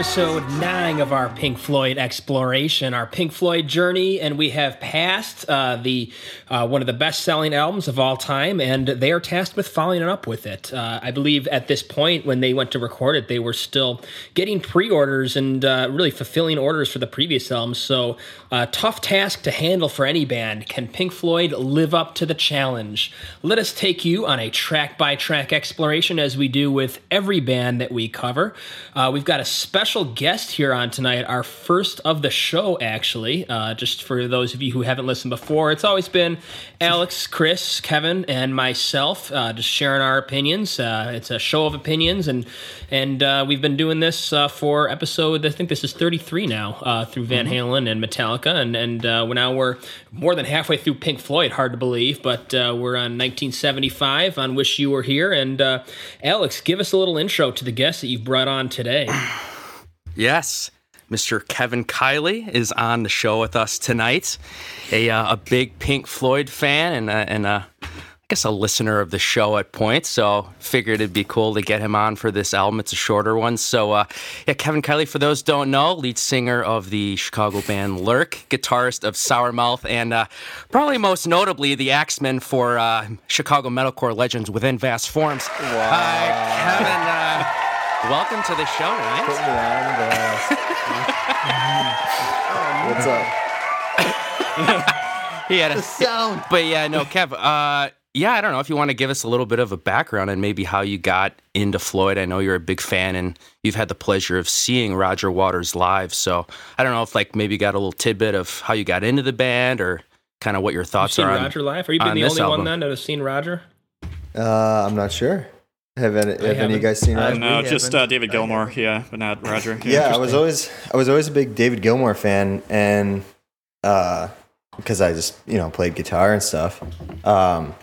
Episode nine of our Pink Floyd exploration, our Pink Floyd journey, and we have passed uh, the uh, one of the best-selling albums of all time, and they are tasked with following up with it. Uh, I believe at this point, when they went to record it, they were still getting pre-orders and uh, really fulfilling orders for the previous album. So, uh, tough task to handle for any band. Can Pink Floyd live up to the challenge? Let us take you on a track-by-track exploration, as we do with every band that we cover. Uh, we've got a special guest here on tonight, our first of the show, actually. just for those of you who haven't listened before, it's always been Alex, Chris, Kevin, and myself, uh, just sharing our opinions. Uh, it's a show of opinions, and and uh, we've been doing this uh, for episode. I think this is 33 now uh, through Van mm-hmm. Halen and Metallica, and and uh, now we're more than halfway through Pink Floyd. Hard to believe, but we're on 1975 on Wish You Were Here. And Alex, give us a little intro to the guests that you've brought on today. Yes. Mr. Kevin Kiley is on the show with us tonight. A, uh, a big Pink Floyd fan and, a, and a, I guess a listener of the show at points. So figured it'd be cool to get him on for this album. It's a shorter one. So uh, yeah, Kevin Kiley, for those don't know, lead singer of the Chicago band Lurk, guitarist of Sourmouth, and uh, probably most notably the axeman for uh, Chicago metalcore legends within vast forms. Wow. Kevin. Uh, Welcome to the show, right? What's up? he had a sound. But yeah, no, Kev. Uh, yeah, I don't know if you want to give us a little bit of a background and maybe how you got into Floyd. I know you're a big fan and you've had the pleasure of seeing Roger Waters live. So I don't know if like maybe you got a little tidbit of how you got into the band or kind of what your thoughts You've are. Seen Roger live? Are you been the only album? one then that has seen Roger? Uh, I'm not sure. Have any, have any of you guys seen Roger? Uh, no, just uh, David Gilmour. Yeah, but not Roger. Yeah, yeah I was always I was always a big David Gilmour fan, and uh, because I just you know played guitar and stuff. Um,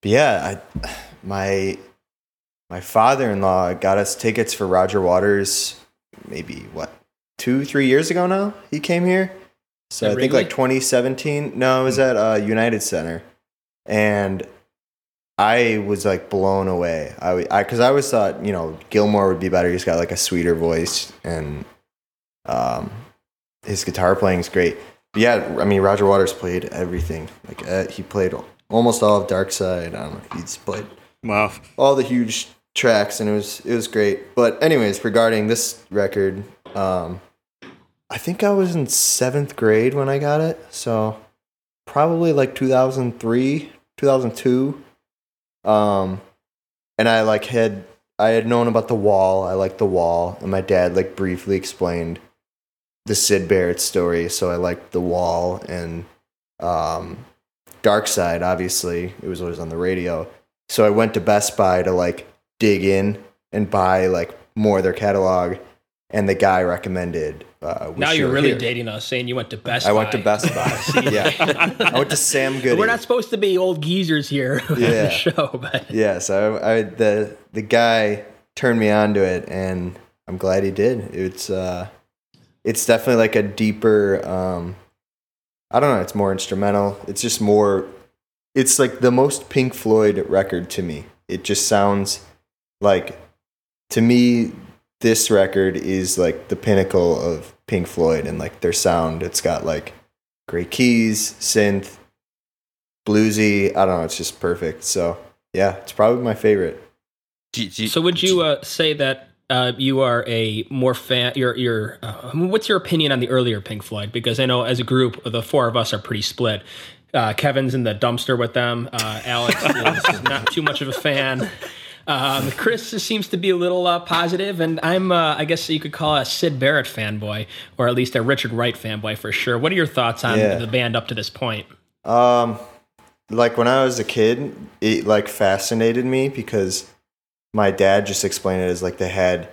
but yeah, I my my father in law got us tickets for Roger Waters. Maybe what two three years ago now. He came here, so I think like 2017. No, it was at uh, United Center, and I was like blown away. I because I, I, always thought you know Gilmour would be better. He's got like a sweeter voice and um, his guitar playing is great. But yeah, I mean Roger Waters played everything. Like uh, he played almost all of Dark Side. I don't know. He's played wow all the huge tracks and it was it was great. But anyways, regarding this record, um, I think I was in seventh grade when I got it, so probably like 2003, 2002 um, and I like had I had known about the wall. I liked the wall, and my dad like briefly explained the Syd Barrett story, so I liked the wall and um, Dark Side. Obviously, it was always on the radio. So I went to Best Buy to like dig in and buy like more of their catalog, and the guy recommended uh, now you're really here. dating us, saying you went to Best. I Buy. went to Best Buy. yeah, I went to Sam Goody. We're not supposed to be old geezers here yeah. on the show, but yeah. So I, I, the the guy turned me on to it, and I'm glad he did. It's uh, it's definitely like a deeper. Um, I don't know. It's more instrumental. It's just more. It's like the most Pink Floyd record to me. It just sounds like to me this record is like the pinnacle of Pink Floyd and like their sound. It's got like great keys, synth, bluesy. I don't know. It's just perfect. So yeah, it's probably my favorite. So would you uh, say that uh, you are a more fan? You're, you're uh, what's your opinion on the earlier Pink Floyd? Because I know as a group, the four of us are pretty split. Uh, Kevin's in the dumpster with them. Uh, Alex is not too much of a fan. Um, Chris seems to be a little uh, positive, and I'm, uh, I guess you could call a Syd Barrett fanboy, or at least a Richard Wright fanboy for sure. What are your thoughts on Yeah. the band up to this point? Um, like when I was a kid, it like fascinated me because my dad just explained it as like they had,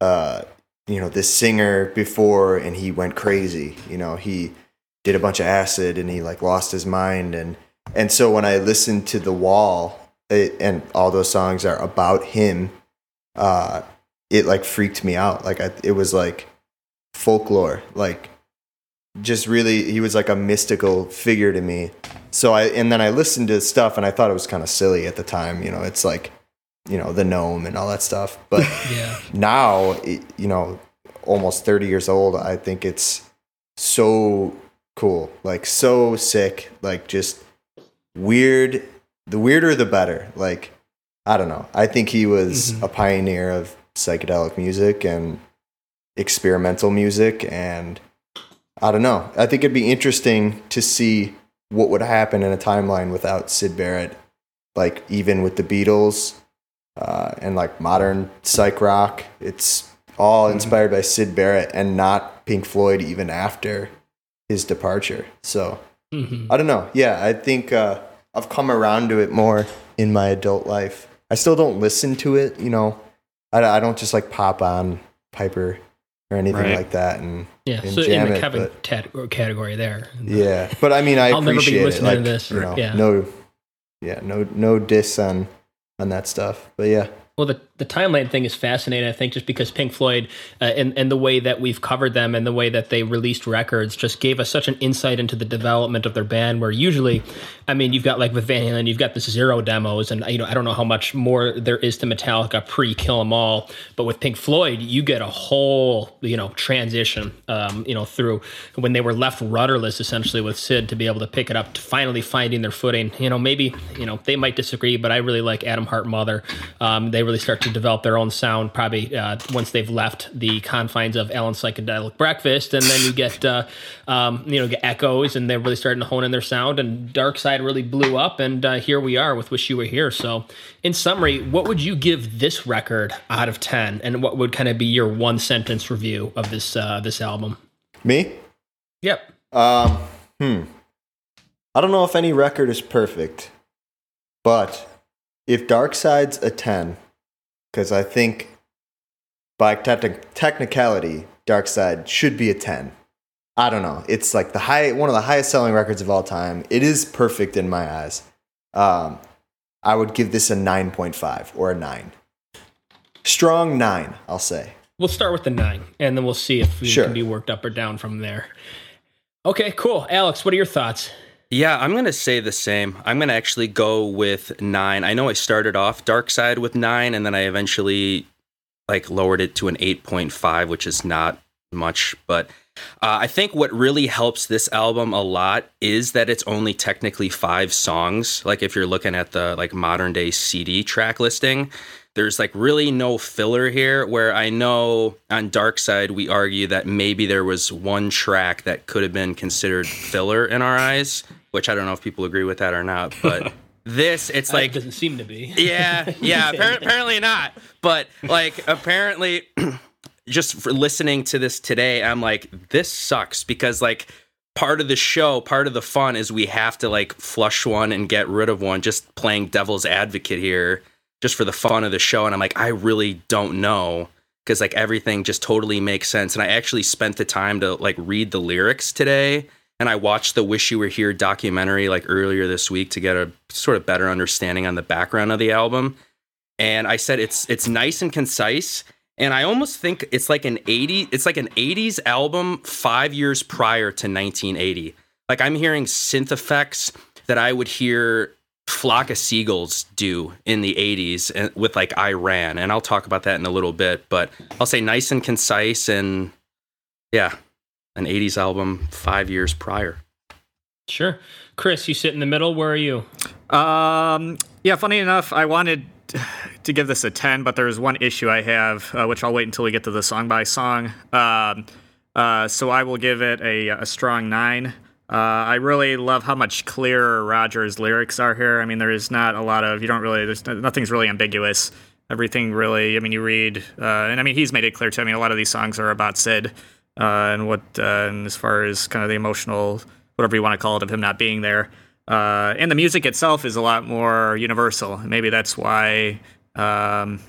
uh, you know, this singer before and he went crazy. You know, he did a bunch of acid and he like lost his mind and and so when I listened to The Wall it, and all those songs are about him, uh, it like freaked me out. Like I, it was like folklore, like just really he was like a mystical figure to me. So i and then i listened to stuff and i thought it was kind of silly at the time you know it's like you know the gnome and all that stuff. But Yeah. now it, you know almost 30 years old i think it's so cool. Like so sick. Like just weird the weirder the better like i don't know i think he was Mhm. a pioneer of psychedelic music and experimental music and I don't know. I think it'd be interesting to see what would happen in a timeline without Syd Barrett, like even with the Beatles uh, and like modern psych rock. It's all inspired by Syd Barrett and not Pink Floyd even after his departure. So hmm I don't know. Yeah, I think uh, I've come around to it more in my adult life. I still don't listen to it, you know. I, I don't just like pop on Piper or anything Right. like that and Yeah. and So in jam the it, Kevin but- tat- category there. Uh, yeah, but I mean, I I'll never be appreciate it. listening to Like, this. you know, Yeah. no, yeah, no, no diss on on that stuff. But yeah, Well, the, the timeline thing is fascinating, I think, just because Pink Floyd uh, and, and the way that we've covered them and the way that they released records just gave us such an insight into the development of their band. Where usually, I mean, you've got like with Van Halen, you've got this zero demos, and you know, I don't know how much more there is to Metallica pre Kill 'Em All, but with Pink Floyd, you get a whole, you know, transition, um, you know, through when they were left rudderless essentially with Syd to be able to pick it up, to finally finding their footing. You know, maybe, you know, they might disagree, but I really like Atom Heart Mother. Um, they really start to develop their own sound probably uh, once they've left the confines of Alan's Psychedelic Breakfast. And then you get, uh, um, you know, get echoes and they're really starting to hone in their sound. And Dark Side really blew up. And uh, here we are with Wish You Were Here. So, in summary, what would you give this record out of 10? And what would kind of be your one sentence review of this, uh, this album? me. Yep. Um, hmm. I don't know if any record is perfect, but if Dark Side's a ten, because I think by techni- technicality, Dark Side should be a ten. I don't know. It's like the high one of the highest selling records of all time. It is perfect in my eyes. Um, I would give this a nine point five or a nine. Strong nine, I'll say. We'll start with the nine, and then we'll see if we Sure. can be worked up or down from there. Okay, cool. Alex, what are your thoughts? Yeah, I'm going to say the same. I'm going to actually go with nine. I know I started off Dark Side with nine, and then I eventually like lowered it to an 8.5, which is not much. But uh, I think what really helps this album a lot is that it's only technically five songs. Like if you're looking at the like modern day CD track listing, there's like really no filler here. Where I know on Dark Side we argue that maybe there was one track that could have been considered filler in our eyes, which I don't know if people agree with that or not. But this, it's Like, like doesn't seem to be. yeah, yeah. appar- apparently not. But like, apparently, just for listening to this today, I'm like, this sucks because like part of the show, part of the fun is we have to like flush one and get rid of one. Just playing devil's advocate here, just for the fun of the show. And I'm like, I really don't know because like everything just totally makes sense. And I actually spent the time to like read the lyrics today. And I watched the Wish You Were Here documentary like earlier this week to get a sort of better understanding on the background of the album. And I said it's it's nice and concise. And I almost think it's like an 80 it's like an 80s album 5 years prior to 1980. Like I'm hearing synth effects that I would hear Flock of Seagulls do in the 80s with like I Ran. And I'll talk about that in a little bit, but I'll say nice and concise and yeah, an 80s album 5 years prior. Sure. Chris, you sit in the middle. Where are you? Um, yeah, funny enough, I wanted to give this a 10, but there's one issue I have, uh, which I'll wait until we get to the song by song. Um, uh, so I will give it a, a strong 9. Uh, I really love how much clearer Roger's lyrics are here. I mean, there is not a lot of you don't really there's nothing's really ambiguous. Everything really. I mean, you read, uh, and I mean, he's made it clear too. I mean, a lot of these songs are about Syd uh, and what, uh, and as far as kind of the emotional, whatever you want to call it, of him not being there. Uh, and the music itself is a lot more universal. Maybe that's why um,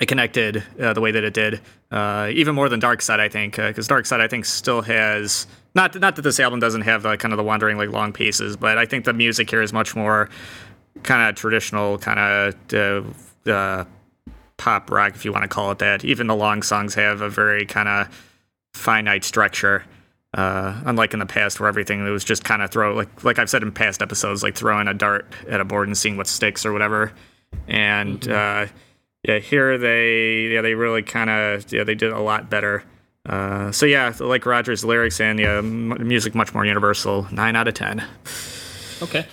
it connected uh, the way that it did, even more than Dark Side, I think, because Dark Side, I think, still has not not that this album doesn't have the kind of the wandering like long pieces, but I think the music here is much more kind of traditional, kind of uh, pop rock, if you want to call it that. Even the long songs have a very kind of finite structure. Uh, unlike in the past, where everything was just kind of throw like like I've said in past episodes, like throwing a dart at a board and seeing what sticks or whatever. And mm-hmm. uh, yeah, here they yeah they really kind of yeah they did a lot better. Uh, so yeah, like Roger's lyrics and yeah, m- music much more universal. Nine out of ten. Okay.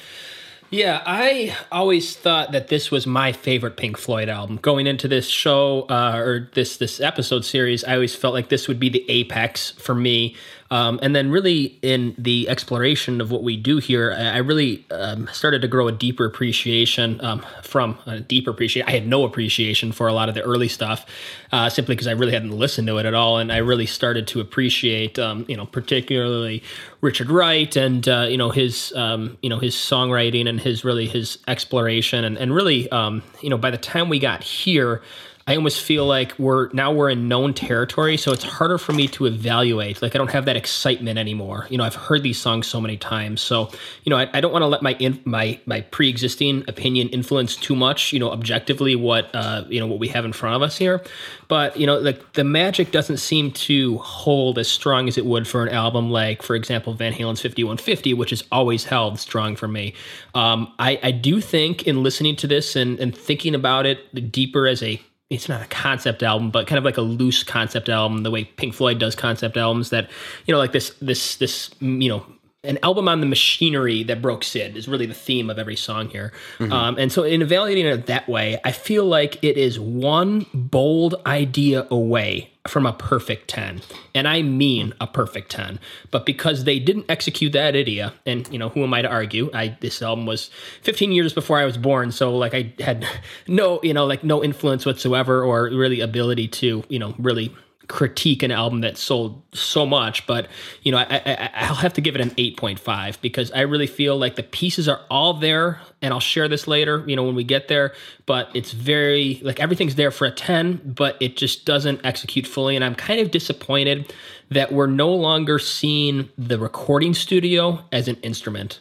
Yeah, I always thought that this was my favorite Pink Floyd album. Going into this show uh, or this this episode series, I always felt like this would be the apex for me. Um, and then, really, in the exploration of what we do here, I really um, started to grow a deeper appreciation um, from a deeper appreciation. I had no appreciation for a lot of the early stuff, uh, simply because I really hadn't listened to it at all, and I really started to appreciate, um, you know, particularly Richard Wright and uh, you know his, um, you know, his songwriting and his really his exploration, and and really, um, you know, by the time we got here. I almost feel like we're now we're in known territory, so it's harder for me to evaluate. Like I don't have that excitement anymore. You know, I've heard these songs so many times, so you know, I, I don't want to let my in, my my pre existing opinion influence too much. You know, objectively what uh, you know what we have in front of us here, but you know, like the magic doesn't seem to hold as strong as it would for an album like, for example, Van Halen's 5150, which has always held strong for me. Um, I, I do think in listening to this and, and thinking about it deeper as a it's not a concept album, but kind of like a loose concept album, the way Pink Floyd does concept albums. That you know, like this, this, this, you know, an album on the machinery that broke Syd is really the theme of every song here. Mm-hmm. Um, and so, in evaluating it that way, I feel like it is one bold idea away from a perfect 10. And I mean a perfect 10. But because they didn't execute that idea, and you know, who am I to argue? I this album was 15 years before I was born, so like I had no, you know, like no influence whatsoever or really ability to, you know, really critique an album that sold so much, but you know, I, I, I'll have to give it an 8.5 because I really feel like the pieces are all there, and I'll share this later, you know, when we get there. But it's very like everything's there for a 10, but it just doesn't execute fully, and I'm kind of disappointed that we're no longer seeing the recording studio as an instrument.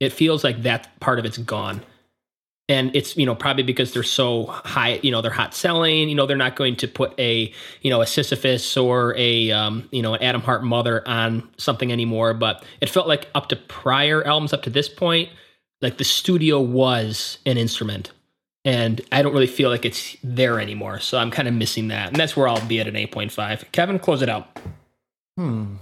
It feels like that part of it's gone and it's you know probably because they're so high you know they're hot selling you know they're not going to put a you know a sisyphus or a um, you know an atom heart mother on something anymore. But it felt like up to prior albums up to this point like the studio was an instrument. And i don't really feel like it's there anymore. So i'm kind of missing that. And that's where i'll be at an 8.5 kevin close it out. Hmm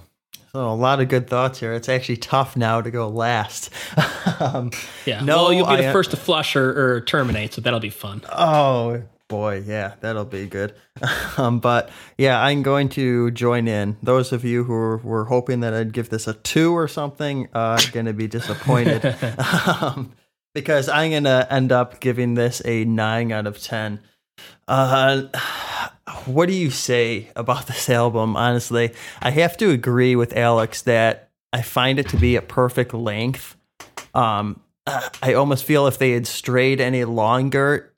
so a lot of good thoughts here. It's actually tough now to go last. um, yeah. No, well, you'll be the first to flush or, or, terminate, so that'll be fun. Oh boy, yeah, that'll be good. um, but yeah, I'm going to join in. Those of you who were, were hoping that I'd give this a two or something are going to be disappointed um, because I'm going to end up giving this a nine out of ten. Uh, what do you say about this album? Honestly, I have to agree with Alex that I find it to be a perfect length. Um, I almost feel if they had strayed any longer,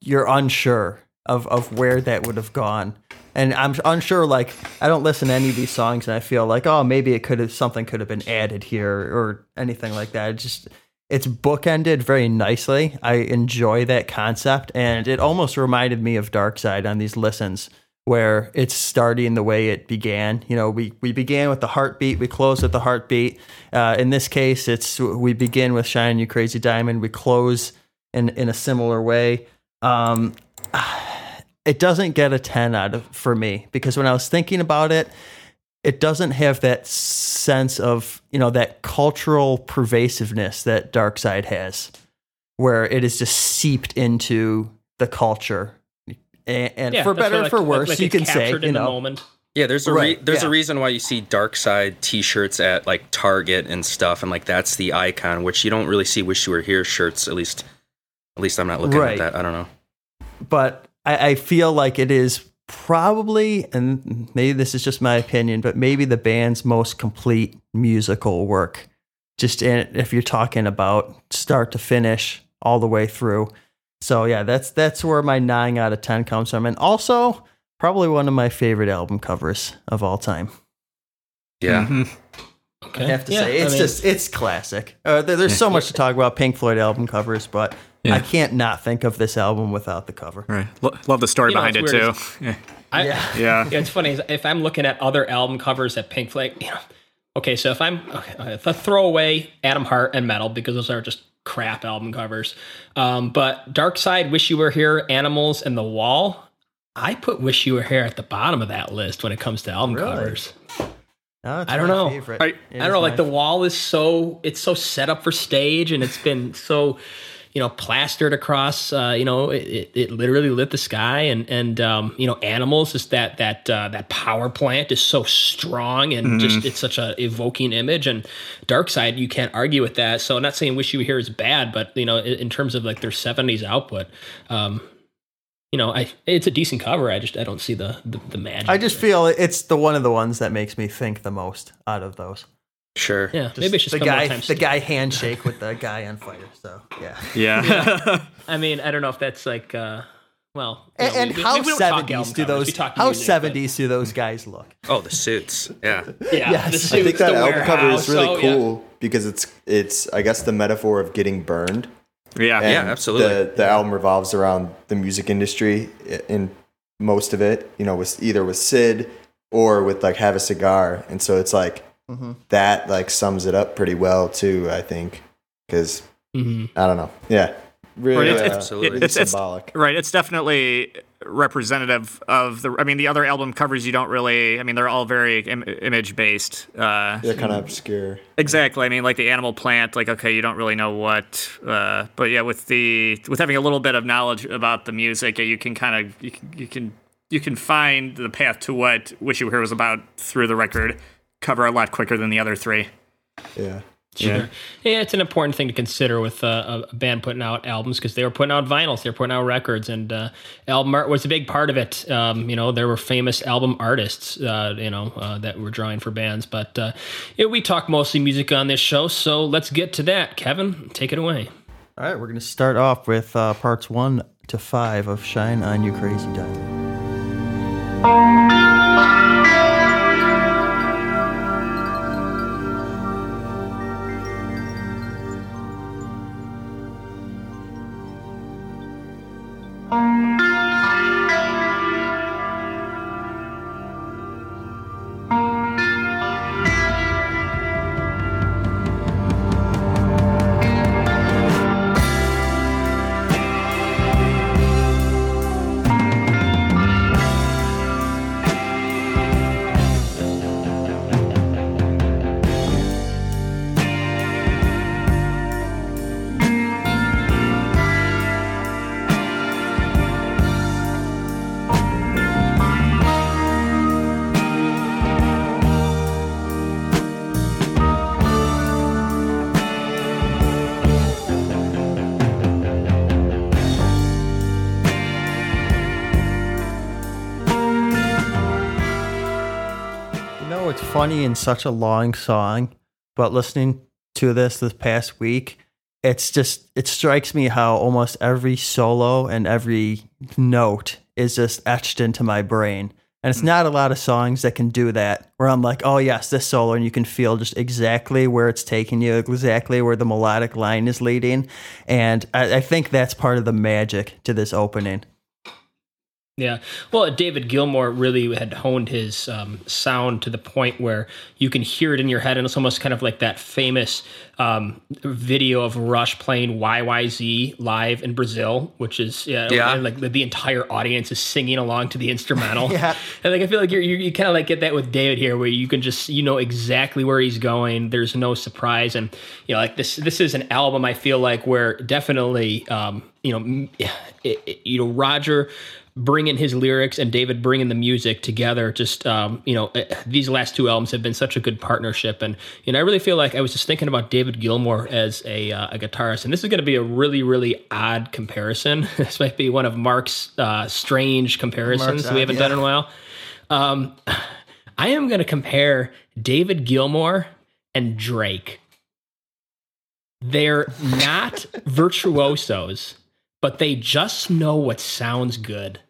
you're unsure of of where that would have gone. And I'm unsure. Like I don't listen to any of these songs, and I feel like, oh, maybe it could have something could have been added here or anything like that. It just it's bookended very nicely. I enjoy that concept, and it almost reminded me of Dark Side on these listens, where it's starting the way it began. You know, we we began with the heartbeat, we close with the heartbeat. Uh, in this case, it's we begin with "Shine You Crazy Diamond," we close in in a similar way. Um, it doesn't get a ten out of for me because when I was thinking about it, it doesn't have that sense of you know that cultural pervasiveness that Dark Side has, where it is just seeped into the culture, and, and yeah, for better or like, for worse, like you can say you know. Moment. Yeah, there's a Right, re- there's yeah. a reason why you see Dark Side T-shirts at like Target and stuff, and like that's the icon, which you don't really see "Wish You Were Here" shirts. At least, at least I'm not looking Right. at that. I don't know. but I, I feel like it is probably, and maybe this is just my opinion, but maybe the band's most complete musical work. Just in, if you're talking about start to finish, all the way through. So yeah, that's that's where my nine out of ten comes from, and also probably one of my favorite album covers of all time. Yeah, Mhm. Okay. I have to Yeah, say, I it's mean, just it's classic. Uh, there, there's so much to talk about Pink Floyd album covers, but Yeah. I can't not think of this album without the cover. Right. Lo- love the story You know, behind it it's too. Yeah. I, Yeah. Yeah. Yeah, it's funny if I'm looking at other album covers that Pink Floyd, you know, okay, so if I'm okay, if I throw away Atom Heart and Meddle because those are just crap album covers, um, but Dark Side, Wish You Were Here, Animals, and The Wall, I put Wish You Were Here at the bottom of that list when it comes to album Really? covers. No, I don't know. I- I don't know, like my The Wall is so it's so set up for stage, and it's been so you know plastered across. Uh, you know, it, it, it literally lit the sky, and and um, you know, Animals is that that uh, that power plant is so strong, and just it's such a evoking image. And Dark Side, you can't argue with that. So I'm not saying Wish You Were Here is bad, but you know, in, in terms of like their '70s output. Um, you know, I it's a decent cover. I just I don't see the the, the magic. I just feel it's the one of the ones that makes me think the most out of those. Sure. yeah. Just maybe it's just the guy, time the guy handshake with the guy on fire. So yeah, Yeah. I mean, I don't know if that's like, uh, well, and, know, and we- we- how we don't talk album seventies do those? How seventies do those guys look? Oh, the suits. Yeah. Yeah, Yes. the I suits, I think that album cover is really oh, yeah. cool because it's it's I guess the metaphor of getting burned. yeah. And Yeah, absolutely. The the album revolves around the music industry i- in most of it. You know, with either with Syd or with like Have a Cigar, and so it's like Mm-hmm. that like sums it up pretty well too. I think because Mhm. I don't know. Yeah, really, Right, it's- uh, Absolutely. it's- it's- symbolic. Right. It's definitely representative of the. I mean, the other album covers you don't really. I mean, they're all very Im- image based. Uh, They're kind of obscure. Exactly. I mean, like the animal plant, like okay, you don't really know what, uh, but yeah, with the with having a little bit of knowledge about the music, you can kind of you can, you can you can find the path to what "Wish You Were Here" was about through the record cover a lot quicker than the other three. Yeah. Sure. Yeah. it's an important thing to consider with uh, a band putting out albums because they were putting out vinyls, they were putting out records, and uh, album art was a big part of it. Um, you know, there were famous album artists, uh, you know, uh, that were drawing for bands. But uh, yeah, we talk mostly music on this show, so let's get to that. Kevin, take it away. All right, we're gonna start off with uh, parts one to five of "Shine on You Crazy Diamond." In such a long song, but listening to this this past week, it's just it strikes me how almost every solo and every note is just etched into my brain. And it's hmm. not a lot of songs that can do that where I'm like, oh yes, this solo, and you can feel just exactly where it's taking you, exactly where the melodic line is leading. And I, I think that's part of the magic to this opening. Yeah. Well, David Gilmour really had honed his um, sound to the point where you can hear it in your head. And it's almost kind of like that famous um, video of Rush playing YYZ live in Brazil, which is, yeah, Yeah. like the, the entire audience is singing along to the instrumental. Yeah. And like, I feel like you're, you you kind of like get that with David here, where you can just, you know, exactly where he's going. There's no surprise. And, you know, like this, this is an album I feel like where definitely, um, you know, it, it- you know, Roger, bringing his lyrics and David bringing the music together. Just um, you know, eh, these last two albums have been such a good partnership, and you know, I really feel like I was just thinking about David Gilmour as a, uh, a guitarist, and this is going to be a really really odd comparison. this might be one of Mark's uh, strange comparisons Mark's we haven't yeah. done in a while. Um, I am going to compare David Gilmour and Drake. They're not virtuosos, but they just know what sounds good.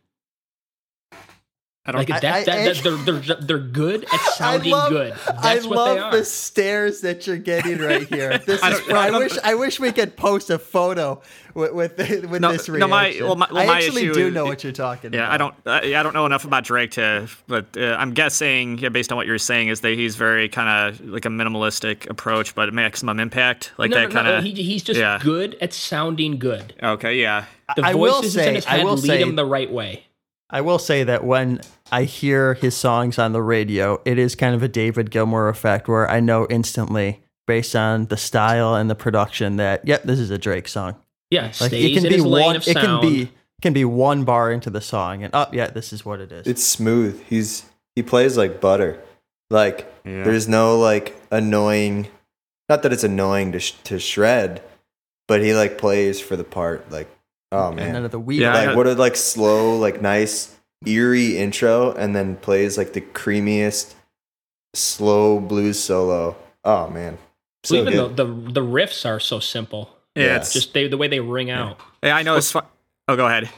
I don't. Like that, I- that, I- that they're, they're they're good at sounding I love, good. That's I what love they are. the stares that you're getting right here. This I is. I I, wish. I wish we could post a photo with with, with No, this reaction. no, my- well, my- well, I my actually do is- know what you're talking Yeah, about. I don't. Yeah, I don't know enough about Drake to, but uh, I'm guessing, yeah, based on what you're saying, is that he's very kind of like a minimalistic approach, but maximum impact, like no, that no, kind no, of. he, he's just yeah. good at sounding good. Okay, yeah. The I will voices say- in his I head will lead say- him the right way. I will say that when I hear his songs on the radio, it is kind of a David Gilmour effect where I know instantly, based on the style and the production, that yep, this is a Drake song. Yeah, Like it can in be his lane one. of It can be can be one bar into the song, and oh yeah, this is what it is. It's smooth. He's he plays like butter. Like Yeah. there's no like annoying. Not that it's annoying to sh- to shred, but he like plays for the part. Like oh and none man, of the weed. Yeah, like got- what a like slow like nice eerie intro, and then plays like the creamiest slow blues solo. Oh man, so Even good. the, the the riffs are so simple. Yeah, Yeah. it's Just they, the way they ring out. Yeah, I know it's fun. Oh, go ahead.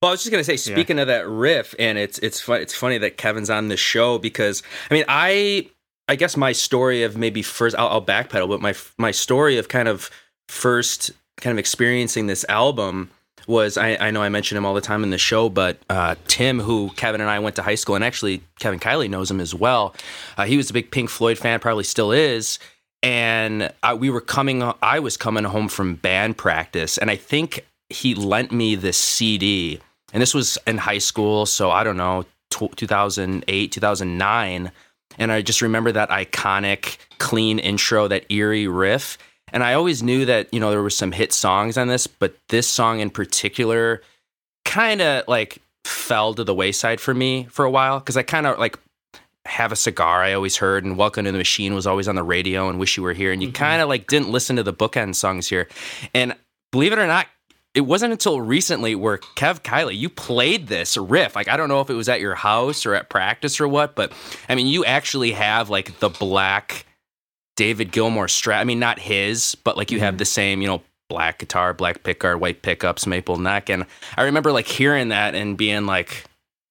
Well, I was just gonna say, speaking of that riff, and it's it's fun. It's funny that Kevin's on the show because I mean, I I guess my story of maybe first I'll, I'll backpedal, but my my story of kind of first kind of experiencing this album was I, I know I mention him all the time in the show, but uh, Tim, who Kevin and I went to high school, and actually Kevin Kiley knows him as well. Uh, he was a big Pink Floyd fan, probably still is. And I, we were coming, I was coming home from band practice, and I think he lent me this CD. And this was in high school, so I don't know, tw 2008, 2009. And I just remember that iconic, clean intro, that eerie riff. And I always knew that, you know, there were some hit songs on this, but this song in particular kind of like fell to the wayside for me for a while because I kind of like have a cigar I always heard and Welcome to the Machine was always on the radio and Wish You Were Here and you mm-hmm. kind of like didn't listen to the bookend songs here. And believe it or not, it wasn't until recently where Kev Kiley, you played this riff. Like I don't know if it was at your house or at practice or what, but I mean you actually have like the black David Gilmour strat. I mean not his, but like you have mm-hmm. the same, you know, black guitar, black pickguard, white pickups, maple neck. And I remember like hearing that and being like,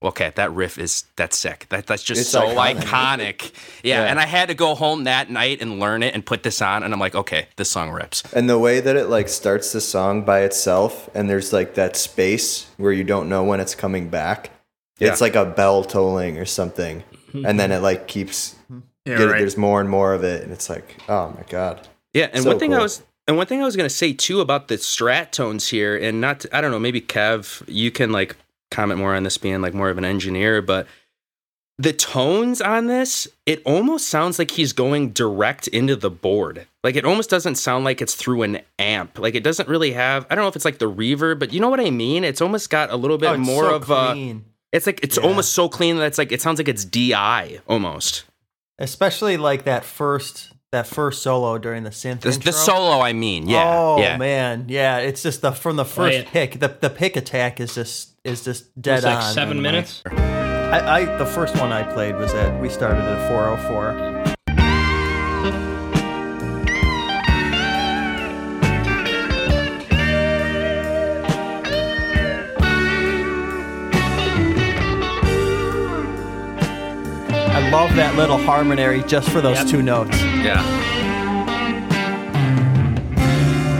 okay, that riff is that's sick. That that's just It's so iconic. iconic. Yeah. Yeah. And I had to go home that night and learn it and put this on. And I'm like, okay, this song rips. And the way that it like starts the song by itself, and there's like that space where you don't know when it's coming back. Yeah. It's like a bell tolling or something, mm-hmm. and then it like keeps. Yeah, get- right. There's more and more of it, and it's like, oh my god. Yeah, and So one thing I was and one thing I was gonna say too about the strat tones here, and not to, I don't know, maybe Kev, you can like comment more on this being like more of an engineer, but the tones on this, it almost sounds like he's going direct into the board. Like it almost doesn't sound like it's through an amp. Like it doesn't really have I don't know if it's like the reverb, but you know what I mean? It's almost got a little bit Oh, more so of a it's like it's Yeah. almost so clean that it's like it sounds like it's DI almost. Especially like that first that first solo during the synth. The, the solo I mean, yeah. oh yeah. man, yeah. It's just the from the first it. pick. The the pick attack is just is just dead It's like on. seven man. minutes. I, I the first one I played was at we started at 404. Love that little harmony just for those Yep. two notes. Yeah.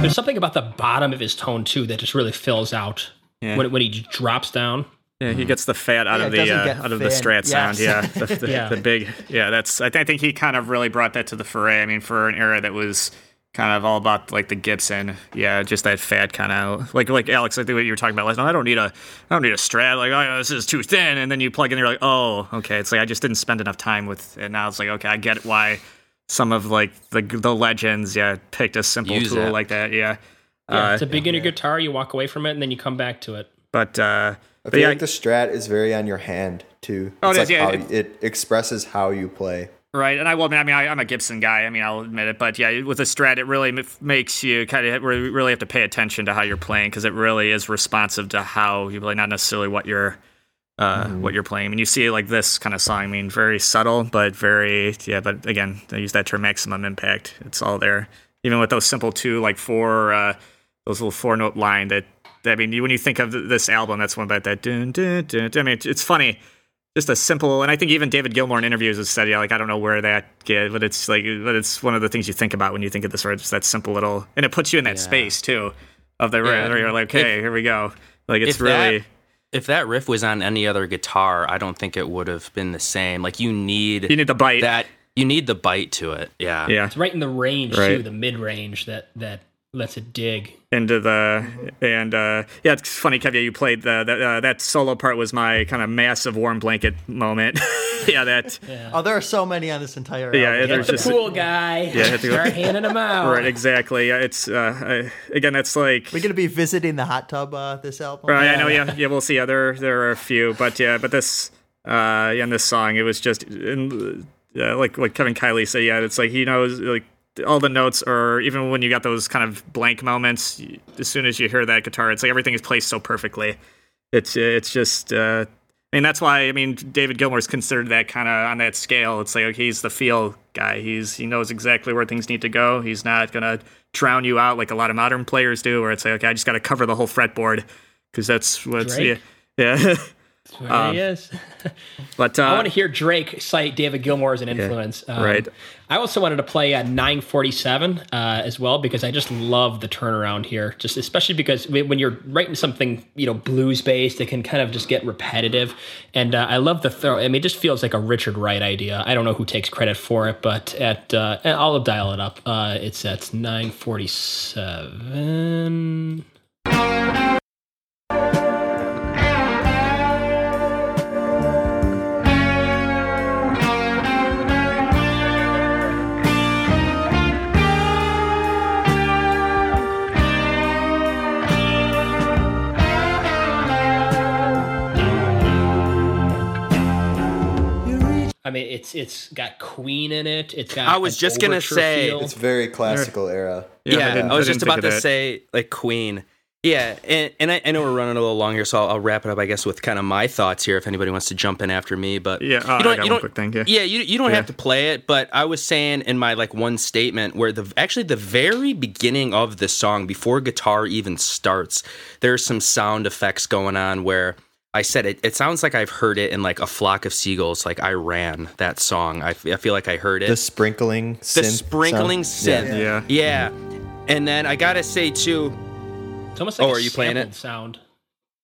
There's something about the bottom of his tone too that just really fills out Yeah. when when he drops down. Yeah, he gets the fat out Yeah, of the doesn't uh, out of the thin. strat sound. Yeah, the, the, Yeah. the big. Yeah, that's. I, th- I think he kind of really brought that to the foray. I mean, for an era that was kind of all about like the Gibson. Yeah, just that fat kind of like like Alex. I think what you were talking about last night. I don't need a I don't need a strat. Like oh, this is too thin. And then you plug in, you're like, oh, okay. It's like I just didn't spend enough time with. And now it's like okay, I get why some of like the the legends yeah picked a simple Use tool it. like that. Yeah. Yeah, Uh, it's a beginner guitar. You walk away from it and then you come back to it. but uh, I feel yeah, like the strat is very on your hand too. Oh, it's it is, like yeah, how it- it, expresses how you play. Right, and I will. I mean, I, I'm a Gibson guy. I mean, I'll admit it. But yeah, with a strat, it really m- makes you kind of really have to pay attention to how you're playing because it really is responsive to how you play, not necessarily what you're uh, what you're playing. I mean, you see like this kind of song. I mean, very subtle, but very yeah. But again, I use that term maximum impact. It's all there. Even with those simple two, like four, uh, those little four note line that. I mean, you- when you think of this album, that's one about that. Dun, dun, dun. I mean, it's funny just a simple and I think even David Gilmour in interviews has said, yeah, like I don't know where that get, but it's like but it's one of the things you think about when you think of this right? Just that simple little and it puts you in that Yeah. space too. Of the Yeah. where you're like, okay, here we go. Like it's if really that, if that riff was on any other guitar, I don't think it would have been the same. Like you need you need the bite. that you need the bite to it. Yeah. yeah. It's right in the range Right. too, the mid range that that lets it dig. into the and uh yeah it's funny Kev you played the, the uh, that solo part was my kind of massive warm blanket moment yeah that Oh, there are so many on this entire. Yeah, album. Get there's the just- pool guy. Yeah, have to go- Start handing them out. right exactly yeah it's uh I, again that's like We're gonna be visiting the hot tub uh, this album. Right, I know. Yeah, yeah. We'll see. Yeah, there there are a few, but yeah, but this uh, yeah, in this song, it was just in, uh, like like Kevin Kiley said. Yeah, it's like he knows like all the notes, or even when you got those kind of blank moments, as soon as you hear that guitar, it's like everything is placed so perfectly. It's it's just. Uh, I mean, that's why I mean David Gilmour's considered that kind of on that scale. It's like okay, he's the feel guy. He's he knows exactly where things need to go. He's not gonna drown you out like a lot of modern players do, where it's like okay, I just got to cover the whole fretboard because that's what's yeah, yeah. There Um, he is. but uh, I want to hear Drake cite David Gilmour as an influence. Um, right. I also wanted to play at 947 uh, as well because I just love the turnaround here. Just especially because when when you're writing something you know blues based, it can kind of just get repetitive. And uh, I love the throw. I mean, it just feels like a Richard Wright idea. I don't know who takes credit for it, but at uh, I'll dial it up. Uh, it's at 947. I mean, it's it's got Queen in it. It's got. I was just gonna say- feel. It's very classical era. Yeah, I, didn't- I was didn't just about to that. say like Queen. Yeah, and, and I, I know we're running a little long here, so I'll, I'll wrap it up, I guess, with kind of my thoughts here. If anybody wants to jump in after me, but Yeah, uh, you don't, I got you don't, quick thing, yeah. yeah, you, you don't Yeah. have to play it, but I was saying in my like one statement where the actually the very beginning of the song, before guitar even starts, there's some sound effects going on where I said it. It sounds like I've heard it in like a flock of seagulls. Like I ran that song. I, f- I feel like I heard it The sprinkling, the sprinkling sound. synth. Yeah. Yeah. And then I gotta say too, It's almost like Oh, a are you playing sampled it? sound.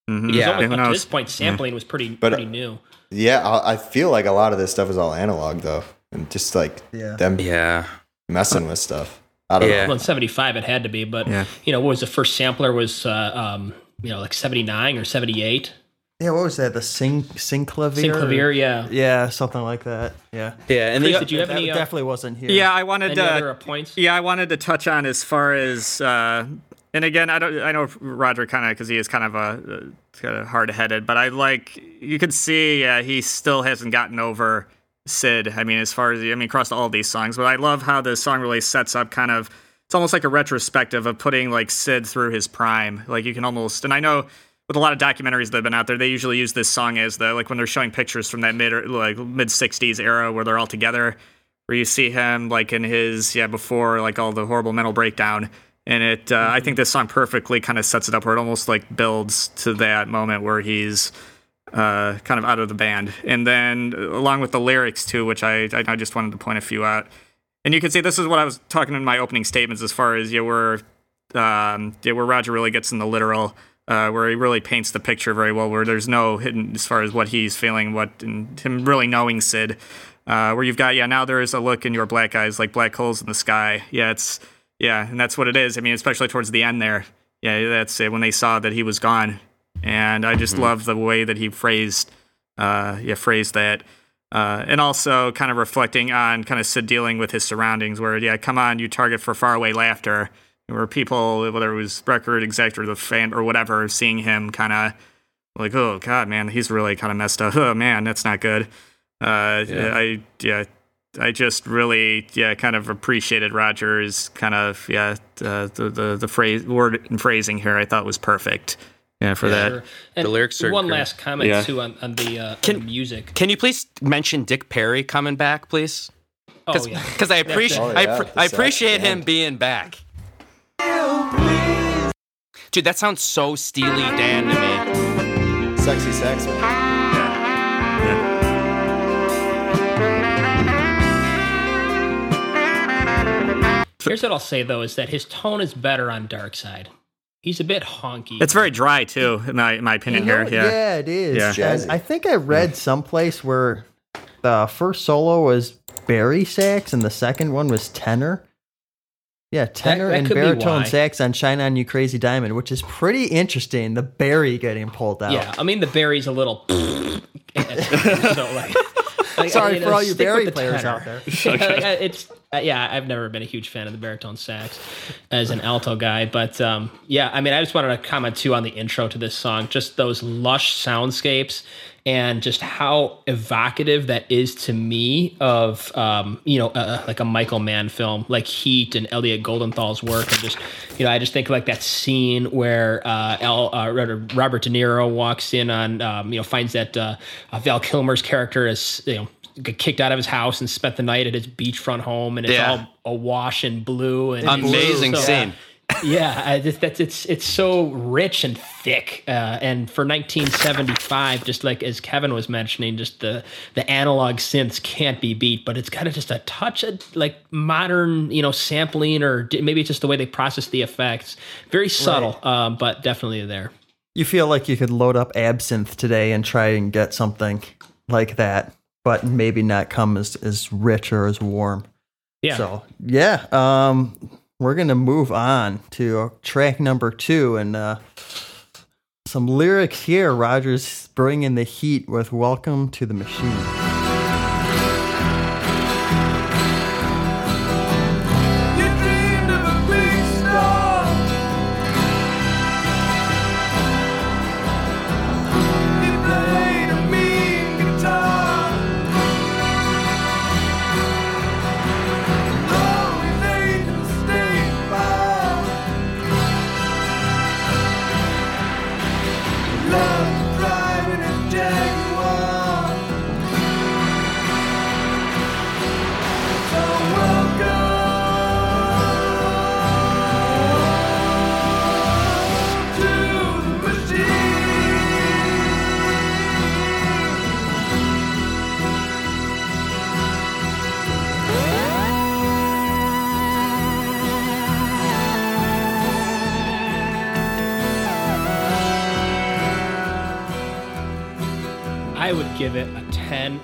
Mhm. Yeah. Almost- who up to this point, sampling was pretty But- pretty new. Yeah, I, I feel like a lot of this stuff is all analog though, and just like Yeah. them yeah, messing with stuff. I don't Yeah. Well, in '75 it had to be, but Yeah. you know, what was the first sampler? Was uh, um, you know like '79 or '78? Yeah, what was that? The sing synclavier. Synclavier, yeah. Yeah, something like that. Yeah. yeah. And Chris, the, did you have that any? Uh, definitely wasn't here. Yeah, I wanted any to. other uh, points? Yeah, I wanted to touch on as far as, uh, and again, I don't, I know Roger kind of because he is kind of a uh, kind of hard headed, but I like you can see uh, he still hasn't gotten over Syd. I mean, as far as I mean, across all these songs, but I love how the song really sets up kind of. It's almost like a retrospective of putting like Syd through his prime. Like you can almost, and I know with a lot of documentaries that have been out there, they usually use this song as the like when they're showing pictures from that mid like mid '60s era where they're all together where you see him like in his yeah before like all the horrible mental breakdown. And it uh, i think this song perfectly kind of sets it up where it almost like builds to that moment where he's uh, kind of out of the band. And then along with the lyrics too which i i just wanted to point a few out. And you can see this is what i was talking in my opening statements as far as yeah where um yeah where roger really gets in the literal uh, where he really paints the picture very well, where there's no hidden as far as what he's feeling, what and him really knowing Syd. Uh, where you've got yeah, now there is a look in your black eyes like black holes in the sky. Yeah, it's yeah, and that's what it is. I mean, especially towards the end there. Yeah, that's it when they saw that he was gone, and I just love the way that he phrased, uh, yeah, phrased that. Uh, and also kind of reflecting on kind of Syd dealing with his surroundings, where yeah, come on, you target for faraway laughter, where people, whether it was record exec or the fan or whatever, seeing him kind of like, oh god, man, he's really kind of messed up. Oh man, that's not good. Uh, Yeah. I yeah, I just really yeah kind of appreciated Rogers kind of yeah uh, the the the phrase word and phrasing here. I thought was perfect. Yeah, for that. Sure. And The lyrics are one great. last comment Yeah. too on, on the, uh, on the music. Can you please mention Dick Perry coming back, please? Oh yeah, Because I appreciate Oh, I, pr- I appreciate him being back. Dude, that sounds so Steely Dan to me. Sexy sax man. Here's what I'll say though: is that his tone is better on Dark Side. He's a bit honky. It's very dry too, in my in my opinion You know, here. Yeah. it is. Yeah. I think I read someplace where the first solo was Barry sax and the second one was tenor. Yeah, tenor that and baritone sax on "Shine on You Crazy Diamond," which is pretty interesting. The Barry getting pulled out. yeah, I mean the Barry's a little. so like, like, Sorry you for all you stick Barry players tenor. out there. Like, uh, it's uh, yeah, I've never been a huge fan of the baritone sax as an alto guy, but um, yeah, I mean, I just wanted to comment too on the intro to this song, just those lush soundscapes and just how evocative that is to me of um, you know uh, like a Michael Mann film, like Heat and Elliot Goldenthal's work, and just you know, I just think like that scene where uh, Al, uh, Robert De Niro walks in on um, you know finds that uh, uh, Val Kilmer's character is you know kicked out of his house and spent the night at his beachfront home, and it's Yeah. all awash in blue and Amazing so- scene. yeah, I just, that's it's it's so rich and thick, uh, and for 1975, just like as Kevin was mentioning, just the the analog synths can't be beat, but it's kind of just a touch of like modern, you know, sampling, or d- maybe it's just the way they process the effects. Very subtle, um, but definitely there. You feel like you could load up Absynth today and try and get something like that, but maybe not come as, as rich or as warm. Yeah. So yeah, um, we're gonna move on to track number two and uh, some lyrics here. Rogers bringing the heat with "Welcome to the Machine."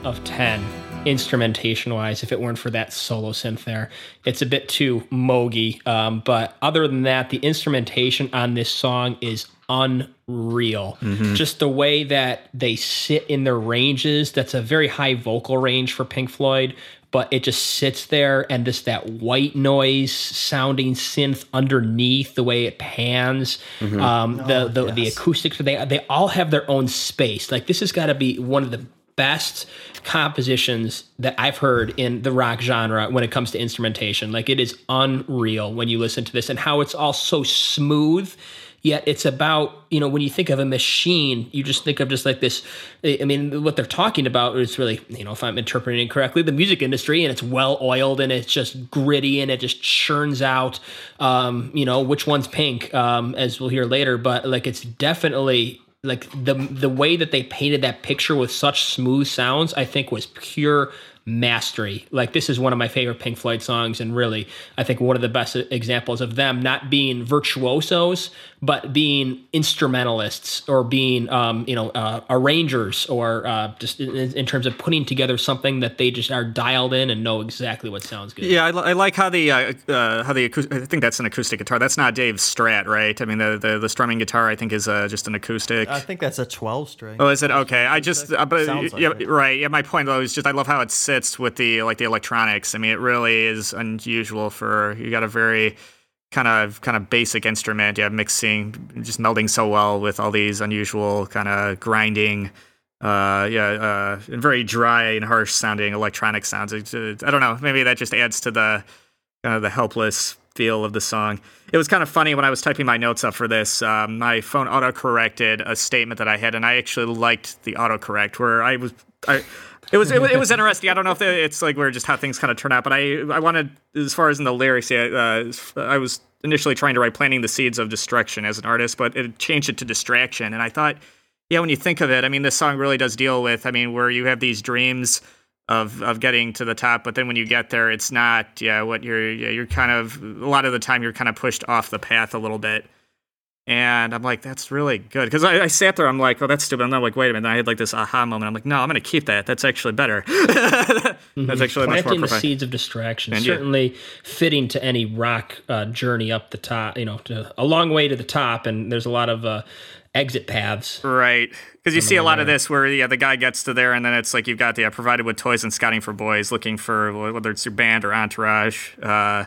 Of 10 instrumentation wise if it weren't for that solo synth there. It's a bit too mogy. Um, but other than that, the instrumentation on this song is unreal. Just the way that they sit in their ranges, that's a very high vocal range for Pink Floyd. But it just sits there and just that white noise sounding synth underneath the way it pans. Um, the the, the acoustics they they all have their own space. Like this has got to be one of the best compositions that I've heard in the rock genre when it comes to instrumentation. Like it is unreal when you listen to this and how it's all so smooth. Yet it's about, you know, when you think of a machine, you just think of just like this. I mean, what they're talking about is really, you know, if I'm interpreting it correctly, the music industry, and it's well oiled and it's just gritty and it just churns out, um, you know, which one's pink, um, as we'll hear later. But like, it's definitely like the the way that they painted that picture with such smooth sounds, I think was pure mastery. Like this is one of my favorite Pink Floyd songs, and really, I think one of the best examples of them not being virtuosos, but being instrumentalists or being, um, you know, uh, arrangers, or uh, just in, in terms of putting together something that they just are dialed in and know exactly what sounds good. Yeah, I, I like how the uh, uh, how the acou- I think that's an acoustic guitar. That's not Dave's Strat, right? I mean, the the, the strumming guitar I think is uh, just an acoustic. I think that's a twelve string. Oh, is it okay? I just, uh, but like yeah, it. right. Yeah, my point though is just I love how it sits with the like the electronics. I mean, it really is unusual for you got a very kind of kind of basic instrument. Yeah, mixing, just melding so well with all these unusual kind of grinding. Uh, yeah, uh, very dry and harsh sounding electronic sounds. It's, uh, I don't know. Maybe that just adds to the kind of the helpless feel of the song. It was kind of funny when I was typing my notes up for this. Um, my phone auto-corrected a statement that I had, and I actually liked the autocorrect where I was. I, it was, it was it was interesting. I don't know if it's like we're just how things kind of turn out, but I I wanted as far as in the lyrics, uh, I was initially trying to write "planting the seeds of destruction" as an artist, but it changed it to distraction, and I thought, yeah, when you think of it, I mean, this song really does deal with, I mean, where you have these dreams of of getting to the top, but then when you get there, it's not, yeah, what you're you're kind of a lot of the time you're kind of pushed off the path a little bit. And I'm like, that's really good. Because I, I, sat there, I'm like, oh, that's stupid. I'm not like, wait a minute. I had like this aha moment. I'm like, no, I'm going to keep that. That's actually better. that's actually Planting much more the seeds of distraction. And yeah. Certainly fitting to any rock uh, journey up the top, you know, to, a long way to the top. And there's a lot of uh, exit paths. Right. Because you see a lot of this where, yeah, the guy gets to there and then it's like you've got the uh, provided with toys and scouting for boys looking for whether it's your band or entourage. Uh,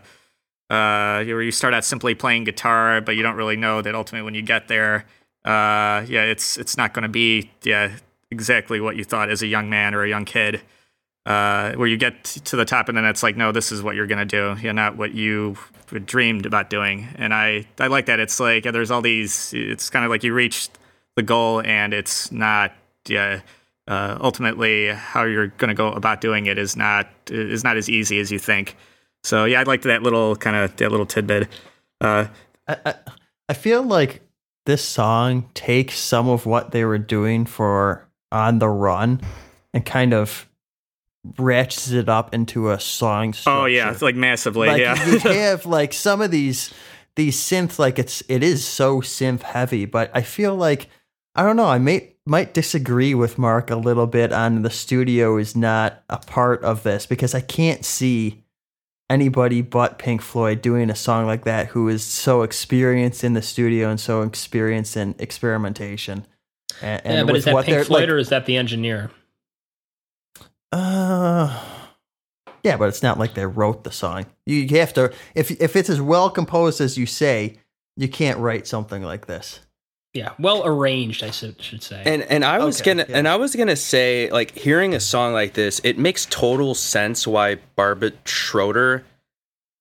uh, where you start out simply playing guitar, but you don't really know that ultimately when you get there, uh, yeah, it's it's not going to be yeah exactly what you thought as a young man or a young kid. Uh, where you get to the top and then it's like, no, this is what you're gonna do, yeah, not what you dreamed about doing. And I I like that. It's like yeah, there's all these. It's kind of like you reach the goal and it's not yeah. Uh, ultimately, how you're going to go about doing it is not is not as easy as you think. So yeah, I liked that little kind of that little tidbit. Uh, I, I, I feel like this song takes some of what they were doing for On the Run and kind of ratchets it up into a song. Structure. oh yeah, it's like massively. like yeah, you have like some of these these synth like it's it is so synth heavy, but I feel like I don't know. I may might disagree with Mark a little bit on the studio is not a part of this because I can't see anybody but Pink Floyd doing a song like that who is so experienced in the studio and so experienced in experimentation. And, and yeah, but is that what Pink Floyd like, or is that the engineer? Uh, yeah, but it's not like they wrote the song. You you have to if if it's as well composed as you say, you can't write something like this. Yeah, well arranged, I should, should say. And and I was Okay, gonna yeah. and I was gonna say like hearing a song like this, it makes total sense why Barbet Schroeder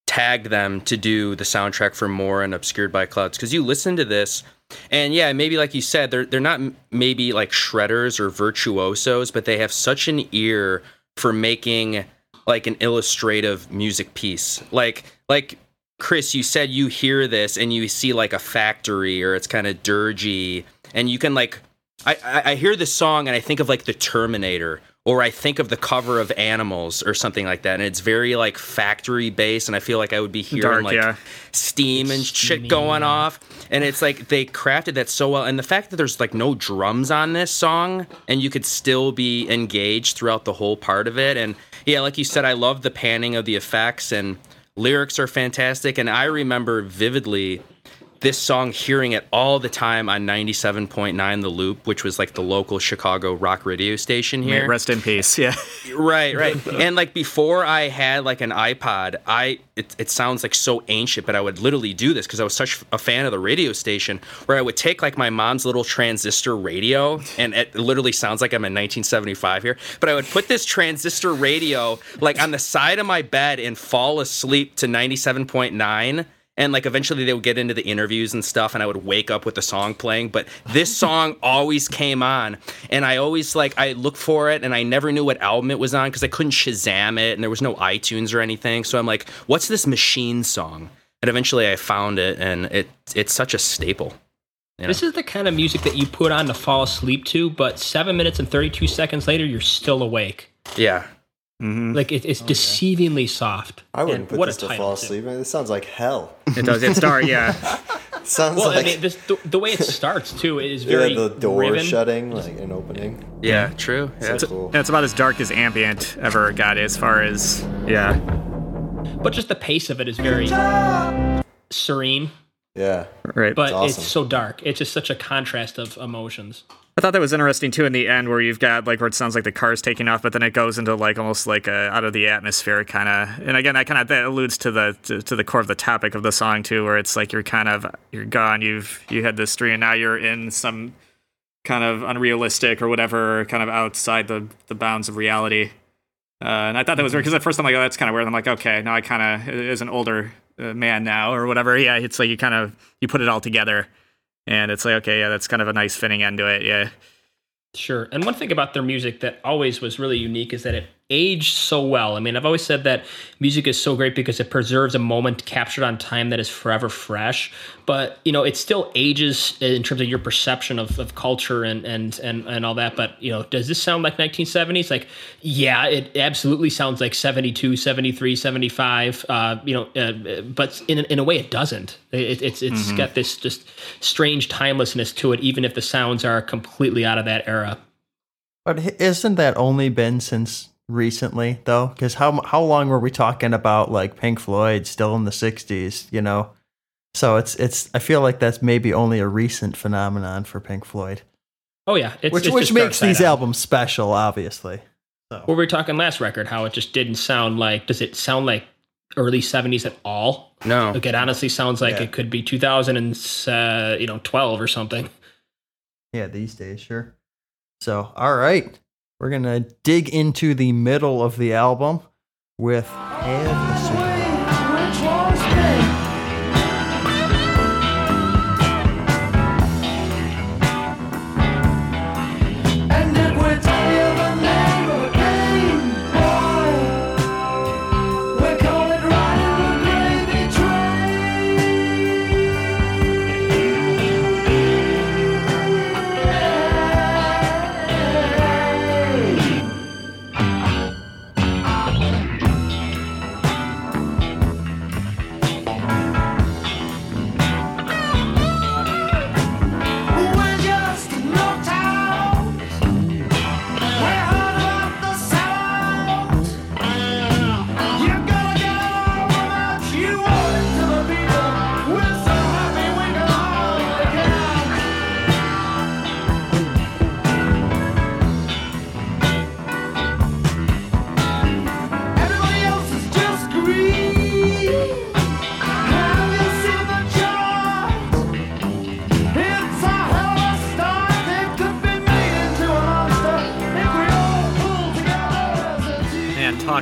tagged them to do the soundtrack for More and Obscured by Clouds because you listen to this and yeah, maybe like you said, they're they're not maybe like shredders or virtuosos, but they have such an ear for making like an illustrative music piece. Like like Chris, you said you hear this and you see like a factory or it's kind of dirgy, and you can like, I, I I hear this song and I think of like the Terminator, or I think of the cover of Animals or something like that, and it's very like factory based, and I feel like I would be hearing Dark, like yeah. steam and shit going off, and it's like they crafted that so well, and the fact that there's like no drums on this song, and you could still be engaged throughout the whole part of it, and yeah, like you said, I love the panning of the effects and lyrics are fantastic and i remember vividly this song hearing it all the time on 97.9 the loop which was like the local chicago rock radio station here it rest in peace. Yeah, right right and like before i had like an ipod i it, it sounds like so ancient but i would literally do this because i was such a fan of the radio station where i would take like my mom's little transistor radio and it literally sounds like i'm in 1975 here but i would put this transistor radio like on the side of my bed and fall asleep to 97.9 and like eventually they would get into the interviews and stuff and i would wake up with the song playing but this song always came on and i always like i looked for it and i never knew what album it was on because i couldn't shazam it and there was no itunes or anything so i'm like what's this machine song and eventually i found it and it it's such a staple you know? This is the kind of music that you put on to fall asleep to, but seven minutes and 32 seconds later, you're still awake. yeah Mm-hmm. Like it, it's deceivingly soft. I wouldn't And put what this a to fall asleep. Man, this sounds like hell. it does. It's dark. Yeah, sounds Well, like I mean, this, the, the way it starts too is yeah, very the door riven. shutting, like an opening. yeah true yeah. So cool. and it's about as dark as ambient ever got. As far as yeah, but just the pace of it is very serene. Yeah. right. But awesome. it's so dark. It's just such a contrast of emotions. I thought that was interesting too in the end where you've got like where it sounds like the car's taking off, but then it goes into like almost like a out of the atmosphere kind of. And again, that kind of that alludes to the to, to the core of the topic of the song too, where it's like you're kind of you're gone, you've you had this dream, and now you're in some kind of unrealistic or whatever, kind of outside the the bounds of reality. Uh, and I thought that was weird because at first I'm like, oh, that's kind of weird. I'm like, okay, now I kind of as an older uh, man now or whatever. Yeah, it's like you kind of you put it all together, and it's like, okay, yeah, that's kind of a nice fitting end to it. Yeah. Sure. And one thing about their music that always was really unique is that it aged so well. I mean, I've always said that music is so great because it preserves a moment captured on time that is forever fresh. But you know, it still ages in terms of your perception of, of culture and, and and and all that. But you know, does this sound like 1970s? Like, yeah, it absolutely sounds like 72, 73, 75. Uh, you know, uh, but in in a way, it doesn't. It, it's it's mm-hmm. got this just strange timelessness to it, even if the sounds are completely out of that era. But isn't that only been since recently though? Because how how long were we talking about like Pink Floyd still in the '60s? You know, so it's it's. I feel like that's maybe only a recent phenomenon for Pink Floyd. Oh yeah, it's, which it's which makes these out. albums special, obviously. So. What were we talking last record? How it just didn't sound like. Does it sound like early '70s at all? No. Like it honestly sounds like yeah. it could be 2000 and uh, you know 12 or something. Yeah, these days, sure. So, all right. We're going to dig into the middle of the album with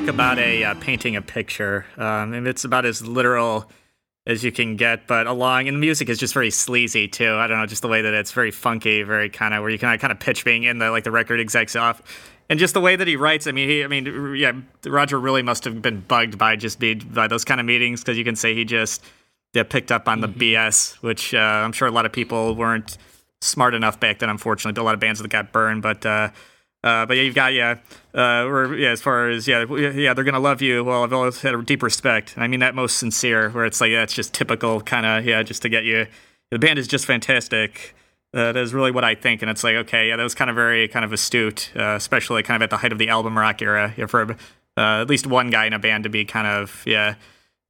about a uh, painting a picture. Um, and it's about as literal as you can get, but along and the music is just very sleazy too. I don't know, just the way that it's very funky, very kind of where you can kind of pitch being in the like the record execs off, and just the way that he writes. I mean, he, I mean, yeah, Roger really must have been bugged by just be by those kind of meetings because you can say he just yeah, picked up on the mm-hmm. BS, which uh, I'm sure a lot of people weren't smart enough back then. Unfortunately, a lot of bands that got burned, but. Uh, uh, but yeah, you've got yeah, uh, or yeah, as far as yeah, yeah, they're gonna love you. Well, I've always had a deep respect. I mean that most sincere, where it's like yeah, it's just typical kind of yeah, just to get you. The band is just fantastic. Uh, that is really what I think, and it's like okay, yeah, that was kind of very kind of astute, uh, especially kind of at the height of the album rock era. Yeah, for uh, at least one guy in a band to be kind of yeah,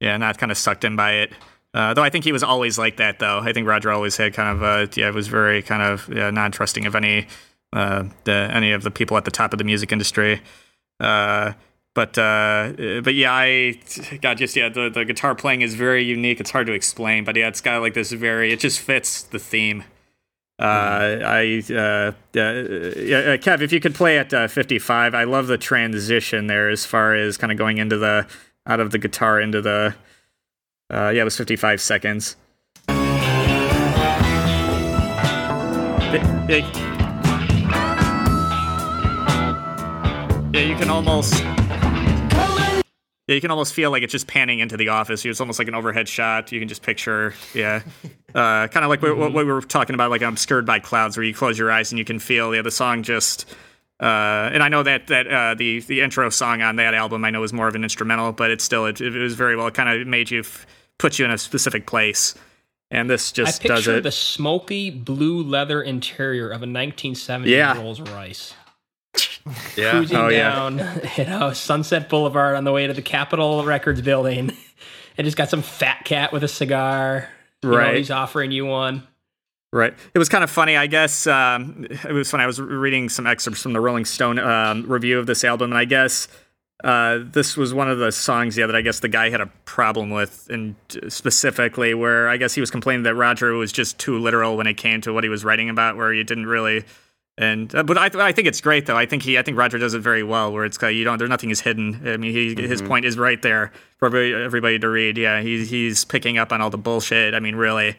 yeah, not kind of sucked in by it. Uh, though I think he was always like that, though. I think Roger always had kind of, uh, yeah, was very kind of yeah, non-trusting of any uh, the, any of the people at the top of the music industry. Uh, but uh, but yeah, I got just yeah the, the guitar playing is very unique. It's hard to explain, but yeah, it's got like this very it just fits the theme. Uh, I uh, yeah, Kev, if you could play at uh, 55, I love the transition there as far as kind of going into the out of the guitar into the uh, yeah, it was 55 seconds. It, it, Yeah, you can almost. Yeah, you can almost feel like it's just panning into the office. It's almost like an overhead shot. You can just picture, yeah, uh, kind of like what, what, we were talking about, like obscured by clouds, where you close your eyes and you can feel, yeah, the song just. Uh, and I know that that uh, the the intro song on that album I know was more of an instrumental, but it's still it, it was very well. It kind of made you f- put you in a specific place, and this just I does it. the smoky blue leather interior of a 1970 yeah. Rolls Royce yeah. cruising oh, down, yeah. you know, Sunset Boulevard on the way to the Capitol Records building, and just got some fat cat with a cigar. You right, know, he's offering you one. Right. It was kind of funny, I guess. Um, it was funny. I was reading some excerpts from the Rolling Stone um, review of this album, and I guess uh, this was one of the songs, yeah, that I guess the guy had a problem with, and specifically where I guess he was complaining that Roger was just too literal when it came to what he was writing about, where he didn't really. And uh, but I, th- I think it's great though. I think he I think Roger does it very well. Where it's kind of, you don't there's nothing is hidden. I mean he his point is right there for everybody, everybody to read. Yeah, he's he's picking up on all the bullshit. I mean really,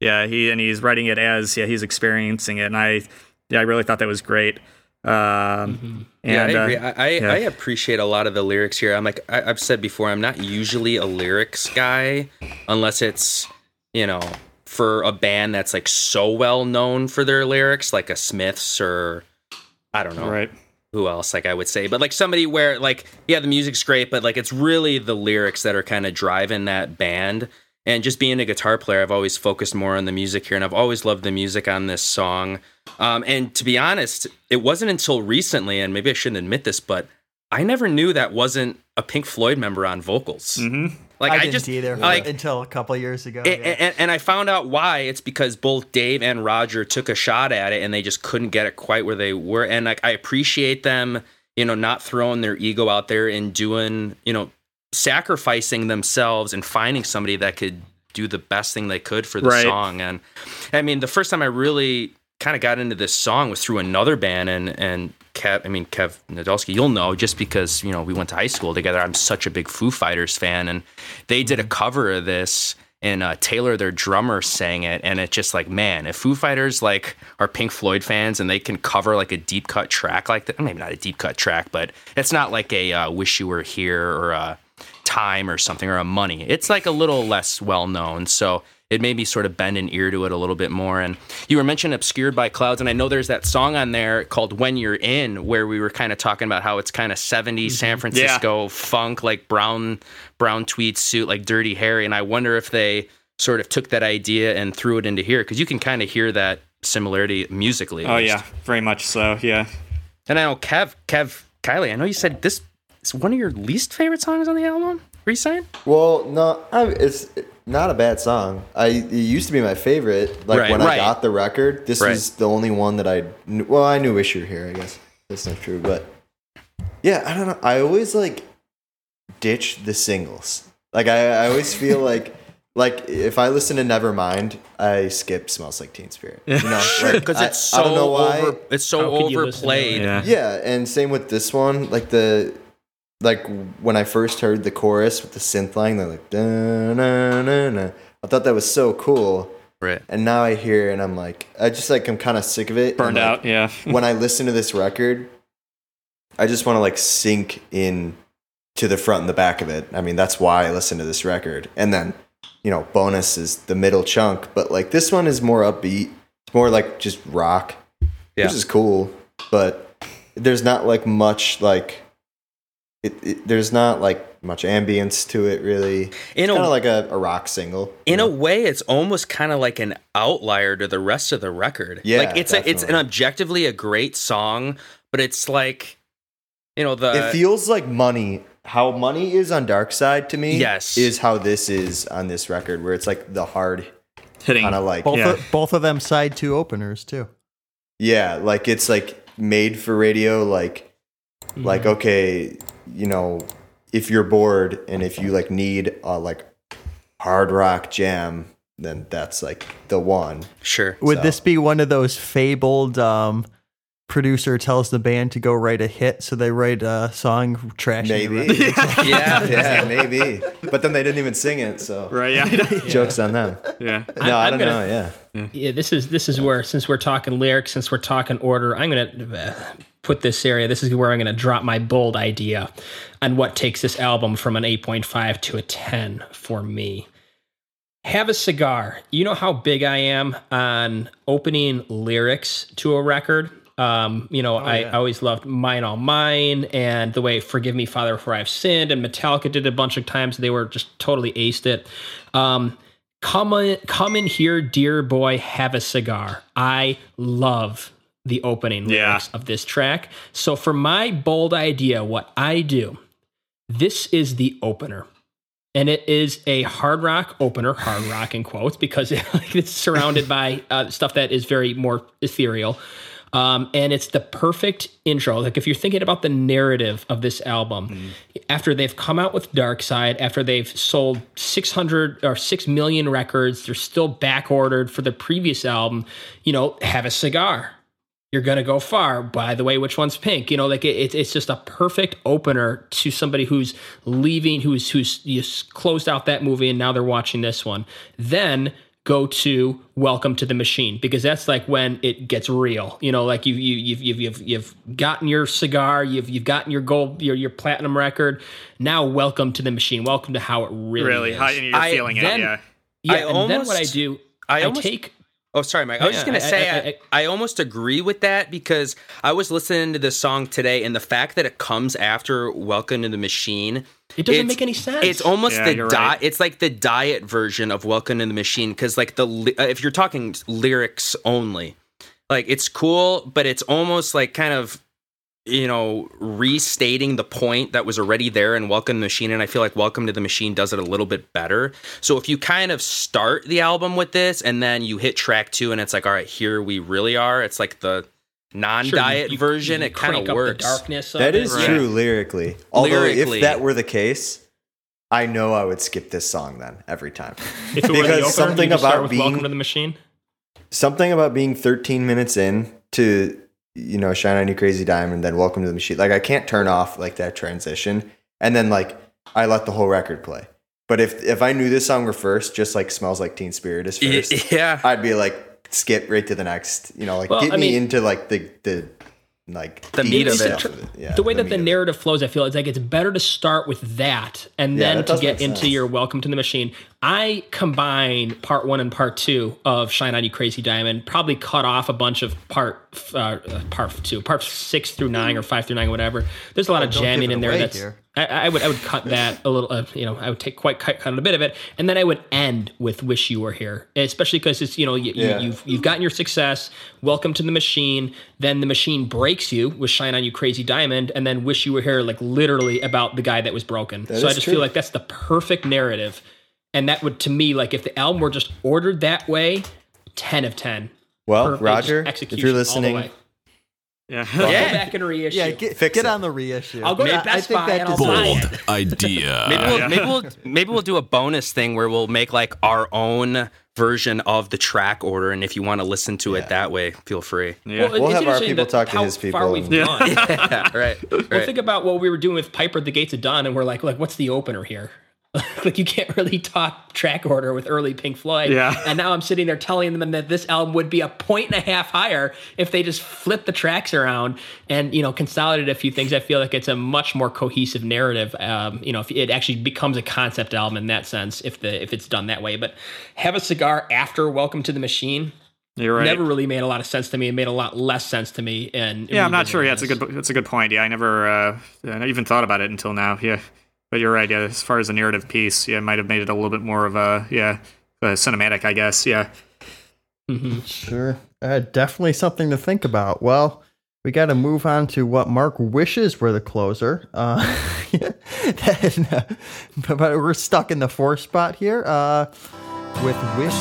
yeah. He and he's writing it as yeah he's experiencing it. And I yeah I really thought that was great. Um, Yeah, and, I uh, agree. I, I, yeah. I appreciate a lot of the lyrics here. I'm like I, I've said before, I'm not usually a lyrics guy unless it's you know for a band that's like so well known for their lyrics, like a Smiths or I don't know right. who else. Like I would say, but like somebody where like yeah, the music's great, but like it's really the lyrics that are kind of driving that band. And just being a guitar player, I've always focused more on the music here, and I've always loved the music on this song. Um, and to be honest, it wasn't until recently, and maybe I shouldn't admit this, but I never knew that wasn't a Pink Floyd member on vocals. Mm-hmm. Like I, I, didn't just either like uh, until a couple of years ago. a- yeah. and, and I found out why. It's because both Dave and Roger took a shot at it and they just couldn't get it quite where they were. And like I appreciate them, you know, not throwing their ego out there and doing, you know, sacrificing themselves and finding somebody that could do the best thing they could for the Right. song. And I mean, the first time I really kind of got into this song was through another band and and Kev, I mean Kev Nadolski, you'll know just because you know we went to high school together. I'm such a big Foo Fighters fan, and they did a cover of this, and uh, Taylor, their drummer, sang it, and it's just like, man, if Foo Fighters like are Pink Floyd fans and they can cover like a deep cut track like that, maybe not a deep cut track, but it's not like a uh, "Wish You Were Here" or a time or something or a money. It's like a little less well known. So it made me sort of bend an ear to it a little bit more. And you were mentioned Obscured by Clouds, and I know there's that song on there called When You're In, where we were kind of talking about how it's kind of 70s San Francisco funk, like brown brown tweed suit, like Dirty Harry. And I wonder if they sort of took that idea and threw it into here because you can kind of hear that similarity musically. Oh least. yeah, very much so. Yeah. And I know Kev, Kev, Kylie, I know you said this is one of your least favorite songs on the album. Were you saying? Well, no, I, it's not a bad song. I it used to be my favorite. Like Right, when right. I got the record, this Right. was the only one that I. Knew, well, I knew "Wish You Were Here." I guess that's not true, but yeah, I don't know. I always like ditch the singles. Like I, I always feel like. Like if I listen to Nevermind, I skip "Smells Like Teen Spirit." You know, like, because I- it's I so don't know why. over it's so How could you listen to overplayed. it? Yeah. Yeah, and same with this one. Like the like when I first heard the chorus with the synth line, they're like da na na na. I thought that was so cool. Right. And now I hear it and I'm like I just like I'm kind of sick of it. Burned And, like, out. Yeah. when I listen to this record, I just want to like sink in to the front and the back of it. I mean, that's why I listen to this record. And then, you know, bonus is the middle chunk, but like this one is more upbeat. It's more like just rock, Yeah. which is cool, but there's not like much like it, it there's not like much ambience to it really. In It's a- kind of like a, a rock single. you In a way, it's almost kind of like an outlier to the rest of the record. Yeah, like it's a, it's an objectively a great song, but it's like, you know, the it feels like money how money is on dark side to me Yes. is how this is on this record where it's like the hard Hitting. kind of like both Yeah. of, both of them side two openers too. yeah like it's like made for radio like like mm-hmm. okay you know if you're bored and if you like need a like hard rock jam then that's like the one sure. Would So- this be one of those fabled um, producer tells the band to go write a hit, so they write a song trashing the maybe record? Yeah. yeah maybe but then they didn't even sing it so right. Yeah. jokes on them yeah. no I, I'm don't gonna- know yeah Yeah, this is this is where since we're talking lyrics, since we're talking order, I'm gonna uh, put this area. This is where I'm gonna drop my bold idea on what takes this album from an 8.5 to a 10 for me. Have a cigar. You know how big I am on opening lyrics to a record. Um, you know, I, I always loved Mine All Mine and the way Forgive Me, Father, for I've Sinned, and Metallica did it a bunch of times. They were just totally aced it. Um, come in, come in here, dear boy, have a cigar. I love the opening Yeah. of this track. So for my bold idea, what I do, this is the opener. and it is a hard rock opener, hard rock in quotes, because it's surrounded by uh, stuff that is very more ethereal. Um, and it's the perfect intro. Like if you're thinking about the narrative of this album, after they've come out with Dark Side, after they've sold 600 or 6 million records, they're still back ordered for the previous album, you know, have a cigar. You're gonna go far. By the way, which one's pink? You know, like it, it's just a perfect opener to somebody who's leaving, who's who's you closed out that movie and now they're watching this one. Then go to welcome to the machine because that's like when it gets real you know like you, you you've, you've you've you've gotten your cigar you've you've gotten your gold your, your platinum record now welcome to the machine welcome to how it really, Really, is. how, and you're I- feeling then- it. Yeah. yeah I and then what i do I i, almost- take Oh, sorry, Mike. I was just gonna I- say I- I, I- I almost agree with that because I was listening to this song today, and the fact that it comes after "Welcome to the Machine," It doesn't make any sense. It's almost Yeah, the you're di- right. It's like the diet version of "Welcome to the Machine" because, like the li- uh, if you're talking lyrics only, like it's cool, but it's almost like kind of you know restating the point that was already there in welcome to the machine and i feel like welcome to the machine does it a little bit better so if you kind of start the album with this and then you hit track two and it's like all right here we really are it's like the non-diet you- you- version you it kind of works the darkness of That it. is Right. true lyrically. Although Lyrically. if that were the case, I know I would skip this song then every time. If it were the because opener, something you just start about with being- welcome to the machine Something about being 13 minutes in to you know shine on you crazy diamond, then welcome to the machine. Like I can't turn off like that transition, and then like I let the whole record play. But if if I knew this song were first, just like smells like Teen Spirit is first, yeah I'd be like skip right to the next. You know, like Well, get I me mean- into like the the like The meat of stuff it. Yeah, the way that the narrative flows, I feel it's like it's better to start with that and Yeah, then that to get into sense. your welcome to the machine. I combine part one and part two of Shine On You Crazy Diamond, probably cut off a bunch of part uh, uh, part two, part six through nine or five through nine, whatever. There's a lot of jamming in there. That's here. I, I would I would cut that a little. Uh, you know, I would take quite cut, cut a bit of it, and then I would end with "Wish You Were Here," especially because it's you know you, Yeah. you, you've you've gotten your success. Welcome to the machine. Then the machine breaks you with "Shine On You Crazy Diamond," and then "Wish You Were Here," like literally about the guy that was broken. so I just true. feel like that's the perfect narrative, and that would to me like if the album were just ordered that way, ten of ten. Well, Perfect Roger, if you're listening. Yeah. I'll Yeah. go back and reissue. Yeah, get, Fix get it. on the reissue. I'll go to Best I think Buy that and I'll deserves- buy Bold idea. Maybe we'll, maybe we'll maybe we'll do a bonus thing where we'll make like our own version of the track order, and if you want to listen to it that way, feel free. Yeah. Well, We'll have our people talk to his people. how Far we've and- Yeah. gone. yeah, right. Well, think about what we were doing with Piper at the Gates of Dawn, and we're like, like, what's the opener here? like, you can't really talk track order with early Pink Floyd. Yeah. And now I'm sitting there telling them that this album would be a point and a half higher if they just flip the tracks around and you know consolidate a few things. I feel like it's a much more cohesive narrative. Um, you know, if it actually becomes a concept album in that sense, if the if it's done that way. But have a cigar after Welcome to the Machine. You're right. Never really made a lot of sense to me. It made a lot less sense to me. And yeah, I'm not sure. Yeah, it's a good. That's a good point. Yeah, I never. Uh, I even thought about it until now. Yeah, but you're right. Yeah, as far as the narrative piece, yeah, it might have made it a little bit more of a yeah, uh cinematic. I guess. Yeah. Sure. Uh, definitely something to think about. Well, we got to move on to what Mark wishes were the closer. Uh, that- but we're stuck in the fourth spot here uh, with Wish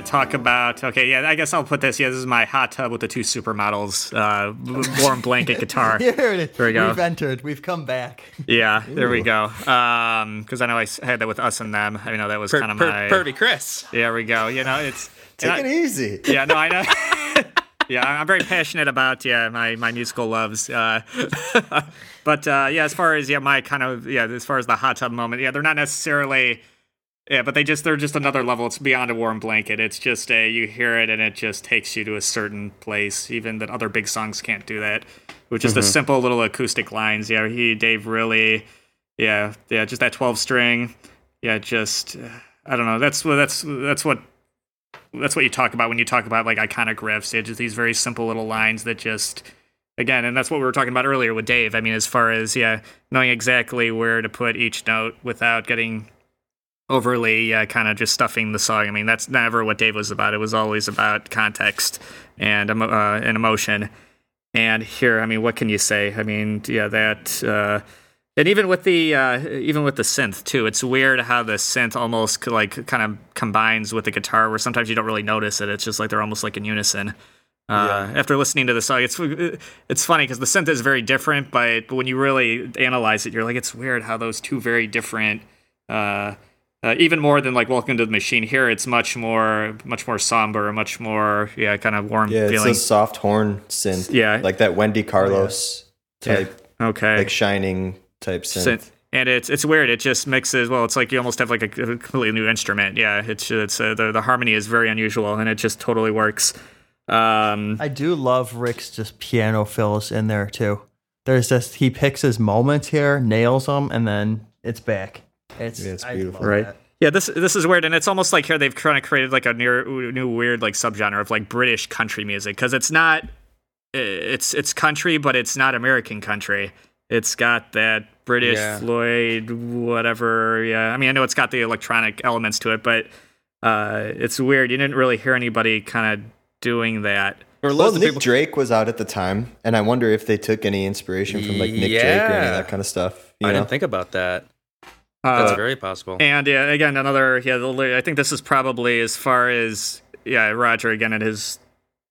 talk about. Okay, yeah, I guess I'll put this. Yeah, this is my hot tub with the two supermodels, uh, warm blanket guitar. Here it is. There we go. We've entered. We've come back. Yeah, there we go. Um, because I know I had that with us and them. I know that was Per, kind of per, my. Pervy Chris. There we go. You know, it's. Take and it I- easy. yeah, no, I know. yeah, I'm very passionate about yeah my my musical loves. Uh, but uh, yeah, as far as yeah my kind of yeah as far as the hot tub moment, yeah, they're not necessarily. Yeah, but they just they're just another level. It's beyond a warm blanket. It's just a you hear it and it just takes you to a certain place. Even that other big songs can't do that. With just the mm-hmm. simple little acoustic lines. Yeah, he Dave really, yeah, yeah, just that twelve string. Yeah, just I don't know. That's what that's that's what that's what you talk about when you talk about like iconic riffs. It's just these very simple little lines that just again, and that's what we were talking about earlier with Dave. I mean, as far as yeah, knowing exactly where to put each note without getting overly uh, kind of just stuffing the song. I mean, that's never what Dave was about. It was always about context and uh, and emotion. And here, I mean, what can you say? I mean, yeah, that. Uh, and even with the uh, even with the synth too, it's weird how the synth almost like kind of combines with the guitar, where sometimes you don't really notice it. It's just like they're almost like in unison. Uh, After listening to the song, it's it's funny because the synth is very different, but, but when you really analyze it, you're like, it's weird how those two very different. Uh, uh, even more than like Welcome to the Machine. Here, it's much more, much more somber, much more, yeah, kind of warm Yeah, it's a soft horn synth. Yeah. Like that Wendy Carlos type, okay, like shining type synth. Synth. and it's it's weird. It just mixes. Well, it's like you almost have like a, a completely new instrument. Yeah, it's it's uh, the the harmony is very unusual, and it just totally works. Um, I do love Rick's just piano fills in there too. There's just he picks his moments here, nails them, and then it's back. It's, Yeah, it's beautiful. right. that. Yeah, this this is weird, and it's almost like here they've kind of created like a near, new weird like subgenre of like British country music because it's not it's it's country, but it's not American country. It's got that British Yeah. Floyd whatever. Yeah, I mean I know it's got the electronic elements to it, but uh, it's weird. You didn't really hear anybody kind of doing that. Or Well, loads Nick people. Drake was out at the time, and I wonder if they took any inspiration from like Nick Drake or any of that kind of stuff. You I know? didn't think about that. Uh, That's very possible. And yeah, again, another yeah. The, I think this is probably as far as yeah, Roger again at his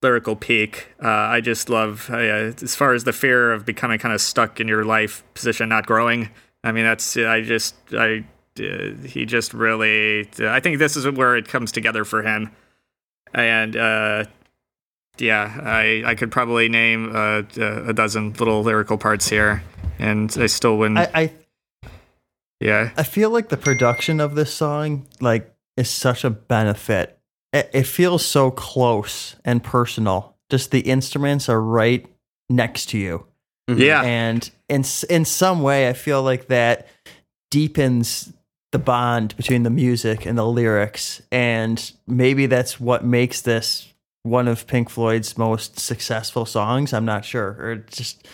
lyrical peak. Uh, I just love uh, yeah, as far as the fear of becoming kind of stuck in your life position, not growing. I mean, that's I just I uh, he just really. I think this is where it comes together for him. And uh, yeah, I I could probably name uh, a dozen little lyrical parts here, and I still wouldn't. I, I yeah. I feel like the production of this song like is such a benefit. It, it feels so close and personal. Just the instruments are right next to you. Mm-hmm. Yeah. and in in some way i feel like that deepens the bond between the music and the lyrics and maybe that's what makes this one of pink floyd's most successful songs i'm not sure or just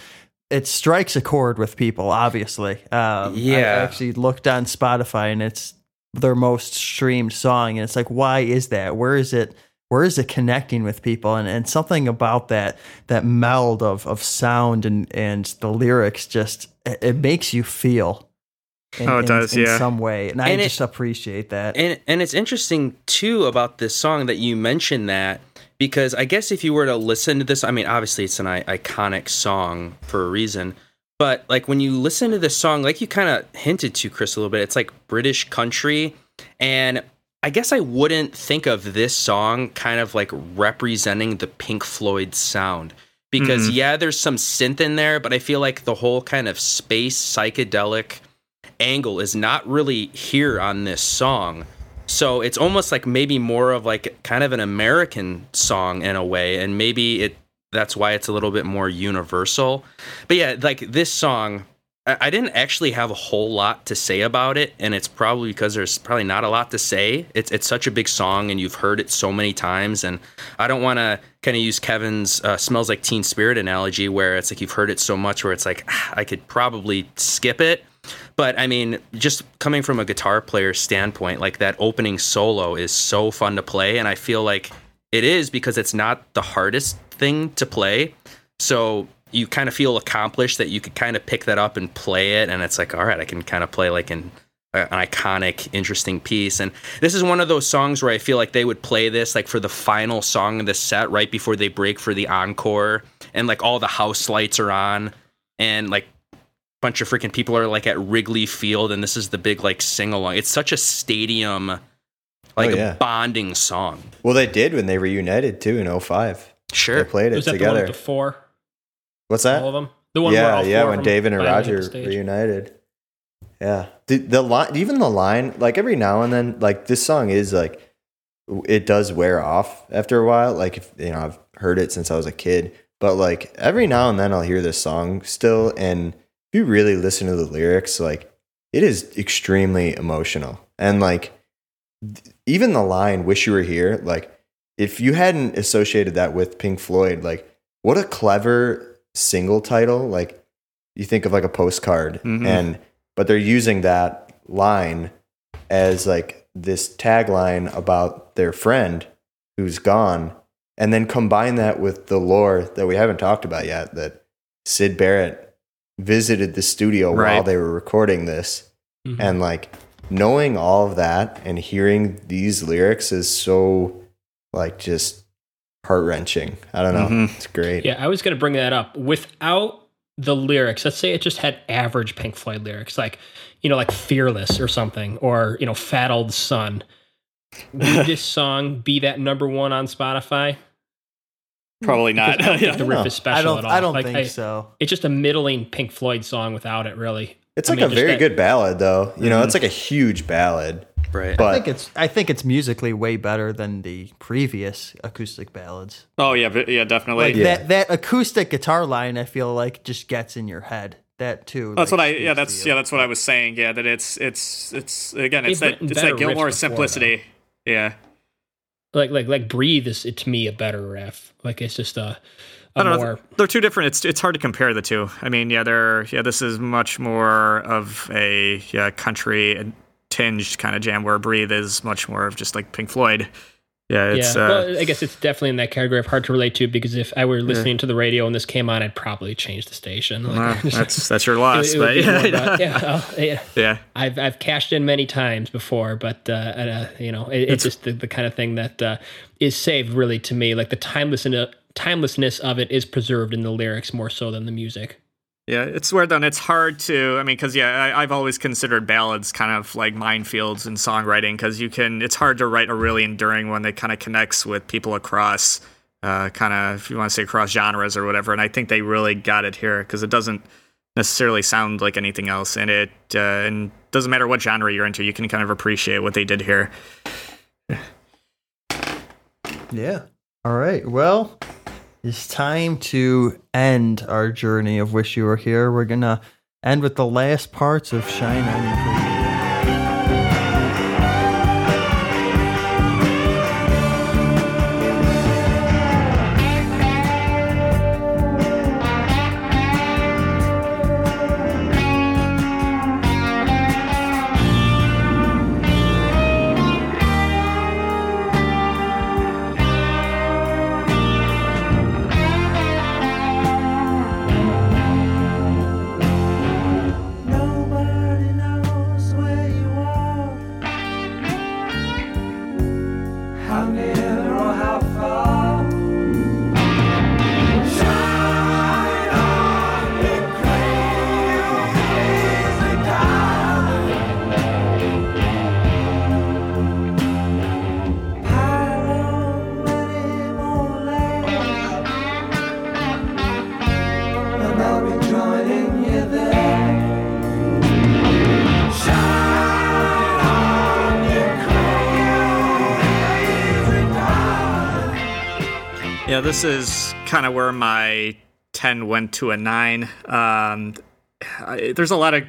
it strikes a chord with people obviously. Um, I actually looked on spotify and it's their most streamed song and it's like why is that? Where is it where is it connecting with people? And, and something about that that meld of, of sound and, and the lyrics just it, it makes you feel in, Oh, it in- does, in yeah. some way. And, I it- just appreciate that. And and it's interesting too about this song that you mentioned that because I guess if you were to listen to this, I mean, obviously it's an I- iconic song for a reason, but like when you listen to this song, like you kind of hinted to Chris a little bit, it's like British country, and I guess I wouldn't think of this song kind of like representing the Pink Floyd sound. Because mm-hmm. yeah, there's some synth in there, but I feel like the whole kind of space psychedelic angle is not really here on this song. So it's almost like maybe more of like kind of an American song in a way, and maybe it that's why it's a little bit more universal. But yeah, like this song, I, didn't actually have a whole lot to say about it, and it's probably because there's probably not a lot to say. It's it's such a big song, and you've heard it so many times, and I don't want to kind of use Kevin's uh, "smells like Teen Spirit" analogy, where it's like you've heard it so much, where it's like "Ah, I could probably skip it. But I mean, just coming from a guitar player standpoint, like that opening solo is so fun to play, and I feel like it is because it's not the hardest thing to play. So you kind of feel accomplished that you could kind of pick that up and play it, and it's like, all right, I can kind of play like in an iconic, interesting piece. And this is one of those songs where I feel like they would play this like for the final song of the set right before they break for the encore, and like all the house lights are on, and like bunch of freaking people are like at Wrigley Field, and this is the big like sing along. It's such a stadium, like Oh, yeah. a bonding song. Well, they did when they reunited too in 05. Sure, They played it Was that the one together. with the four? What's that? All of them. The one where yeah, all yeah. four When David and Roger the reunited. Yeah, the the line, even the line, like every now and then, like this song is like, it does wear off after a while. Like if you know, I've heard it since I was a kid, but like every now and then I'll hear this song still, and if you really listen to the lyrics, like it is extremely emotional, and like th- even the line "Wish you were here," like if you hadn't associated that with Pink Floyd, like what a clever single title. Like you think of like a postcard Mhm. and but they're using that line as like this tagline about their friend who's gone and then combine that with the lore that we haven't talked about yet that Syd Barrett visited the studio while they were recording this Mhm. and like knowing all of that and hearing these lyrics is so like just heart wrenching. I don't know. Mhm. It's great. Yeah, I was going to bring that up. Without the lyrics, let's say it just had average Pink Floyd lyrics, like, you know, like Fearless or something, or, you know, Fat Old Son. Would this song be that number one on Spotify? Probably not. I don't think yeah. the riff No. is special I don't. at all. I don't Like, think so. It's just a middling Pink Floyd song without it, really. It's I like mean, a very that- good ballad though. You know, Mhm. it's like a huge ballad. Right. I But think it's. I think it's musically way better than the previous acoustic ballads. Oh yeah, but- yeah, definitely. Like Yeah. that. That acoustic guitar line, I feel like just gets in your head. That too. That's like, what I yeah that's yeah that's what I was saying yeah that it's it's it's again it's They've that it's that Gilmour riffs before, simplicity yeah Like, like, like Breathe is, to me, a better riff. Like, it's just a, a I don't more. know they're two different it's it's hard to compare the two I mean yeah they're yeah this is much more of a yeah country tinged kind of jam where Breathe is much more of just like Pink Floyd yeah it's yeah, uh, well, I guess it's definitely in that category of hard to relate to because if I were listening to the radio and this came on, I'd probably change the station. Like, that's that's your loss it but yeah about- yeah, yeah. yeah I've I've cashed in many times before, but uh, uh, you know, it, it's just the, the kind of thing that uh, is saved really to me. Like the timelessness timelessness of it is preserved in the lyrics more so than the music. Yeah, it's weird though. It's hard to, I mean, because yeah, I, I've always considered ballads kind of like minefields in songwriting because you can. It's hard to write a really enduring one that kind of connects with people across, uh, kind of if you want to say across genres or whatever. And I think they really got it here because it doesn't necessarily sound like anything else, and it uh, and doesn't matter what genre you're into, you can kind of appreciate what they did here. Yeah. All right. Well, it's time to end our journey of Wish You Were Here. We're going to end with the last parts of Shine On. Yeah, this is kind of where my 10 went to a 9. Um, I, there's a lot of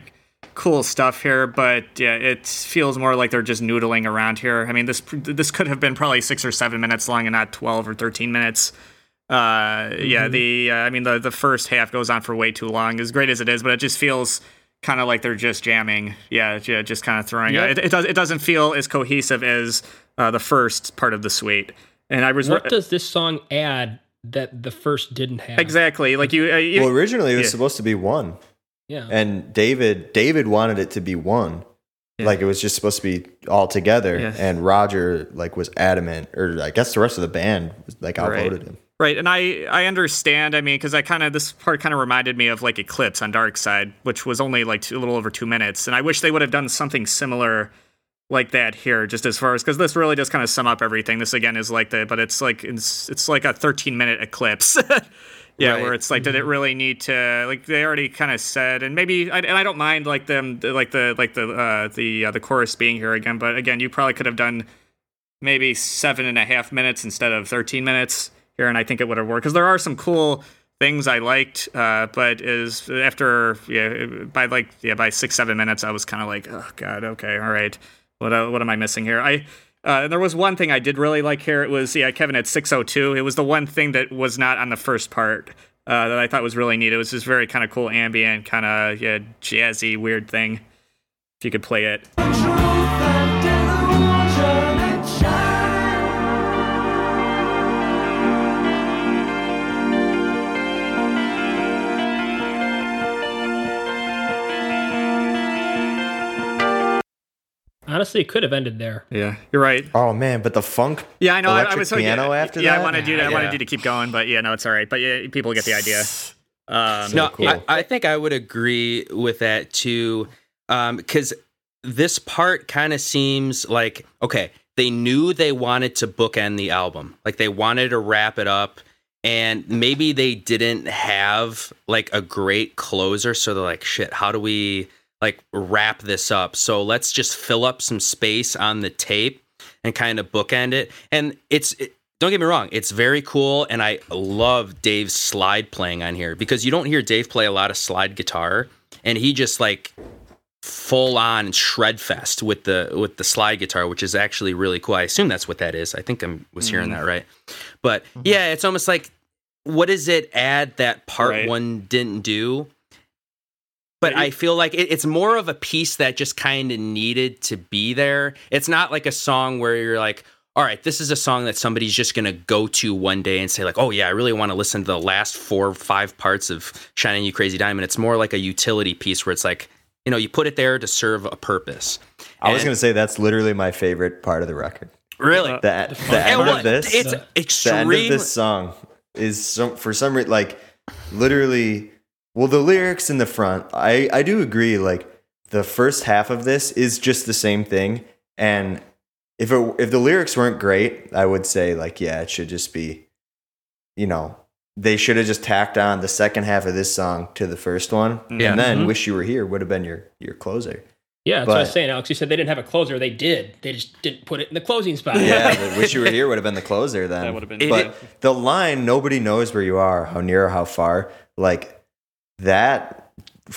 cool stuff here, but yeah, it feels more like they're just noodling around here. I mean, this this could have been probably 6 or 7 minutes long and not 12 or 13 minutes. Uh, yeah, the uh, I mean the the first half goes on for way too long, as great as it is, but it just feels kind of like they're just jamming. Yeah, ju- just kind of throwing. Yep. It, it does it doesn't feel as cohesive as uh, the first part of the suite. And I was What does this song add that the first didn't have? Exactly. Like you, uh, you Well, originally it was Yeah. supposed to be one, Yeah. and David David wanted it to be one, Like it was just supposed to be all together, Yeah. and Roger like was adamant, or I guess the rest of the band like outvoted Right. him. Right, and I I understand. I mean, because I kind of this part kind of reminded me of like Eclipse on Dark Side, which was only like two, a little over two minutes, and I wish they would have done something similar like that here, just as far as because this really does kind of sum up everything. This again is like the, but it's like it's it's like a 13 minute Eclipse. Yeah, Right. where it's like, did it really need to? Like, they already kind of said, and maybe, I, and I don't mind like them, like the like the uh, the uh, the chorus being here again, but again, you probably could have done maybe seven and a half minutes instead of 13 minutes here, and I think it would have worked because there are some cool things I liked, uh, but is after yeah by like yeah by six seven minutes I was kind of like oh god okay all right what uh, what am I missing here I. Uh, there was one thing I did really like here. It was yeah, Kevin at 602. It was the one thing that was not on the first part uh, that I thought was really neat. It was this very kind of cool ambient, kind of yeah, jazzy, weird thing. If you could play it. Honestly, it could have ended there. Yeah, you're right. Oh man, but the funk Yeah, I know. I, I electric was piano yeah, after yeah, that. I wanted you to. I wanted you to keep going, but yeah, no, it's all right. But yeah, people get the idea. Um, no, cool. I, I think I would agree with that too, because this part kind of seems like okay, they knew they wanted to bookend the album, like they wanted to wrap it up, and maybe they didn't have like a great closer, so they're like, shit, how do we like wrap this up? So let's just fill up some space on the tape and kind of bookend it, and it's. It, don't get me wrong, it's very cool, and I love Dave's slide playing on here because you don't hear Dave play a lot of slide guitar, and he just like full on shred fest with the with the slide guitar, which is actually really cool. I assume that's what that is. I think I was hearing mm-hmm. that right, but mm-hmm. yeah, it's almost like what does it add that part Right. one didn't do? But Yeah, I feel like it, it's more of a piece that just kind of needed to be there. It's not like a song where you're like, all right, this is a song that somebody's just gonna go to one day and say like, oh yeah, I really want to listen to the last four or five parts of Shine On You Crazy Diamond. It's more like a utility piece where it's like, you know, you put it there to serve a purpose. I was gonna say that's literally my favorite part of the record. really. Uh, The, the end what- of this, it's the end extreme. of this song is some for some reason like literally. Well, the lyrics in the front, I I do agree. Like the first half of this is just the same thing, and if it if the lyrics weren't great, I would say like yeah, it should just be, you know. They should have just tacked on the second half of this song to the first one, Yeah. and then Mhm. "Wish You Were Here" would have been your your closer. Yeah, that's what I was saying, Alex. You said they didn't have a closer. They did. They just didn't put it in the closing spot. Yeah, "Wish You Were Here" would have been the closer then. That would have been. It- but the line nobody knows where you are how near or how far like that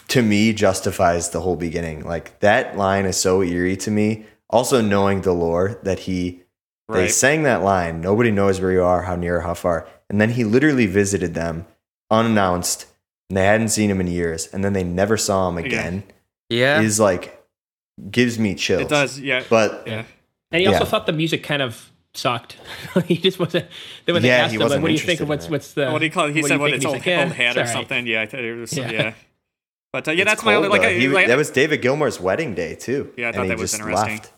to me justifies the whole beginning like that line is so eerie to me also knowing the lore that he they sang that line nobody knows where you are how near or how far and then he literally visited them unannounced and they hadn't seen him in years and then they never saw him again yeah. is like gives me chills it does. Yeah. but yeah. And he also Yeah. thought the music kind of sucked. he just wasn't. Then when they Yeah, asked him, like, "What do you think of what's what's the?" what do you call it? He what said you what it's And old, he's like, old "Eh, hat or all right." something. Yeah, I thought it was. Yeah. Yeah. But uh, yeah, it's that's my only like. I, He- like that was david gilmour's wedding day too Yeah, I and thought he that was just interesting. left.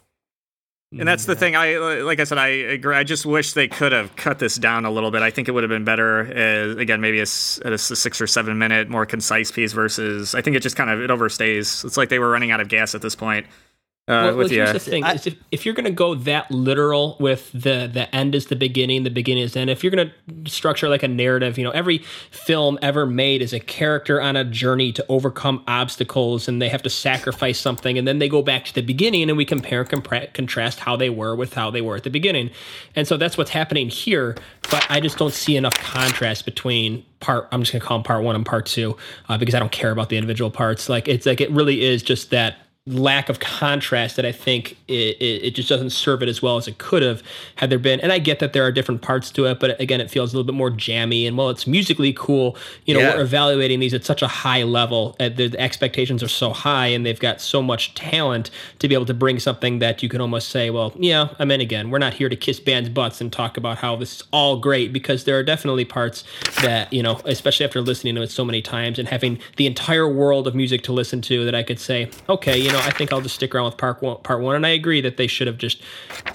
And that's the thing. I like I said. I agree. I just wish they could have cut this down a little bit. I think it would have been better. As, again, maybe a, s- at a s- six or seven minute, more concise piece versus. I think it just kind of it overstays. It's like they were running out of gas at this point. Uh, well, with well, here's yeah, the thing: is if, if you're going to go that literal with the the end is the beginning, the beginning is the end. If you're going to structure like a narrative, you know, every film ever made is a character on a journey to overcome obstacles, and they have to sacrifice something, and then they go back to the beginning, and we compare and compra- contrast how they were with how they were at the beginning, and so that's what's happening here. But I just don't see enough contrast between part. I'm just going to call them part one and part two uh, because I don't care about the individual parts. Like it's like it really is just that lack of contrast that I think it, it, it just doesn't serve it as well as it could have had there been. And I get that there are different parts to it, but again, it feels a little bit more jammy. And while it's musically cool, you know, Yeah. we're evaluating these at such a high level. Uh, the, the expectations are so high, and they've got so much talent to be able to bring something that you can almost say, well, yeah, I'm in again. We're not here to kiss bands' butts and talk about how this is all great because there are definitely parts that you know, especially after listening to it so many times and having the entire world of music to listen to, that I could say, okay, you know know, I think I'll just stick around with part one. Part one, and I agree that they should have just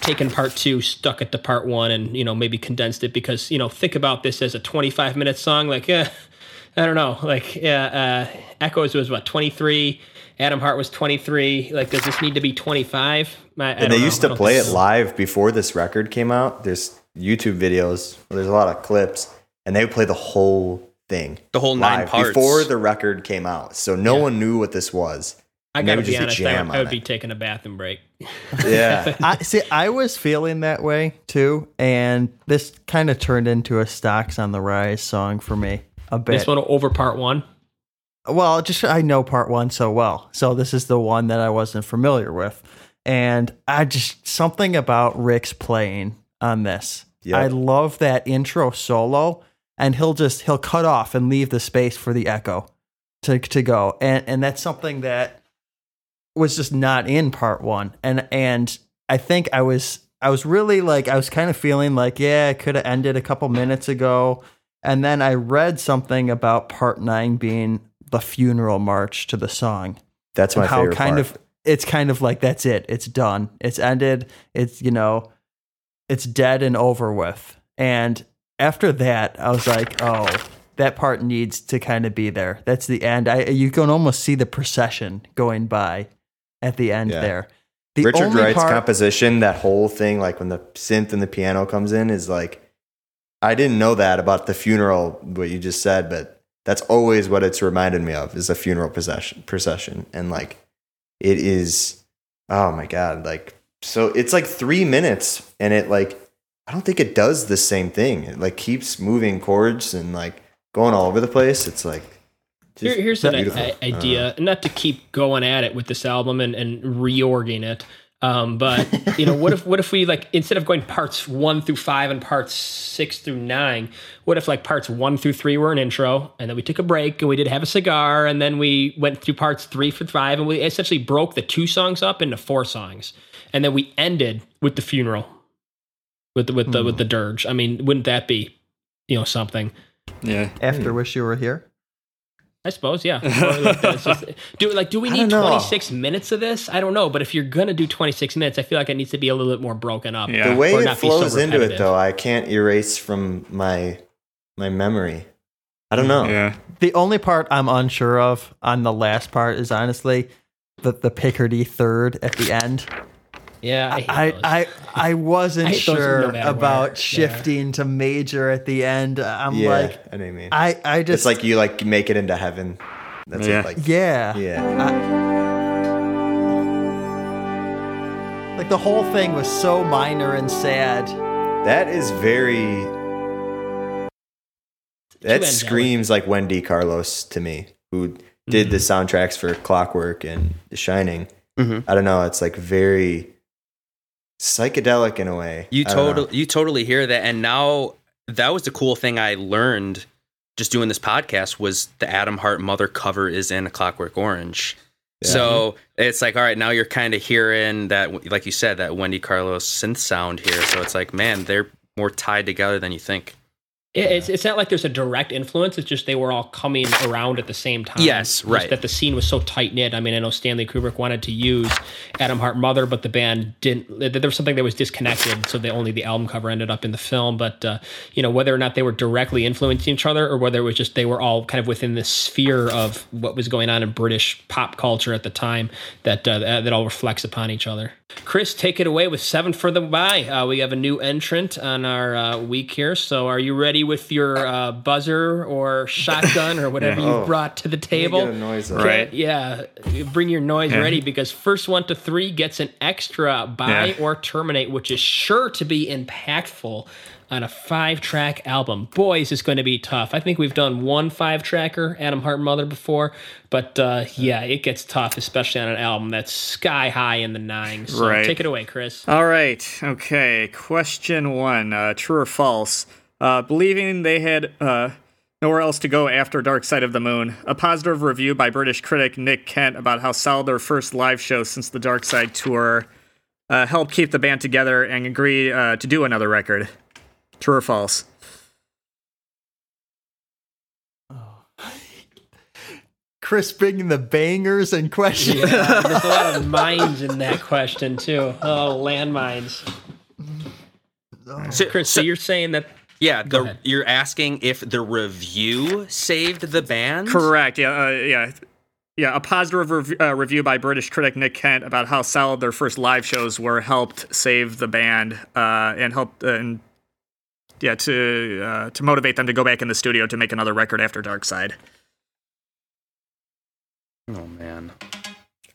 taken part two, stuck it to part one, and you know maybe condensed it because you know think about this as a 25 minute song. Like, eh, I don't know. Like, yeah, uh, Echoes was what 23. Atom Heart was 23. Like, does this need to be 25? I, I And they know. used to play it live before this record came out. There's YouTube videos. There's a lot of clips, and they would play the whole thing, The whole nine live parts. before the record came out. So no Yeah. one knew what this was. I gotta would be honest. I jam would, I on would be it. taking a bathroom break. Yeah, I see. I was feeling that way too, and this kind of turned into a "Stocks on the Rise" song for me a bit. This one over part one. Well, just I know part one so well, so this is the one that I wasn't familiar with, and I just something about Rick's playing on this. Yep. I love that intro solo, and he'll just he'll cut off and leave the space for the echo to to go, and and that's something that was just not in part one, and and I think I was I was really like I was kind of feeling like yeah, it could have ended a couple minutes ago. And then I read something about part nine being the funeral march to the song. that's my how favorite kind part. of it's kind of like that's it. It's done. It's ended. It's you know, it's dead and over with. And after that, I was like, oh, that part needs to kind of be there. That's the end. I you can almost see the procession going by at the end Yeah. there. The Richard Wright's part, composition, that whole thing, like when the synth and the piano comes in, is like I didn't know that about the funeral, what you just said, but that's always what it's reminded me of is a funeral procession procession. And like it is oh my god, like so it's like three minutes and it like I don't think it does the same thing. It like keeps moving chords and like going all over the place. It's like Here, here's an beautiful. i- idea, not to keep going at it with this album and, and reorging it, um, but you know, what if what if we like instead of going parts one through five and parts six through nine, what if like parts one through three were an intro, and then we took a break and we did have a cigar, and then we went through parts three for five, and we essentially broke the two songs up into four songs, and then we ended with the funeral, with the with the with the dirge. I mean, wouldn't that be, you know, something? Yeah. after wish you were here. I suppose, yeah. Or like just- do like do we need 26 minutes of this? I don't know, but if you're gonna do 26 minutes, I feel like it needs to be a little bit more broken up. Yeah. the way it not be so flows into it though i can't erase from my my memory i don't know Yeah. The only part I'm unsure of on the last part is honestly the the Picardy third at the end. Yeah, I, I those. I, I wasn't I hate those no sure about where. Yeah. shifting to major at the end. I'm yeah like i know mean I I just it's like you like make it into heaven that's Yeah. it like yeah yeah like the whole thing was so minor and sad. that is very that screams like wendy carlos to me who did the Mm-hmm. soundtracks for clockwork and the shining Mhm. i don't know it's like very psychedelic in a way. You totally you totally hear that. And now that was the cool thing I learned just doing this podcast was the Atom Heart mother cover is in a Clockwork Orange. So it's like all right now you're kind of hearing that like you said that Wendy Carlos synth sound here. So it's like man they're more tied together than you think. It- it's, it's not like there's a direct influence. It's just they were all coming around at the same time. Yes, Just right. That the scene was so tight knit. I mean, I know Stanley Kubrick wanted to use Atom Heart Mother, but the band didn't. There was something that was disconnected, so the only the album cover ended up in the film. But uh, you know, whether or not they were directly influencing each other, or whether it was just they were all kind of within the sphere of what was going on in British pop culture at the time, that uh, that all reflects upon each other. Chris, take it away with seven for the buy. Uh, we have a new entrant on our uh, week here. So, are you ready with your uh, buzzer or shotgun or whatever you Oh. brought to the table? get a noise up. Right. Yeah, bring your noise Yeah. ready because first one to three gets an extra buy Yeah. or terminate, which is sure to be impactful on a five track album. Boys, it's going to be tough. I think we've done one five tracker, Atom Heart Mother, before, but uh, yeah, it gets tough, especially on an album that's sky high in the nines. So Right. take it away, Chris. All right. Okay. Question one: uh, True or false? Uh, believing they had uh, nowhere else to go after Dark Side of the Moon. A positive review by British critic Nick Kent about how solid their first live show since the Dark Side tour uh, helped keep the band together and agree uh, to do another record. True or false? Chris bringing the bangers in question. Yeah, there's a lot of mines in that question too. Oh, landmines. So, Chris, so, so- you're saying that yeah, the, you're asking if the review saved the band? Correct. Yeah. Uh, yeah. Yeah. A positive rev- uh, review by British critic Nick Kent about how solid their first live shows were helped save the band uh, and helped uh, and yeah to uh, to motivate them to go back in the studio to make another record after Dark Side. Oh man.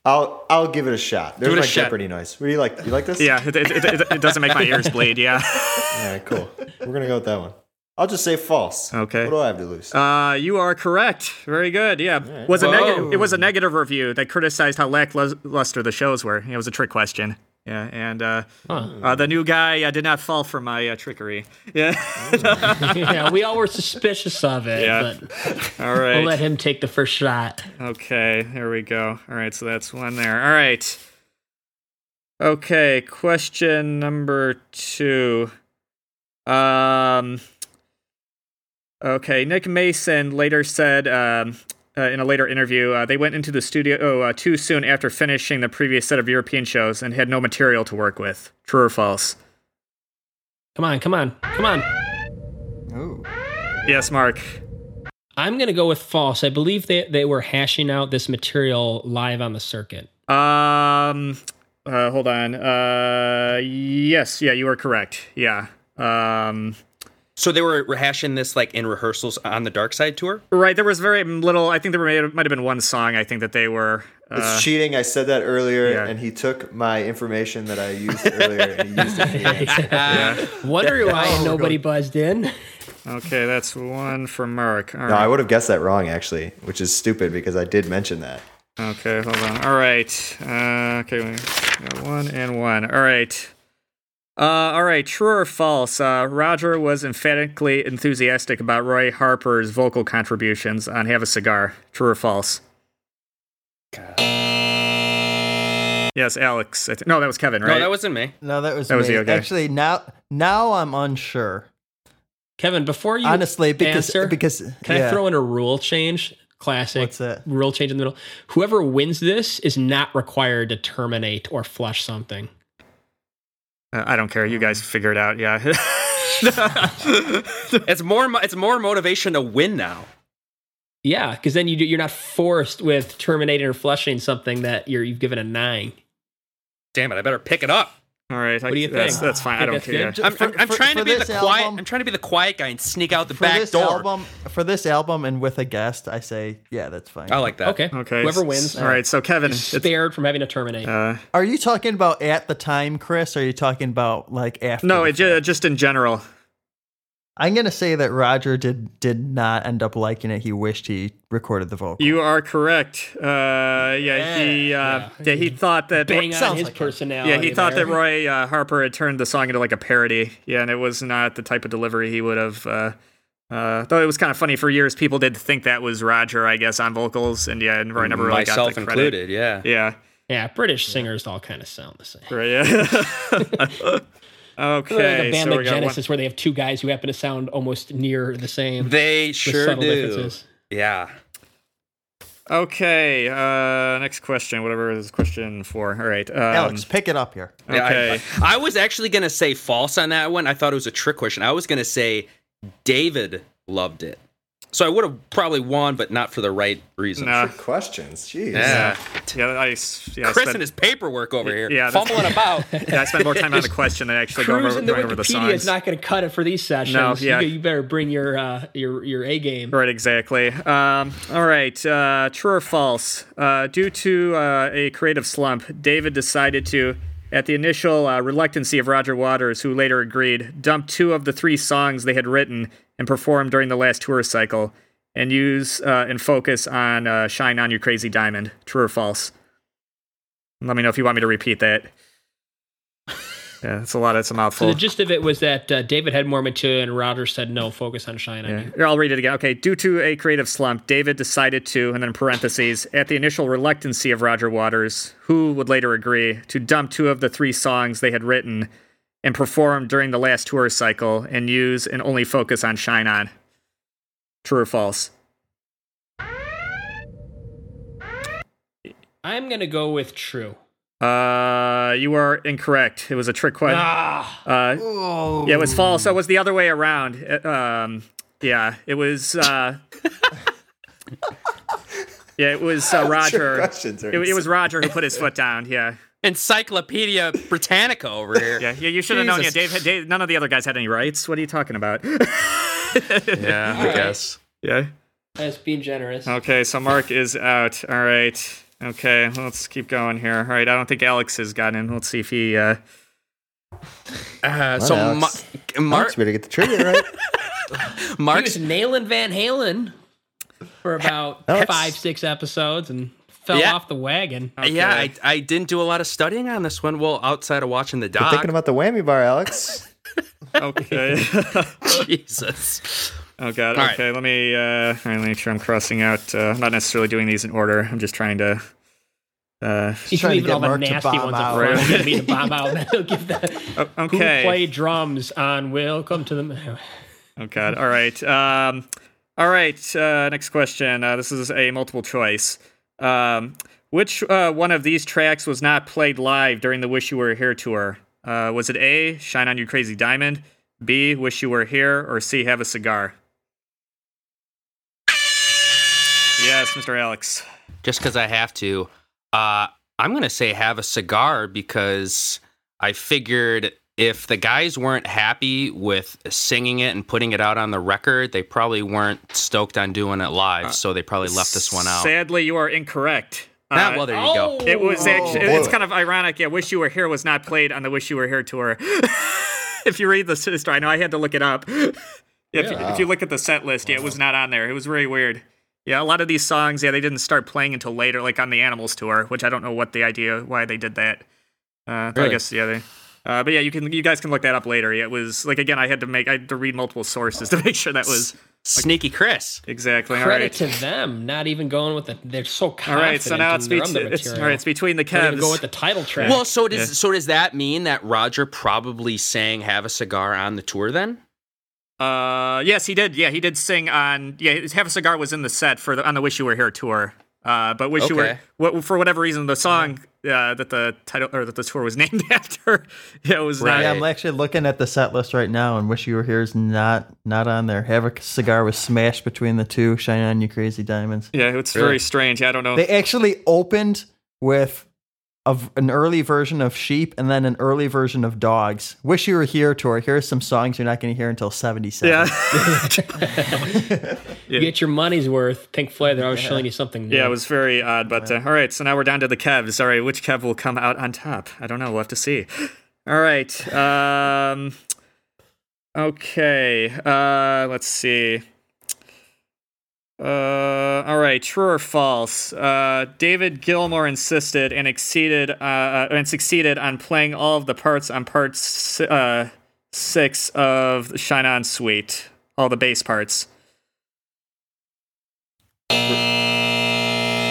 I'll I'll give it a shot. There's it a my shot. Jeopardy noise. What do you like? You like this? Yeah. It, it, it, it doesn't make my ears bleed. Yeah. All right, cool. We're gonna go with that one. I'll just say false. Okay. What do I have to lose? Uh, you are correct. Very good. Yeah, was a Whoa. negative. It was a negative review that criticized how lackluster the shows were. It was a trick question. Yeah, and uh, uh, the new guy uh, did not fall for my uh, trickery. Yeah. yeah, we all were suspicious of it, Yeah. but All right. we'll let him take the first shot. Okay, there we go. All right, so that's one there. All right. Okay, question number two. Um. Okay, Nick Mason later said um, uh, in a later interview uh, they went into the studio uh, too soon after finishing the previous set of European shows and had no material to work with. True or false? Come on, come on, come on. Ooh. Yes, Mark. I'm gonna go with false. I believe they they were hashing out this material live on the circuit. Um, uh, hold on. Uh, yes, yeah, you are correct. Yeah. Um, So they were rehashing this like in rehearsals on the Dark Side tour? right. There was very little. I think there might have been one song. I think that they were. Uh, it's cheating. I said that earlier, yeah. and he took my information that I used earlier and he used it for yeah. Wondering why nobody buzzed in. Okay, that's one for Mark. All No, I would have guessed that wrong actually, which is stupid because I did mention that. Okay, hold on. All right. Uh, okay, we got one and one. All right. Uh, all right. True or false? Uh, Roger was emphatically enthusiastic about Roy Harper's vocal contributions on "Have a Cigar." True or false? Yes, Alex. I thi- no, that was Kevin, right? No, that wasn't me. No, that was That was me. you, okay. Actually, now now I'm unsure. Kevin, before you Honestly, because answer, because can yeah. I throw in a rule change? Classic. What's that? Rule change in the middle. Whoever wins this is not required to terminate or flush something. I don't care. You guys um, figure it out. Yeah. It's more. It's more motivation to win now. Yeah, because then you do, you're not forced with terminating or flushing something that you're you've given a nine. Damn it, I better pick it up. All right. What do you that's, think? That's fine. I Think don't that's care. good? I'm, I'm, I'm for- trying to be the this quiet. album- I'm trying to be the quiet guy and sneak out the for back this door. album for this album and with a guest, I say yeah, that's fine. I like that. Okay. Okay. Whoever s- wins, All right. So Kevin. is it's- spared from having to terminate. Uh, Are you talking about at the time, Chris? Or are you talking about like after? no, the it just in general. I'm gonna say that Roger did did not end up liking it. He wished he recorded the vocal. You are correct. Uh, yeah, he uh, yeah. he thought that Bang on sounds his like personality. yeah he thought there. that Roy uh, Harper had turned the song into like a parody. Yeah, and it was not the type of delivery he would have. Uh, uh, though it was kind of funny for years, people did think that was Roger, I guess, on vocals, and yeah, and Roy never really Myself got the credit. included. Yeah. Yeah, Yeah, British singers all kind of sound the same. right. Yeah. okay, like a band so like we got one- Genesis, where they have two guys who happen to sound almost near the same. They sure do. Yeah. Okay, uh, next question. Whatever is question four. All right, um, Alex, pick it up here. Yeah, I- Okay. I, I was actually gonna say false on that one. I thought it was a trick question. I was gonna say David loved it. So I would have probably won, but not for the right reason. Nah. Good questions. Jeez. Yeah. Yeah, I, s- yeah, I Chris spent- and his paperwork over here. Yeah, Fumbling about. yeah, I spent more time on the question than actually going over, the going over the Wikipedia is not going to cut it for these sessions. No, yeah. you, you better bring your uh, your your A game. Right, exactly. Um, all right, uh, true or false? Uh, due to uh, a creative slump, David decided to, at the initial uh, reluctancy of Roger Waters, who later agreed, dump two of the three songs they had written and performed during the last tour cycle, and use uh, and focus on uh, "Shine On You Crazy Diamond." True or false? Let me know if you want me to repeat that. Yeah, it's a lot. It's a So mouthful. the gist of it was that uh, David had more material, and Roger said no. Focus on Shine on Yeah. You. I'll read it again. Okay. Due to a creative slump, David decided to, and then parentheses, at the initial reluctancy of Roger Waters, who would later agree, to dump two of the three songs they had written and perform during the last tour cycle and use and only focus on Shine On. True or false? I'm gonna go with true. Uh, you are incorrect. It was a trick question. Ah, Uh, Oh. yeah, it was false. So it was the other way around. Uh, Um, yeah, it was. Uh, yeah, it was uh, Roger. It, it was Roger who put his foot down. Yeah, Encyclopedia Britannica over here. yeah, yeah. You should have known. Yeah, Dave, Dave. None of the other guys had any rights. What are you talking about? Yeah, I Alright. guess. yeah. that's being generous. Okay, so Mark is out. All right. Okay, let's keep going here. All right, I don't think Alex has gotten in. Let's see if he. Uh, Uh, so Alex. Ma- Mark, Mark's better get the trivia right. Mark's was nailing Van Halen for about Alex. five, six episodes and fell Yeah. off the wagon. Yeah, I, I didn't do a lot of studying on this one. Well, outside of watching the doc. Thinking about the whammy bar, Alex. okay. Jesus. Oh god. All right. okay, let me uh all right, let me make sure I'm crossing out uh I'm not necessarily doing these in order. I'm just trying to uh He's trying to leaving get all the Mark nasty ones out. up front. Right. He's gonna the bomb out, and then he'll give the oh, who play drums on "Welcome to the." Oh god. All right. Um all right, uh next question. Uh this is a multiple choice. Um which uh, one of these tracks was not played live during the Wish You Were Here tour? Uh, was it A, Shine On You Crazy Diamond, B, Wish You Were Here, or C, Have a Cigar? Yes, Mr. Alex. Just because I have to. Uh, I'm going to say have a cigar because I figured if the guys weren't happy with singing it and putting it out on the record, they probably weren't stoked on doing it live. so they probably left this one out. Sadly, you are incorrect. Ah, Uh, well, there you go. It was actually. boy. It's kind of ironic. Yeah, "Wish You Were Here" was not played on the "Wish You Were Here" tour. if you read the story, I know I had to look it up. If, you, if you look at the set list, yeah, it was not on there. It was very weird. Yeah, a lot of these songs, yeah, they didn't start playing until later, like on the Animals tour, which I don't know what the idea why they did that. Uh, but I guess yeah, they. Uh, but yeah, you can you guys can look that up later. It was like again, I had to make I had to read multiple sources to make sure that was like, Sneaky Chris. exactly all Credit right. to them, not even going with the. They're so All confident. right, so now it's, their bet- other it's all right. It's between the They even Cavs. go with the title track. Well, so does Yeah. so does that mean that Roger probably sang "Have a Cigar" on the tour then? Uh, yes, he did. Yeah, he did sing on. Yeah, "Have a Cigar" was in the set for the on the "Wish You Were Here" tour. Uh, but "Wish You Were," what, for whatever reason, the song uh, that the title or that the tour was named after, yeah, it was Right. not. Yeah, I'm actually looking at the set list right now, and "Wish You Were Here" is not not on there. "Have a Cigar" was smashed between the two. "Shine On You Crazy Diamonds." Yeah, it's Really? very strange. I don't know. They actually opened with a v an early version of "Sheep" and then an early version of "Dogs." "Wish You Were Here" tour. Here's some songs you're not going to hear until '77. yeah, you get your money's worth. Pink Floyd, they're always showing you something. New. yeah, it was very odd. But uh, all right, so now we're down to the Kevs. All right, which Kev will come out on top? I don't know. We'll have to see. All right. Um. Okay. Uh. Let's see. Uh, all right, true or false? Uh, David Gilmour insisted and exceeded uh, uh, and succeeded on playing all of the parts on part si- uh, six of the Shine On Suite, all the bass parts.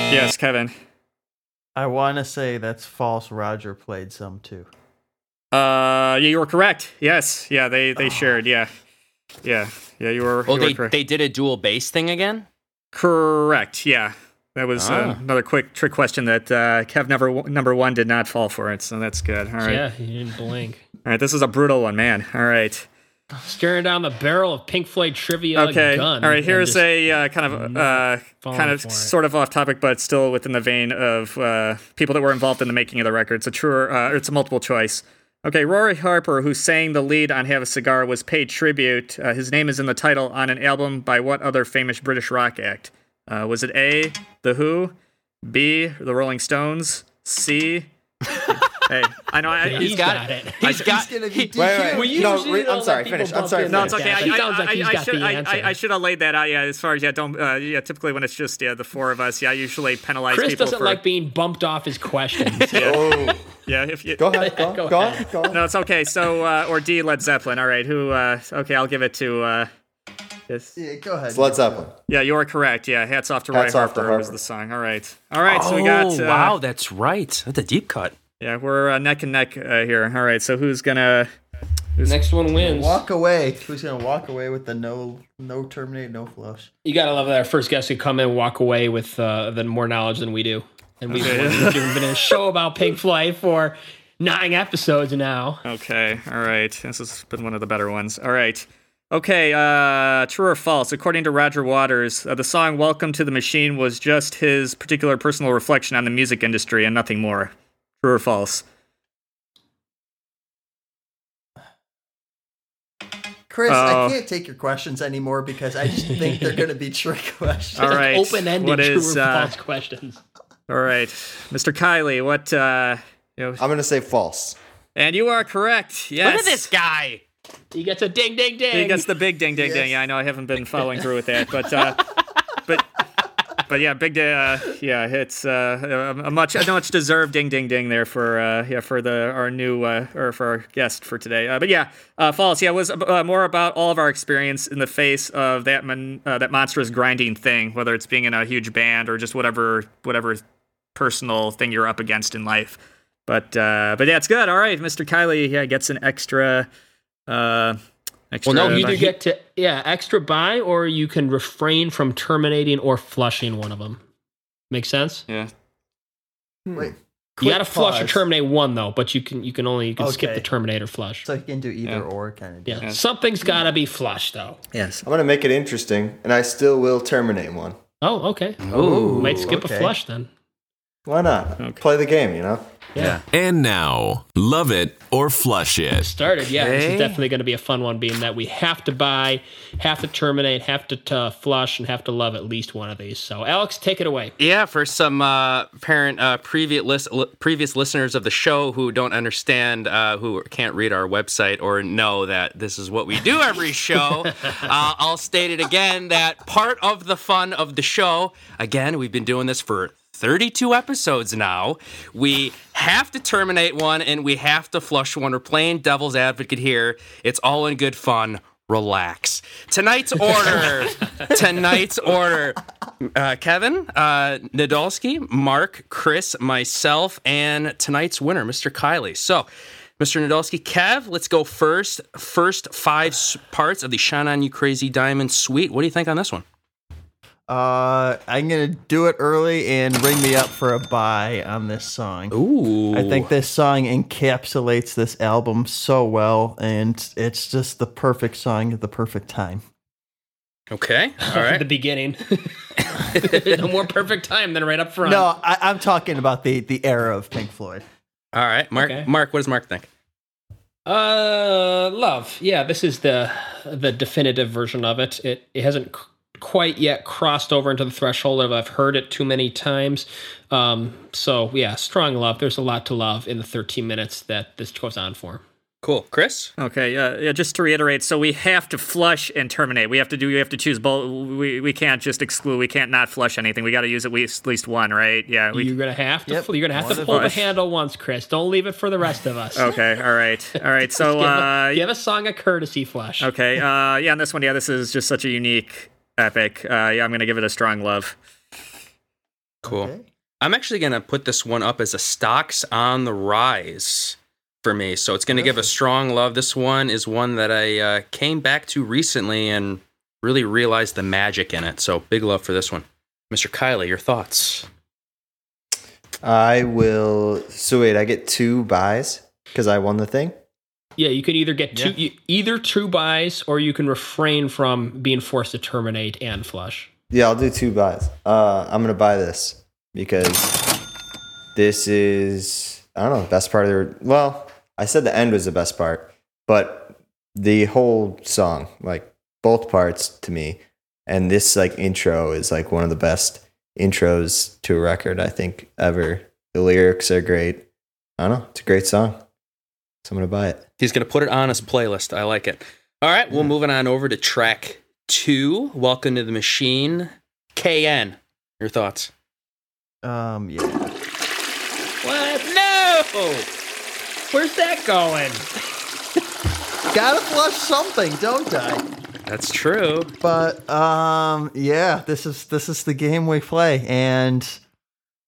Yes, Kevin. I want to say that's false. Roger played some too. Uh, yeah, you were correct. Yes, yeah, they they shared. Yeah, yeah, yeah, you were. Well, you were they correct. they did a dual bass thing again. Correct. Yeah, that was uh, Ah. another quick trick question that uh, Kev number number one did not fall for it, so that's good. All right, Yeah, you didn't blink. all right. This is a brutal one, man. All right, Staring down the barrel of Pink Floyd trivia okay. gun. All right. Here's a uh, kind of uh, kind of sort of off topic, but still within the vein of uh, people that were involved in the making of the record. It's a true. Uh, it's a multiple choice. Okay, Roy Harper, who sang the lead on Have a Cigar, was paid tribute. Uh, his name is in the title on an album by what other famous British rock act? Uh, was it A, The Who, B, The Rolling Stones, C? Hey, I know. I, He's got, it. He's got. gonna he- be Wait, wait. Well, you no, re- I'm sorry. people Finish. I'm sorry. no, it's okay. I, I, like I, I should, I. I, I should have laid that out. Yeah, as far as yeah, don't uh, yeah. Typically, when it's just yeah the four of us, yeah, I usually penalize Chris people doesn't for like being bumped off his questions. Oh, yeah. If you go ahead. Go, Go go, ahead. on, go. on. no, it's okay. So uh, or D Led Zeppelin. All right, who? Uh, okay, I'll give it to. Uh, this. Yeah, go ahead. It's Led Zeppelin. Yeah, you are correct. Yeah, hats off to Roy Hats off to Harper was the song. All right, all right. So we got. Oh, Uh, wow, that's right. That's a deep cut. Yeah, we're uh, neck and neck uh, here. All right, so who's gonna? Next one wins. Walk away. Who's gonna walk away with the no no terminate no flush? You gotta love that our first guest could come in and walk away with uh, the more knowledge than we do. and we've, we've been in a show about Pink Floyd for nine episodes now. Okay, all right. This has been one of the better ones. All right. Okay, uh, true or false? According to Roger Waters, uh, the song Welcome to the Machine was just his particular personal reflection on the music industry and nothing more. True or false? Chris, Oh. I can't take your questions anymore because I just think they're going to be trick questions. All right. Open-ended What true is, or uh, false questions. All right. Mr. Kylie, what, uh, you know, I'm gonna say false. and you are correct. Yes. Look at this guy. He gets a ding, ding, ding. He gets the big ding ding ding. Yeah, I know I haven't been following through with that, but uh, but but yeah, big day. Uh, yeah, it's uh, a much a much deserved ding ding ding there for uh, yeah for the our new uh, or for our guest for today. Uh, but yeah, uh, false. Yeah, was more about all of our experience in the face of that mon- that monstrous grinding thing, whether it's being in a huge band or just whatever whatever personal thing you're up against in life. But but yeah, it's good. All right, Mr. Kylie, yeah, gets an extra. Extra Well, no, you either get to yeah extra buy, or you can refrain from terminating or flushing one of them. Make sense? yeah. Hmm. Wait, you quick got to flush or terminate one though, but you can you can only you can skip the terminator flush. So you can do either Yeah. or kind of. yeah, something's got to be flushed though. Yes. I'm gonna make it interesting, and I still will terminate one. Oh, okay. Ooh, Might skip okay. a flush then. Why not? Okay. Play the game, you know. Yeah. And now, love it or flush it. Started. Yeah, this is definitely going to be a fun one, being that we have to buy, have to terminate, have to uh, flush, and have to love at least one of these. So, Alex, take it away. Yeah, for some uh, parent uh, previous lis- li- previous listeners of the show who don't understand, uh, who can't read our website or know that this is what we do every show, uh, I'll state it again that part of the fun of the show, again, we've been doing this for 32 episodes now. We have to terminate one and we have to flush one. We're playing devil's advocate here. It's all in good fun. Relax. Tonight's order. tonight's order. Uh, Kevin, uh, Nadolski, Mark, Chris, myself, and tonight's winner, Mr. Kylie. So, Mr. Nadolski, Kev, let's go first. First five parts of the Shine On You Crazy Diamond Suite. What do you think on this one? Uh, I'm gonna do it early and ring me up for a buy on this song. Ooh. I think this song encapsulates this album so well, and it's just the perfect song at the perfect time. Okay. all right. The beginning. no more perfect time than right up front. No, I, I'm talking about the the era of Pink Floyd. All right. Mark, Okay. Mark, what does Mark think? Uh, love. Yeah, this is the the definitive version of it. It it hasn't c- quite yet crossed over into the threshold of I've heard it too many times. Um, so yeah, strong love. There's a lot to love in the 13 minutes that this goes on for. Cool. Chris? Okay, yeah, yeah. Just to reiterate, so we have to flush and terminate. We have to do. We have to choose both. We, we can't just exclude. We can't not flush anything. We got to use at least at least one, right? Yeah. We, you're gonna have to. Yep, You're gonna have one to of pull the handle once, Chris. Don't leave it for the rest of us. okay. All right. All right. So give, uh, a, give a song a courtesy flush. okay. Uh, yeah. On this one, yeah, this is just such a unique epic. Uh, yeah, I'm gonna give it a strong love. Cool. Okay. I'm actually going to put this one up as a stocks on the rise for me. So it's going to give a strong love. This one is one that I uh, came back to recently and really realized the magic in it. So big love for this one. Mr. Kylie, your thoughts? I will. So wait, I get two buys because I won the thing. Yeah, you can either get two, you, either two buys, or you can refrain from being forced to terminate and flush. Yeah, I'll do two buys. Uh, I'm gonna buy this because this is I don't know the best part of the. Well, I said the end was the best part, but the whole song, like both parts to me, and this like intro is like one of the best intros to a record I think ever. The lyrics are great. I don't know. It's a great song. So I'm gonna buy it. He's going to put it on his playlist. I like it. All right, well, moving on over to track two. Welcome to the machine. KN, your thoughts? Um, yeah. What? No! Where's that going? Gotta flush something, don't I? That's true. But um, yeah, this is this is the game we play, and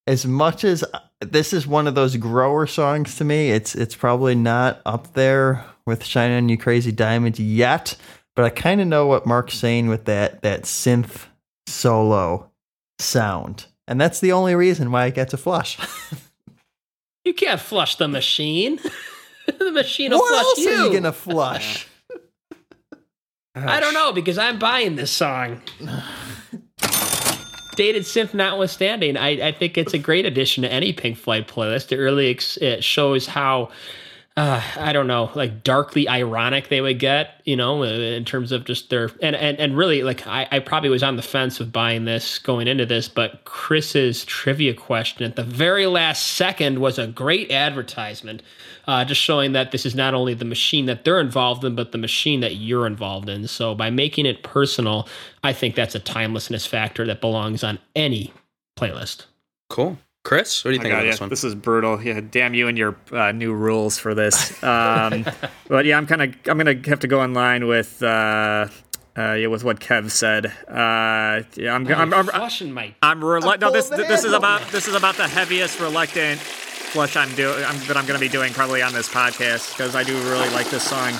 as much as this is one of those grower songs to me, it's it's probably not up there with "Shine on You Crazy Diamond" yet. But I kind of know what Mark's saying with that that synth solo sound, and that's the only reason why it gets a flush. You can't flush the machine. the machine will what flush else you. are you gonna flush? I don't know because I'm buying this song. Dated synth notwithstanding, I, I think it's a great addition to any Pink Floyd playlist. It really ex- it shows how uh, I don't know, like darkly ironic they would get, you know, in terms of just their and and, and really like I, I probably was on the fence with buying this going into this, but Chris's trivia question at the very last second was a great advertisement, uh, just showing that this is not only the machine that they're involved in, but the machine that you're involved in. So by making it personal, I think that's a timelessness factor that belongs on any playlist. Cool. Chris, what do you Oh think God, about yeah, this one? this is brutal. Yeah, damn you and your uh, new rules for this. Um, but yeah, I'm kind of I'm gonna have to go in line with uh, uh, yeah with what Kev said. Uh, yeah, I'm I'm, I'm, flushing my I'm relu- no, this this is about this is about the heaviest reluctant flush I'm doing I'm, that I'm going to be doing probably on this podcast because I do really like this song.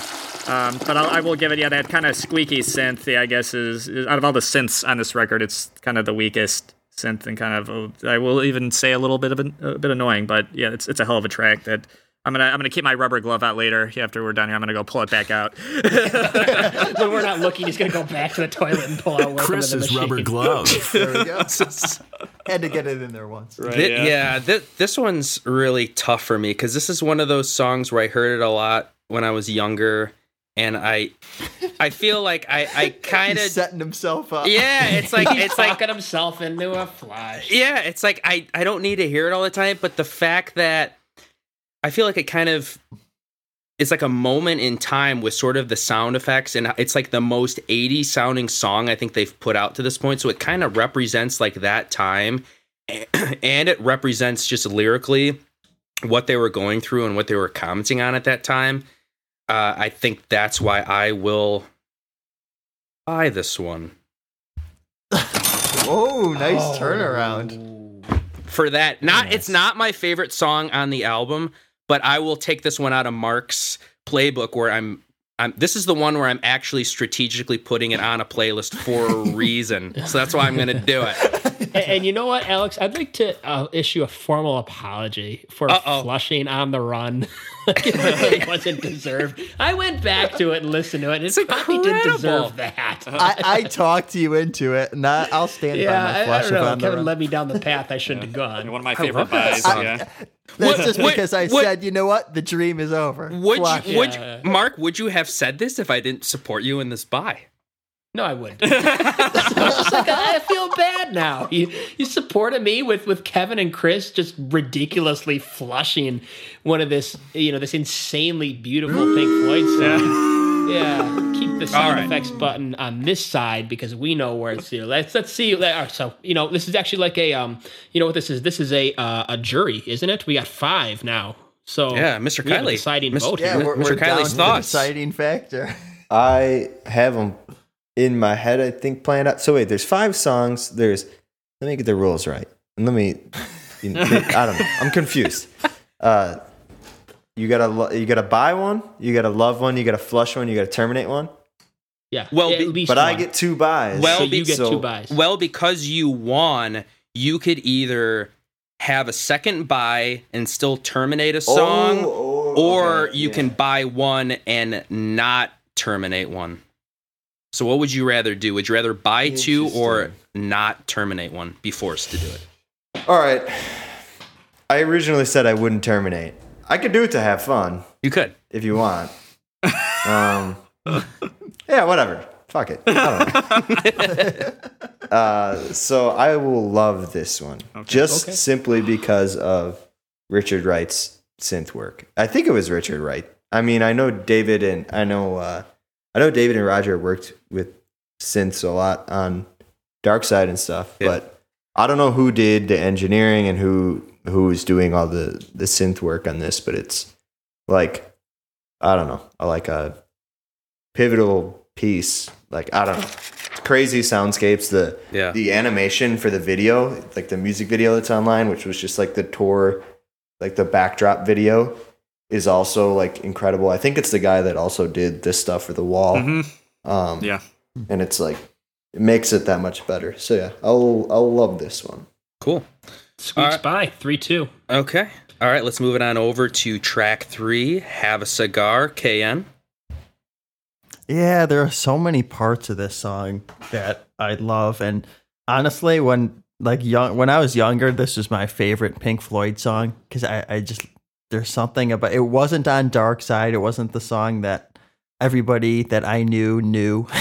Um, but I'll, I will give it yeah that kind of squeaky synth. Yeah, I guess is, is out of all the synths on this record, it's kind of the weakest synth and kind of uh, I will even say a little bit of an, a bit annoying. But yeah, it's it's a hell of a track that. I'm gonna I'm gonna keep my rubber glove out later. After we're done here, I'm gonna go pull it back out. when we're not looking, he's gonna go back to the toilet and pull out welcome to the Chris's rubber glove. There we go. Had to get it in there once. Thi- yeah, thi- this one's really tough for me because this is one of those songs where I heard it a lot when I was younger, and I, I feel like I, I kind He's of, setting himself up. yeah, it's like He's it's like talking himself into a flush. yeah, it's like I, I don't need to hear it all the time, but the fact that I feel like it kind of it's like a moment in time with sort of the sound effects and it's like the most 80s sounding song I think they've put out to this point. So it kind of represents like that time and it represents just lyrically what they were going through and what they were commenting on at that time. Uh, I think that's why I will buy this one. Whoa, nice Oh. turnaround. for that. Not it's not my favorite song on the album, but I will take this one out of Mark's playbook where I'm I'm this is the one where I'm actually strategically putting it on a playlist for a reason. so that's why I'm going to do it. And, and you know what, Alex? I'd like to uh, issue a formal apology for Uh-oh. flushing on the run. like it really wasn't deserved. I went back to it and listened to it, and it probably didn't incredible. deserve that. I, I talked to you into it, and I, I'll stand by my I, I flush don't if know. I'm the Kevin run. led me down the path I shouldn't have gone. One of my favorite that buys. Yeah. That's What- just what- because I what- said, you know what, the dream is over. Would you, would Yeah. you, Mark, would you have said this if I didn't support you in this buy? No, I wouldn't. so it's just like, I feel bad now. You you supported me with with Kevin and Chris just ridiculously flushing one of this you know this insanely beautiful Pink Floyd song. Yeah, keep the sound All right. effects button on this side because we know where it's here. Let's let's see. all right, So you know this is actually like a um you know what this is? This is a uh, a jury, isn't it? We got five now. So Yeah, Mr. we have a Kylie. deciding Mr. vote Yeah, here. we're, Mr. we're Kylie's down to the thoughts. deciding factor. I have them in my head. I think planned out. So wait, there's five songs. There's let me get the rules right, and let me. You know, I don't know. I'm confused. Uh, you gotta you gotta buy one. You gotta love one. You gotta flush one. You gotta terminate one. Yeah, Well, at least But I get two buys. Well, so you get so- two buys. Well, because you won, you could either have a second buy and still terminate a song, oh, or okay, you yeah. can buy one and not terminate one. So, what would you rather do? Would you rather buy two or not terminate one? Be forced to do it. All right. I originally said I wouldn't terminate. I could do it to have fun You could. if you want. Um, yeah, whatever. Fuck it. I don't know. uh, so I will love this one just Okay. simply because of Richard Wright's synth work. I think it was Richard Wright. I mean, I know David and I know uh, I know David and Roger worked with synths a lot on Dark Side and stuff, Yeah. but I don't know who did the engineering and who who's doing all the the synth work on this, but it's like I don't know, like a pivotal piece. Like I don't know, crazy soundscapes. The Yeah. the animation for the video, like the music video that's online, which was just like the tour, like the backdrop video, is also like incredible. I think it's the guy that also did this stuff for the wall. Mhm. Um, Yeah. and it's like it makes it that much better. So yeah, I'll I'll love this one. Cool. Squeaks All right. by three two. Okay. All right, let's move it on over to track three. Have a cigar, KN. Yeah, there are so many parts of this song that I love, and honestly, when like young when I was younger, this was my favorite Pink Floyd song because I, I just there's something about it. wasn't on Dark Side. It wasn't the song that everybody that I knew knew,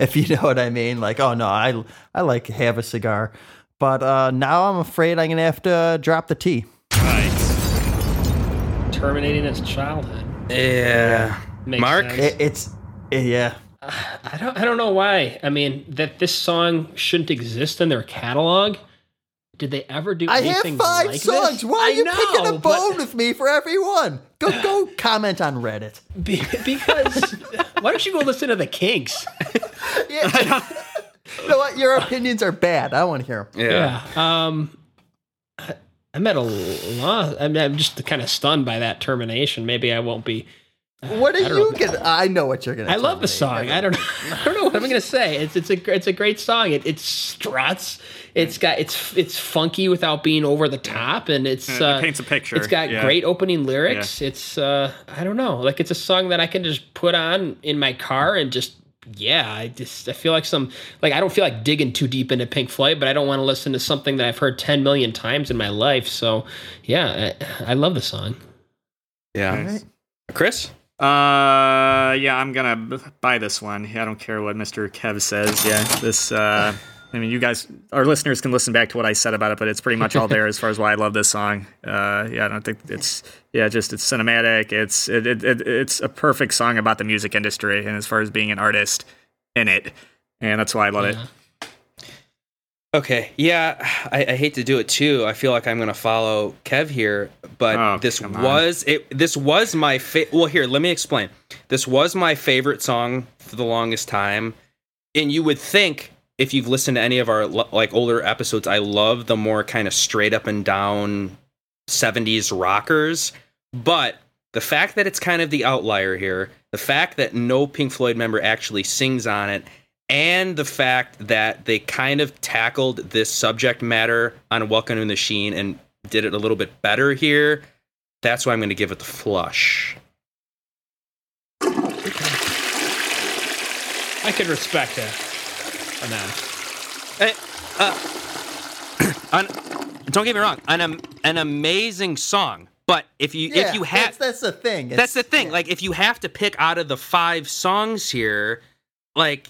if you know what I mean. Like, oh no, I I like Have a Cigar, but uh, now I'm afraid I'm gonna have to drop the T. Terminating his childhood. Yeah. Makes Mark? sense. It, it's yeah. I don't I don't know why. I mean, that this song shouldn't exist in their catalog. Did they ever do anything? I have anything five like songs. this? Why are I you know, picking a but- bone with me for everyone? Go go comment on Reddit. Be- because why don't you go listen to the Kinks? Yeah. you know what? Your opinions are bad. I want to hear them. Yeah. Yeah. Um, I- I'm at a loss. I'm, I'm just kind of stunned by that termination. Maybe I won't be. What are you know. gonna? I know what you're gonna. I love the song. I don't. I don't know what I'm gonna say. It's it's a it's a great song. It it struts. It's got it's it's funky without being over the top, and it's It uh, paints a picture. It's got yeah. great opening lyrics. It's uh I don't know, like it's a song that I can just put on in my car and just yeah, I just I feel like some like I don't feel like digging too deep into Pink Floyd, but I don't want to listen to something that I've heard 10 million times in my life. So, yeah, I, I love the song. Yeah. Nice. Chris? Uh, yeah, I'm gonna buy this one. I don't care what Mr. Kev says. Yeah, this. Uh, I mean, you guys, our listeners can listen back to what I said about it, but it's pretty much all there as far as why I love this song. Uh, yeah, I don't think it's. Yeah, just it's cinematic. It's it, it, it it's a perfect song about the music industry and as far as being an artist in it, and that's why I love it. Okay. Yeah, I, I hate to do it too. I feel like I'm going to follow Kev here, but Oh, this on. was it. This was my fa- well. Here, let me explain. This was my favorite song for the longest time, and you would think if you've listened to any of our like older episodes, I love the more kind of straight up and down '70s rockers, but the fact that it's kind of the outlier here, the fact that no Pink Floyd member actually sings on it, and the fact that they kind of tackled this subject matter on Welcome to the Machine and did it a little bit better here, that's why I'm going to give it the flush. I could respect it. On uh, that. An- don't get me wrong, an, an amazing song, but if you Yeah, if you have that's the thing. that's the thing, yeah. like if you have to pick out of the five songs here, like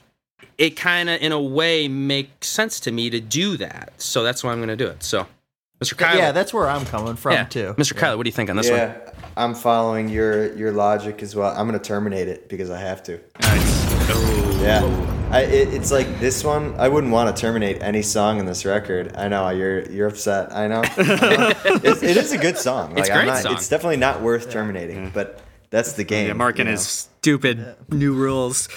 it kind of in a way makes sense to me to do that. So that's why I'm going to do it. So, Mr. Kyle, yeah, that's where I'm coming from yeah, too. Mr. Yeah. Kyle, what do you think on this one? yeah, I'm following your your logic as well. I'm gonna terminate it because I have to. Oh. Yeah, I, it, it's like this one. I wouldn't want to terminate any song in this record. I know you're you're upset. I know. it, it is a good song. Like, It's a I'm great not, song. It's definitely not worth terminating, but that's the game. Yeah, Mark and you his know? stupid new rules.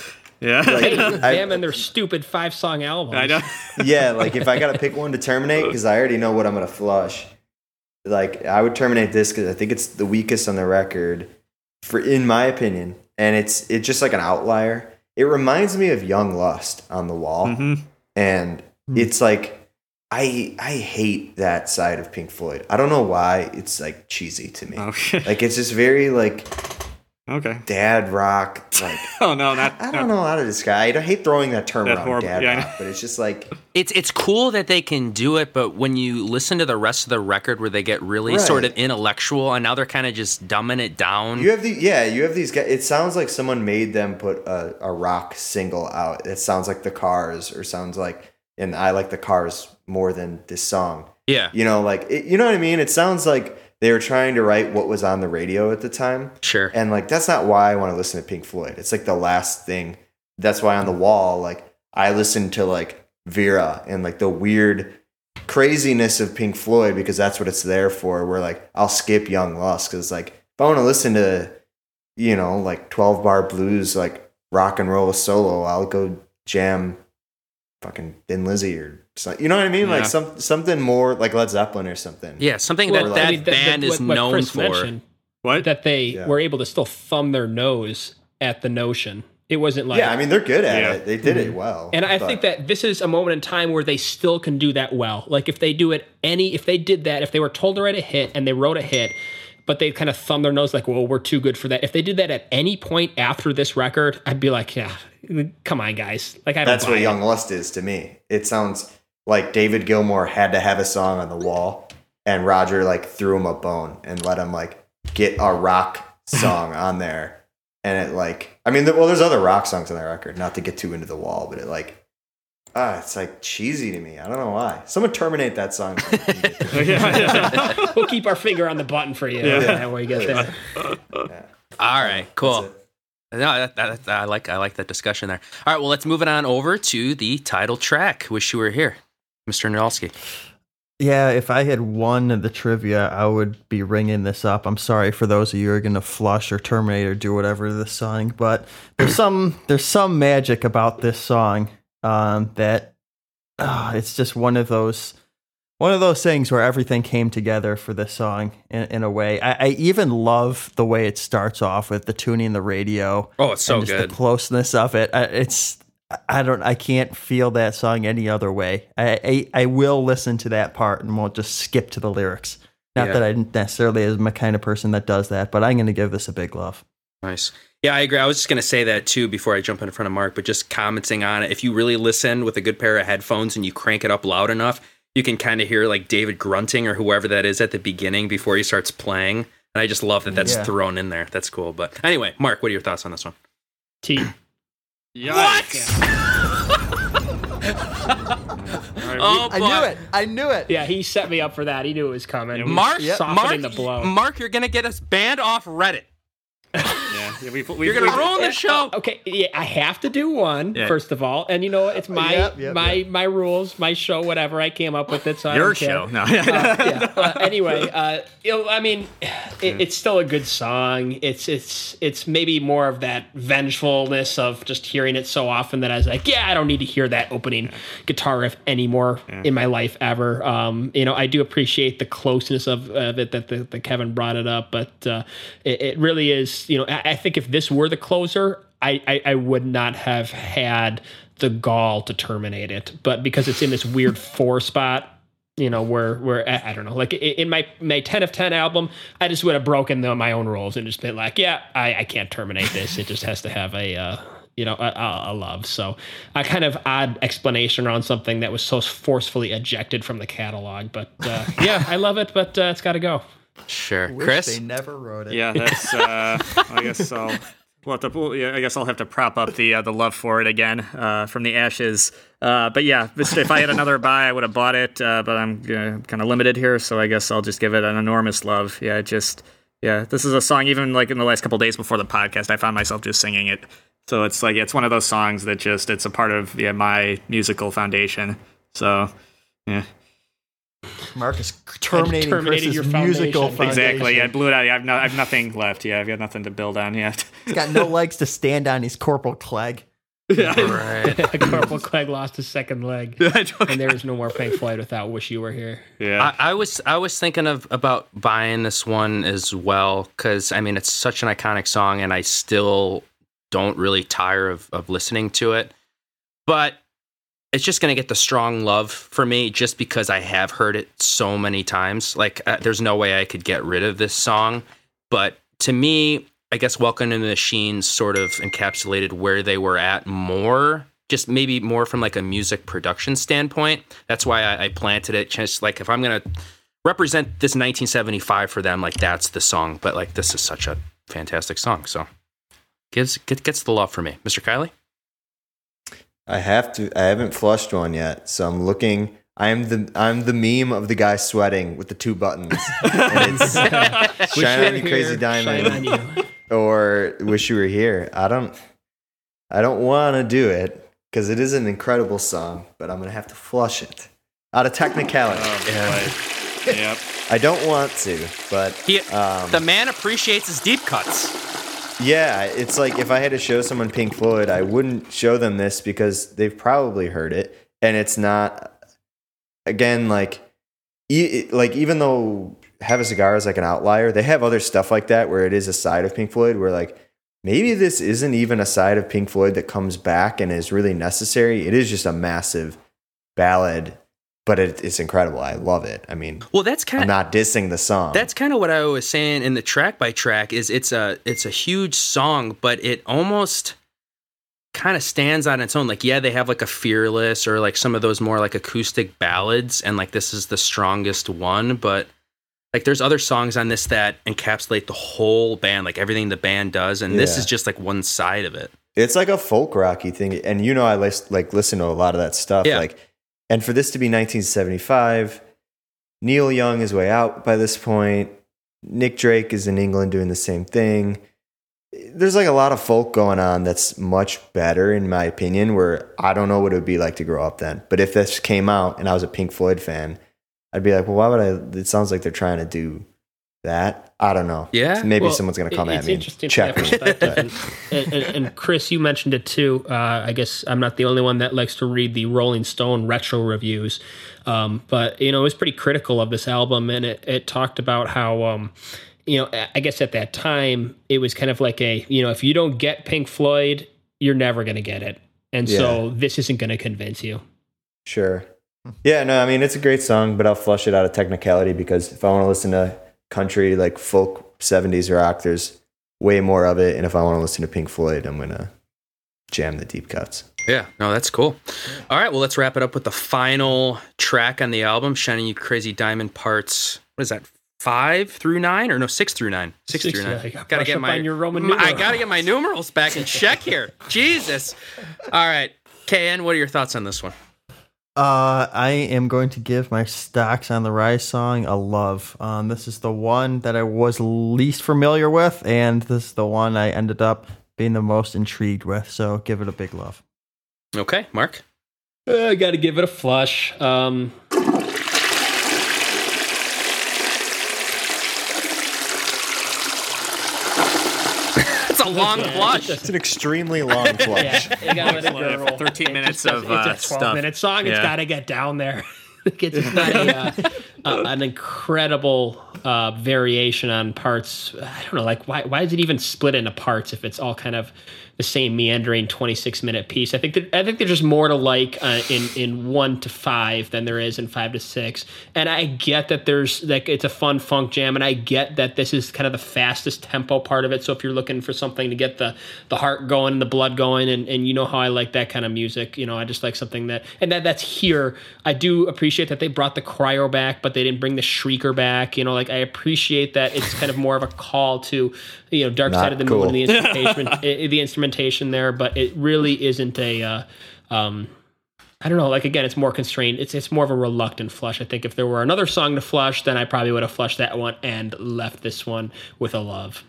Yeah, Hey, I- them and their stupid five song album. I know. yeah, like if I gotta pick one to terminate, because I already know what I'm gonna flush. Like I would terminate this because I think it's the weakest on the record, for in my opinion, and it's it's just like an outlier. It reminds me of Young Lust on the wall, hmm and it's like I I hate that side of Pink Floyd. I don't know why. It's like cheesy to me. Okay. Like it's just very like okay. dad rock. Like Oh no, not. I don't know how to describe. I hate throwing that term That around, horrible- dad yeah, rock, but it's just like It's it's cool that they can do it, but when you listen to the rest of the record where they get really Right. sort of intellectual and now they're kind of just dumbing it down. You have the yeah, you have these guys. It sounds like someone made them put a, a rock single out. It sounds like the Cars, or sounds like, and I like the Cars more than this song. yeah, You know, like it, you know what I mean. It sounds like they were trying to write what was on the radio at the time, sure. and like that's not why I want to listen to Pink Floyd. It's like the last thing. That's why on the wall, like I listen to like Vera and like the weird craziness of Pink Floyd because that's what it's there for. Where like I'll skip Young Lust because like if I want to listen to you know like twelve bar blues like rock and roll solo, I'll go jam fucking Thin Lizzy or. You know what I mean? Yeah. Like some something more like Led Zeppelin or something. yeah, something Well, that I that mean, the- the- band is what- what known Chris for. mentioned, What? That they Yeah. were able to still thumb their nose at the notion It wasn't like yeah, I mean they're good at Yeah. it. They did it mm-hmm. well. And I but- think that this is a moment in time where they still can do that well. Like if they do it any, if they did that, if they were told to write a hit and they wrote a hit, but they kind of thumb their nose like, well, we're too good for that. If they did that at any point after this record, I'd be like, yeah, come on, guys. Like I don't. that's buy what it. Young Lust is to me. It sounds like David Gilmour had to have a song on the wall, and Roger like threw him a bone and let him like get a rock song on there. And it like, I mean, well, there's other rock songs on that record. Not to get too into the wall, but it like, ah, it's like cheesy to me. I don't know why. Someone terminate that song. yeah, yeah. We'll keep our finger on the button for you. Yeah. That way you get there. All right, cool. No, that, that, that- I like I like that discussion there. All right, well, let's move it on over to the title track. Wish you were here, Mr. Nolsky. Yeah, if I had won the trivia, I would be ringing this up. I'm sorry for those of you who are going to flush or terminate or do whatever to this song, but there's some there's some magic about this song um, that uh, it's just one of those one of those things where everything came together for this song in, in a way. I, I even love the way it starts off with the tuning the radio. Oh, it's so good. The closeness of it. I- It's I don't I can't feel that song any other way. I I, I will listen to that part and won't just skip to the lyrics. Not Yeah. that I necessarily am a kind of person that does that, but I'm going to give this a big love. Nice. Yeah, I agree. I was just going to say that too before I jump in front of Mark, but just commenting on it. If you really listen with a good pair of headphones and you crank it up loud enough, you can kind of hear like David grunting or whoever that is at the beginning before he starts playing. And I just love that that's Yeah. thrown in there. That's cool. But anyway, Mark, what are your thoughts on this one? T. Oh, I knew it. I knew it. Yeah, he set me up for that. He knew it was coming. He Mark, softening Mark, the blow. Mark, you're going to get us banned off Reddit. yeah, yeah, we've, we've, You're going to we've- ruin the show. Okay, yeah, I have to do one Yeah. first of all, and you know it's my Yep, yep, my yep. my rules, my show, whatever. I came up with it, so Your don't care. show. No. Uh, yeah. Uh, anyway, uh, you know, I mean, it, it's still a good song. It's it's it's maybe more of that vengefulness of just hearing it so often that I was like, yeah, I don't need to hear that opening guitar riff anymore in my life ever. Um, you know, I do appreciate the closeness of uh, that that, that that Kevin brought it up, but uh, it, it really is. You know, I, I think if this were the closer, I, I I would not have had the gall to terminate it, but because it's in this weird four spot you know, where where I I don't know, like in my my ten of ten album, I just would have broken the, my own rules and just been like, yeah, I, I can't terminate this. It just has to have a uh, you know a, a, a love. So a kind of odd explanation around something that was so forcefully ejected from the catalog. But uh, yeah, I love it, but uh, it's got to go. Sure. Wish Chris? they never wrote it. Yeah, that's. Uh, I guess I'll. We'll have to, well, yeah, I guess I'll have to prop up the uh, the love for it again uh, from the ashes. Uh, but yeah, this- if I had another buy, I would have bought it. Uh, but I'm uh, kind of limited here, so I guess I'll just give it an enormous love. Yeah, it just yeah, this is a song. Even like in the last couple days before the podcast, I found myself just singing it. So it's like it's one of those songs that just it's a part of yeah my musical foundation. So yeah, Marcus terminating, terminating Chris's your musical foundation. foundation. exactly. Yeah, I blew it out. I have no, I have nothing left. Yeah, I've got nothing to build on. yet. He's got no legs to stand on. He's Corporal Clegg. Right. Corporal Clegg lost his second leg, and there is no more Pink Floyd without "Wish You Were Here." yeah. I, I was I was thinking of about buying this one as well because I mean it's such an iconic song and I still don't really tire of, of listening to it, but it's just gonna get the strong love for me just because I have heard it so many times. Like uh, there's no way I could get rid of this song, but to me, I guess Welcome to the Machine sort of encapsulated where they were at more. Just maybe more from like a music production standpoint. That's why I, I planted it. Just like if I'm gonna represent this 1975 for them, like that's the song. But like this is such a fantastic song, so gives gets the love for me, Mr. Kylie. I have to. I haven't flushed one yet, so I'm looking. I'm the I'm the meme of the guy sweating with the two buttons. and it's shine on you, crazy diamond, Shine on You. or wish you were here. I don't. I don't want to do it because it is an incredible song, but I'm gonna have to flush it out of technicality. Oh, boy. yep. I don't want to, but He, um, the man appreciates his deep cuts. Yeah, it's like if I had to show someone Pink Floyd, I wouldn't show them this because they've probably heard it, and it's not. Again, like, e- like even though Have a Cigar is like an outlier, they have other stuff like that where it is a side of Pink Floyd where like maybe this isn't even a side of Pink Floyd that comes back and is really necessary. It is just a massive ballad, but it, it's incredible. I love it. I mean, Well, that's kind I'm of not dissing the song. That's kind of what I was saying in the track by track is it's a it's a huge song, but it almost kind of stands on its own. Like yeah, they have like a fearless or like some of those more like acoustic ballads and like this is the strongest one, but like there's other songs on this that encapsulate the whole band, like everything the band does and this is just like one side of it. it's like a folk rocky thing and you know i like listen to a lot of that stuff Yeah. like and for this to be 1975 neil young is way out by this point. Nick drake is in england doing the same thing. There's like a lot of folk going on that's much better in my opinion where i don't know what it would be like to grow up then. But if this came out and i was a pink floyd fan i'd be like well why would i? It sounds like they're trying to do that i don't know Yeah? maybe Well, someone's gonna it- come at me and interesting check me that but- perspective. and, and, and Chris, you mentioned it too. Uh, I guess I'm not the only one that likes to read the Rolling Stone retro reviews, um, but you know, it was pretty critical of this album, and it, it talked about how. Um, you know, I guess at that time it was kind of like a, you know, if you don't get Pink Floyd, you're never going to get it. And so this isn't going to convince you. Sure. Yeah, no, I mean it's a great song, but I'll flush it out of technicality because if I want to listen to country like folk 70s rock, there's way more of it. And if I want to listen to Pink Floyd, I'm gonna jam the deep cuts. Yeah, no, that's cool. All right, well, let's wrap it up with the final track on the album, Shine On You Crazy Diamond Parts. What is that? Five through nine, or no, six through nine. Six, Six through through nine. nine. Gotta get my your Roman I gotta get my numerals back in check here. Jesus. All right, KN, what are your thoughts on this one? Uh, I am going to give my Stocks on the Rise song a love. Um, this is the one that I was least familiar with, and this is the one I ended up being the most intrigued with. So give it a big love. Okay, Mark. Uh, I got to give it a flush. Um, a long flush. It's an extremely long flush. yeah, you gotta let it gurgle. 13 It minutes just of, uh, it's a 12 stuff. minute song. It's Yeah. got to get down there. it's got a, uh, uh, an incredible uh, variation on parts. I don't know, like why why is it even split into parts if it's all kind of the same meandering 26 minute piece? I think that I think there's just more to like uh, in in one to five than there is in five to six. And I get that there's like it's a fun funk jam, and I get that this is kind of the fastest tempo part of it. So if you're looking for something to get the the heart going and the blood going, and and you know how I like that kind of music, you know, I just like something that and that that's here. I do appreciate that they brought the cryo back, but they didn't bring the shrieker back. You know, like I appreciate that it's kind of more of a call to you know Dark Not Side of the cool. Moon the instrumentation, the instrumentation there, but it really isn't a. Uh, um, I don't know. Like again, it's more constrained. It's it's more of a reluctant flush. I think if there were another song to flush, then I probably would have flushed that one and left this one with a love.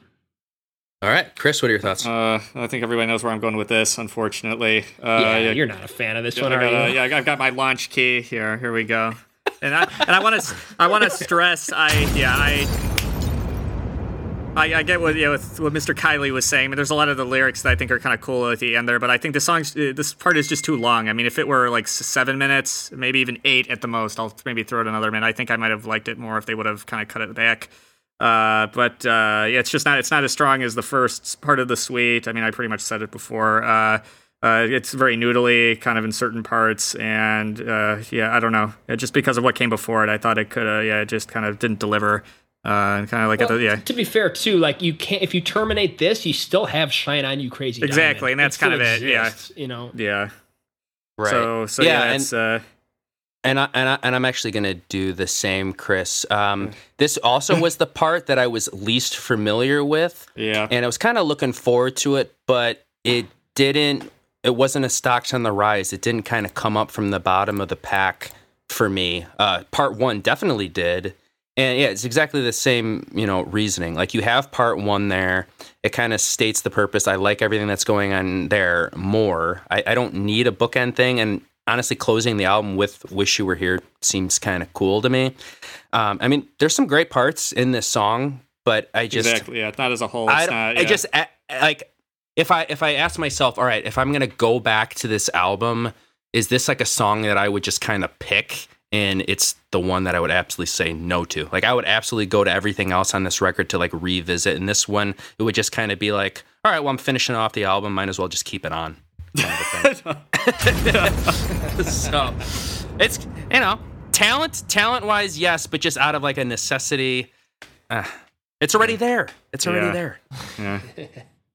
All right, Chris, what are your thoughts? Uh, I think everybody knows where I'm going with this. Unfortunately, uh, yeah, yeah, you're not a fan of this yeah, one, I are got, you? yeah, I've got my launch key here. Here we go. And I and I want to I want to stress. I yeah I. I, I get what, yeah, with what Mr. Kiley was saying. I mean, there's a lot of the lyrics that I think are kind of cool at the end there, but I think the song's uh, this part is just too long. I mean, if it were like seven minutes, maybe even eight at the most, I'll maybe throw it another minute. I think I might have liked it more if they would have kind of cut it back. Uh, but uh, yeah, it's just not it's not as strong as the first part of the suite. I mean, I pretty much said it before. Uh, uh, it's very noodly, kind of in certain parts, and uh, yeah, I don't know. Just because of what came before it, I thought it could. Yeah, it just kind of didn't deliver. Uh, kind of like at Well, the yeah. To be fair, too, like you can't if you terminate this, you still have "Shine On You Crazy." Exactly, Diamond. and that's still kind of it, yeah. you know. Yeah. right. So so Yeah, yeah, and- uh And I, and I, and I'm actually gonna do the same, Chris. Um, this also was the part that I was least familiar with, yeah. and I was kind of looking forward to it, but it didn't. It wasn't a stocks on the rise. It didn't kind of come up from the bottom of the pack for me. Uh, part one definitely did, and yeah, it's exactly the same. You know, reasoning. Like you have part one there. It kind of states the purpose. I like everything that's going on there more. I, I don't need a bookend thing, and honestly, closing the album with "Wish You Were Here" seems kind of cool to me. Um, I mean, there's some great parts in this song, but I just exactly. Yeah. Not as a whole. It's I, not, I just I, like if I if I ask myself, all right, if I'm gonna go back to this album, is this like a song that I would just kind of pick? And it's the one that I would absolutely say no to. Like I would absolutely go to everything else on this record to like revisit. And this one, it would just kind of be like, all right, well, I'm finishing off the album. Might as well just keep it on. kind of so it's you know talent, talent wise, yes, but just out of like a necessity. Uh, it's already there. It's already Yeah. there. Yeah.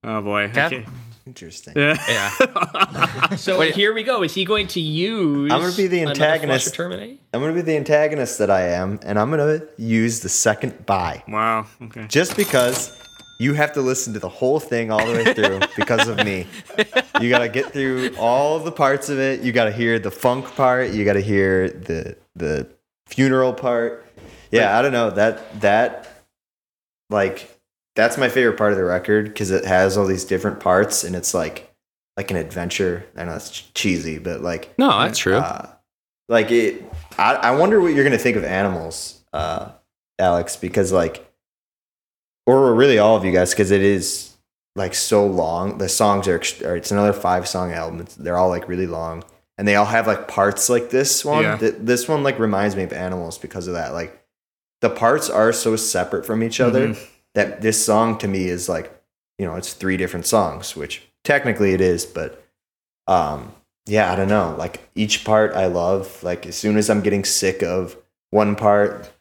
Oh boy. Okay. Interesting. Yeah. Yeah. So here we go. Is he going to use? I'm gonna be the antagonist. terminate? I'm gonna be the antagonist that I am, and I'm gonna use the second buy. Wow. Okay. just because you have to listen to the whole thing all the way through because of me. You got to get through all the parts of it. You got to hear the funk part. You got to hear the the funeral part. Yeah, I don't know that that like that's my favorite part of the record because it has all these different parts and it's like like an adventure. I know it's ch- cheesy, but like No, that's true. uh, like it I, I wonder what you're gonna think of animals uh alex because like or really all of you guys because it is like so long the songs are, or it's another five song album it's, they're all like really long and they all have like parts like this one Yeah. Th- this one like reminds me of animals because of that like the parts are so separate from each other Mhm. That this song to me is like you know it's three different songs which technically it is but um yeah i don't know. Like each part i love. Like as soon as i'm getting sick of one part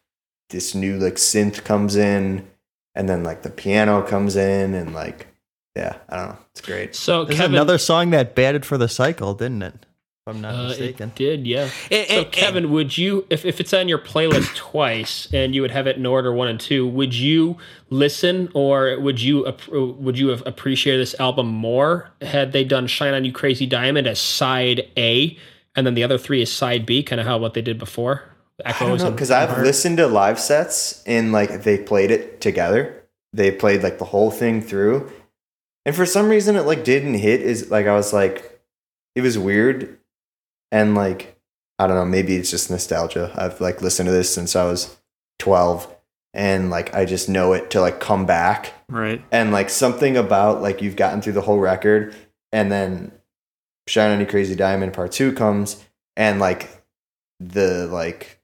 this new like synth comes in and then like the piano comes in and like yeah i don't know. It's great. So There's Kevin, another song that batted for the cycle, didn't it? If I'm not uh, mistaken. it did, yeah. It- so it- Kevin, would you, if, if it's on your playlist twice and you would have it in order one and two, would you listen or would you would you have appreciated this album more had they done "Shine on You, Crazy Diamond" as side A, and then the other three is side B, kind of how what they did before? Echoes know because I've listened to live sets and like they played it together. They played like the whole thing through, and for some reason it like didn't hit. Is like I was like, it was weird, and like I don't know. Maybe it's just nostalgia. I've like listened to this since I was twelve, and like I just know it to like come back Right. and like something about like you've gotten through the whole record and then shine on you crazy diamond part two comes and like the like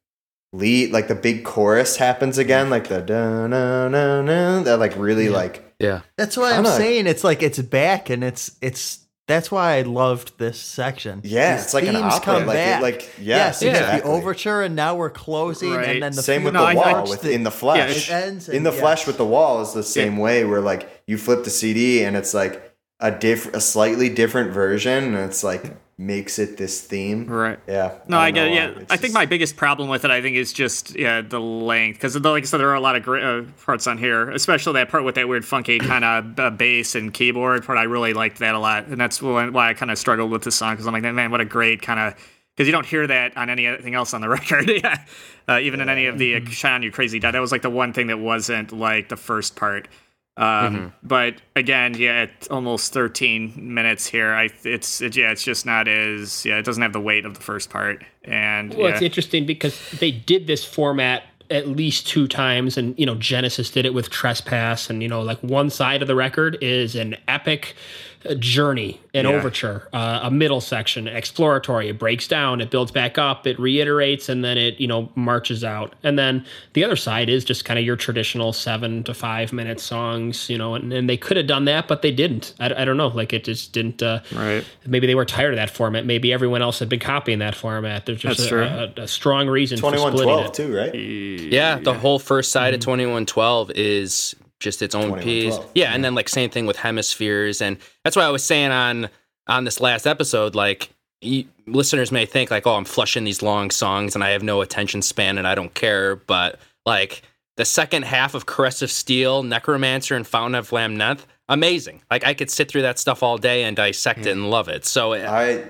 lead like the big chorus happens again like the da na na na that like really like yeah. That's why I I'm know. saying it's like it's back and it's it's that's why I loved this section. yeah These it's like an themes opera come like back. it, like yes, yes, you have the overture and now we're closing Right. and then the same with No, the I- wall with the- in the flesh it ends in the yeah. flesh with the wall is the same way where like you flip the cd and it's like a diff a slightly different version and it's like makes it this theme Right. yeah No, I, don't get it. Yeah, It's I think just- my biggest problem with it, I think, is just yeah the length. Because like I said, there are a lot of great uh, parts on here, especially that part with that weird funky kind of uh, bass and keyboard part. I really liked that a lot, and that's why I kind of struggled with this song because I'm like, man, what a great kind of. Because you don't hear that on anything else on the record, yeah. Uh, even in any of the uh, "Shine on You Crazy Dad," that was like the one thing that wasn't like the first part. Um, But again, yeah, almost 13 minutes here, I it's it, yeah, it's just not as yeah, it doesn't have the weight of the first part, and Well, yeah. it's interesting because they did this format at least two times, and you know Genesis did it with Trespass, and you know like one side of the record is an epic uh, journey, an Yeah. overture, uh, a middle section, exploratory. It breaks down, it builds back up, it reiterates, and then it you know marches out. And then the other side is just kind of your traditional seven to five minute songs, you know. And, and they could have done that, but they didn't. I, I don't know, like it just didn't. Uh, right. maybe they were tired of that format. Maybe everyone else had been copying that format. There's just That's a, true. a, a strong reason for splitting 2112 too, right? Yeah, the whole first side of 2112 is just its own piece. 2112. Yeah, and then like same thing with hemispheres and that's why I was saying on on this last episode like you, listeners may think like oh I'm flushing these long songs and I have no attention span and I don't care, but like the second half of Caress of Steel, Necromancer and Fountain of Lamneth, amazing. Like I could sit through that stuff all day and dissect it hmm. and love it. So uh, I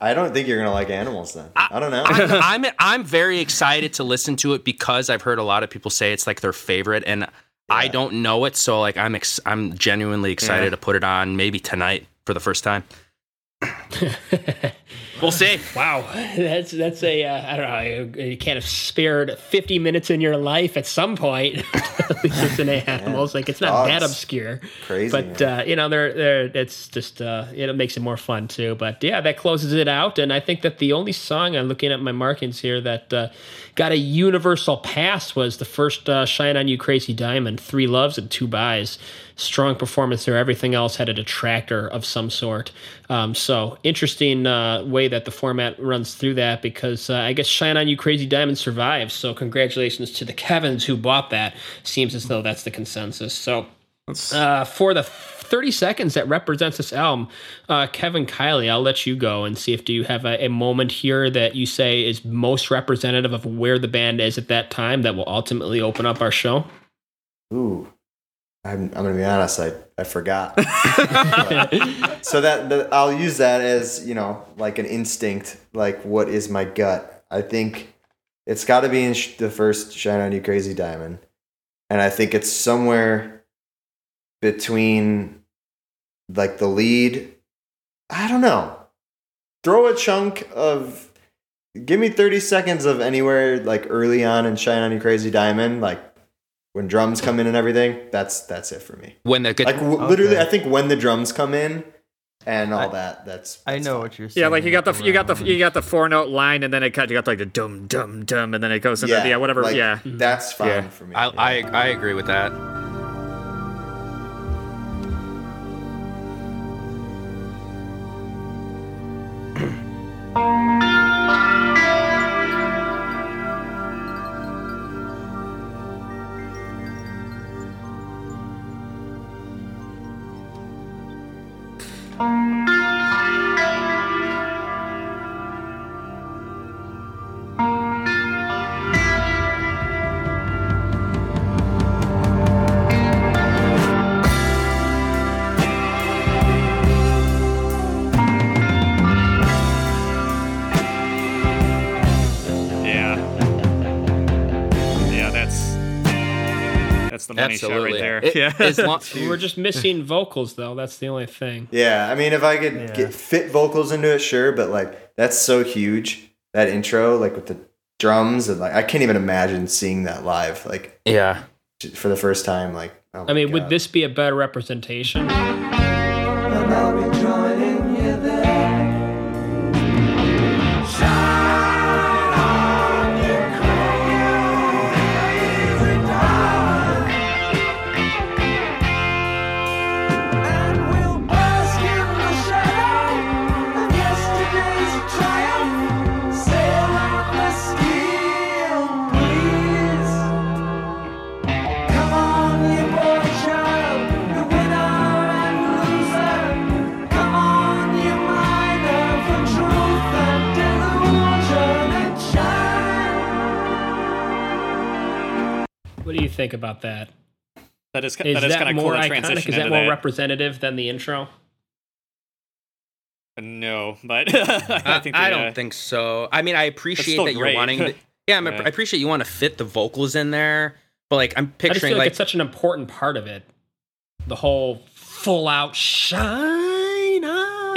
I don't think you're gonna like animals then. I, don't know. I'm, I'm I'm very excited to listen to it because I've heard a lot of people say it's like their favorite, and I don't know it, so like I'm ex- I'm genuinely excited Yeah. to put it on maybe tonight for the first time. We'll see. Wow, that's that's a uh, I don't know. You can't have spared fifty minutes in your life at some point. Listen to animals, like it's not that obscure. Crazy, but uh, you know, they're they're it's just uh, it makes it more fun too. But yeah, that closes it out, and I think that the only song I'm looking at my markings here that uh, got a universal pass was the first uh, "Shine on You, Crazy Diamond," three loves and two buys. Strong performance there. Everything else had a detractor of some sort. Um, so interesting uh, way that the format runs through that because uh, I guess "Shine on You, Crazy Diamond" survives. So congratulations to the Kevins who bought that. Seems as though that's the consensus. So uh, for the 30 seconds that represents this album, uh, Kevin Kiley, I'll let you go and see if do you have a, a moment here that you say is most representative of where the band is at that time that will ultimately open up our show. Ooh, I'm, I'm gonna be honest. I, I forgot. so that, that I'll use that as you know, like an instinct. Like, what is my gut? I think it's got to be in sh- the first "Shine on You, Crazy Diamond," and I think it's somewhere between like the lead. I don't know. Throw a chunk of. Give me 30 seconds of anywhere like early on in Shine on You Crazy Diamond, like when drums come in and everything. That's that's it for me. When the good, Like w- literally, I think when the drums come in and all that. That's, I know fine. what you're saying. Yeah, like you got the you got the you got the four note line, and then it cut. You got like the dum dum dum, and then it goes into yeah, whatever. like, yeah, that's fine Yeah. for me. I, I I agree with that. That's the money right Absolutely. there. It- yeah, as long- We're just missing vocals though. That's the only thing. yeah, I mean, if I could Yeah. get fit vocals into it, sure, but like that's so huge that intro, like with the drums and like I can't even imagine seeing that live, like yeah. for the first time. Like, oh I mean, would this be a better representation? Think about that? that is Is that is that kind of cool more to iconic? transition Is that more that. representative than the intro? no, but I I, think I the, don't uh, think so. I mean, I appreciate that you're great. wanting. To, yeah, I'm, Yeah. I appreciate you want to fit the vocals in there, but like I'm I just picturing feel like, like, it's such an important part of it. The whole full out shine.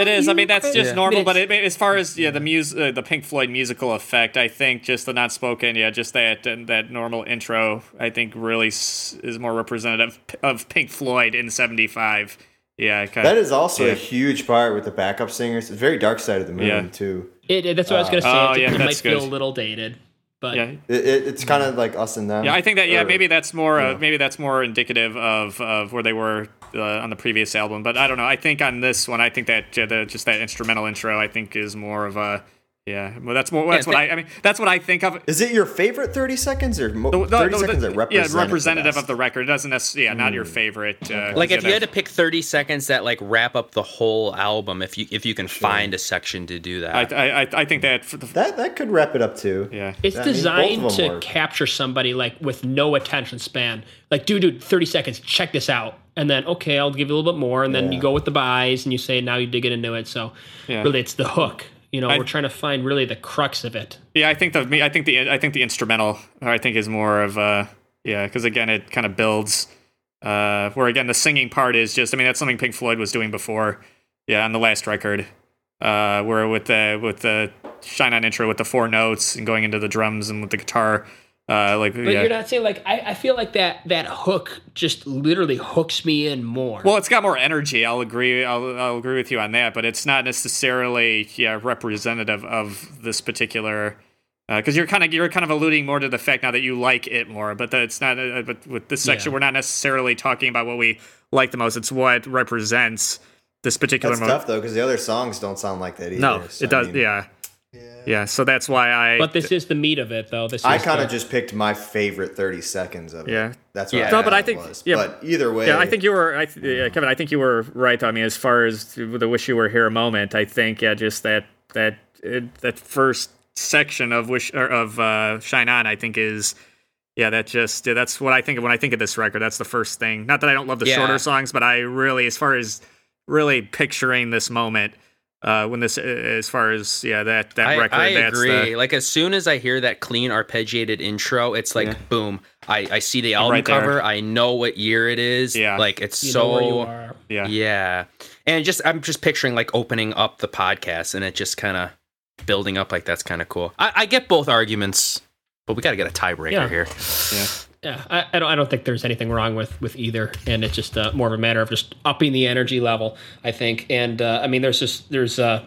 On It is. I mean, that's just Yeah. normal. I But it, as far as yeah, the mus- uh, the Pink Floyd musical effect, I think just the not spoken, yeah, just that and that normal intro, I think really s- is more representative of Pink Floyd in '75. Yeah, kinda, That is also yeah. a huge part with the backup singers. It's very Dark Side of the Moon Yeah. too. it, it- that's what I was going to say. Oh, it, yeah, it might that's feel a little dated, but yeah. It, it, it's kind of like us and them. Yeah, I think that yeah, Or- maybe that's more uh, yeah. maybe that's more indicative of, of where they were uh, on the previous album. But I don't know. I think on this one, I think that uh, the, just that instrumental intro, I think is more of a yeah. Well, that's more. That's Yeah, what I. I mean, that's what I think of. Is it your favorite thirty seconds or mo- The- the- thirty the- seconds the- that represent yeah, representative the of the record. It doesn't necessarily, yeah, not your favorite. Uh, like if you had to pick 30 seconds that like wrap up the whole album, if you if you can find a section to do that. I, I, I- I think that for the, That that could wrap it up too. yeah. it's I mean, both of designed them to work. capture somebody like with no attention span. Like, dude, dude, thirty seconds. Check this out, and then okay, I'll give you a little bit more, and then you go with the buys, and you say now you dig it into it. So Yeah. really, it's the hook. You know, I- we're trying to find really the crux of it. Yeah, I think the me- I think the I think the instrumental I think is more of a yeah because again it kind of builds uh where again the singing part is just I mean that's something Pink Floyd was doing before yeah on the last record uh, where with the with the shine on intro with the four notes and going into the drums and with the guitar. Uh, like But yeah. you're not saying like I, I feel like that that hook just literally hooks me in more. Well, it's got more energy. I'll agree. I'll, I'll agree with you on that. But it's not necessarily yeah representative of this particular. Because you're kind of you're kind of alluding more to the fact now that you like it more, but that it's not. Uh, but with this section, Yeah. we're not necessarily talking about what we like the most. It's what represents this particular That's moment. tough though, because the other songs don't sound like that either. No, so, it does. I mean, yeah. Yeah, So that's why I. but this is the meat of it, though. This I is kind the- of just picked my favorite 30 seconds of it. Yeah. That's what Yeah. I No, but I thought it think- was. yeah, but either way, Yeah, I think you were, I th- yeah, Kevin. I think you were right. though. I mean, as far as the "Wish You Were Here" moment, I think yeah, just that that it, that first section of "Wish" or of uh, "Shine On," I think is yeah, that just yeah, that's what I think of when I think of this record. That's the first thing. Not that I don't love the Yeah. shorter songs, but I really, as far as really picturing this moment, uh, when this, as far as yeah, that that I, record, I that's agree. the like as soon as I hear that clean arpeggiated intro, it's like Yeah. boom. I, I see the album right there. cover. I know what year it is. Yeah. Like it's you so know where you are. yeah. Yeah. And just I'm just picturing like opening up the podcast and it just kind of building up like that's kind of cool. I, I get both arguments, but we got to get a tiebreaker Yeah. here. Yeah, I, I don't. I don't think there's anything wrong with with either, and it's just uh, more of a matter of just upping the energy level. I think, and uh, I mean, there's just there's. Uh,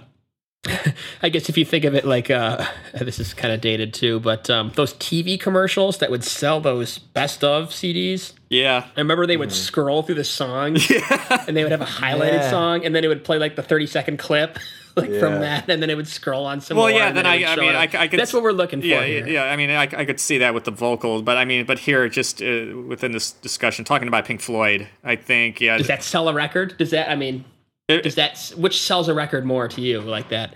I guess if you think of it like uh, this is kind of dated too, but um, those TV commercials that would sell those best of CDs. yeah. I remember they would scroll through the songs, and they would have a highlighted Yeah. song, and then it would play like the 30 second clip. Like Yeah. from that, and then it would scroll on some Well, more. yeah, and then I- I mean, it I up. c- I could That's what we're looking for. yeah, here. yeah. I mean, I, I could see that with the vocals, but I mean, but here, just uh, within this discussion, talking about Pink Floyd, I think, yeah, Does that sell a record? Does that? I mean, It- does that? Which sells a record more to you? Like that,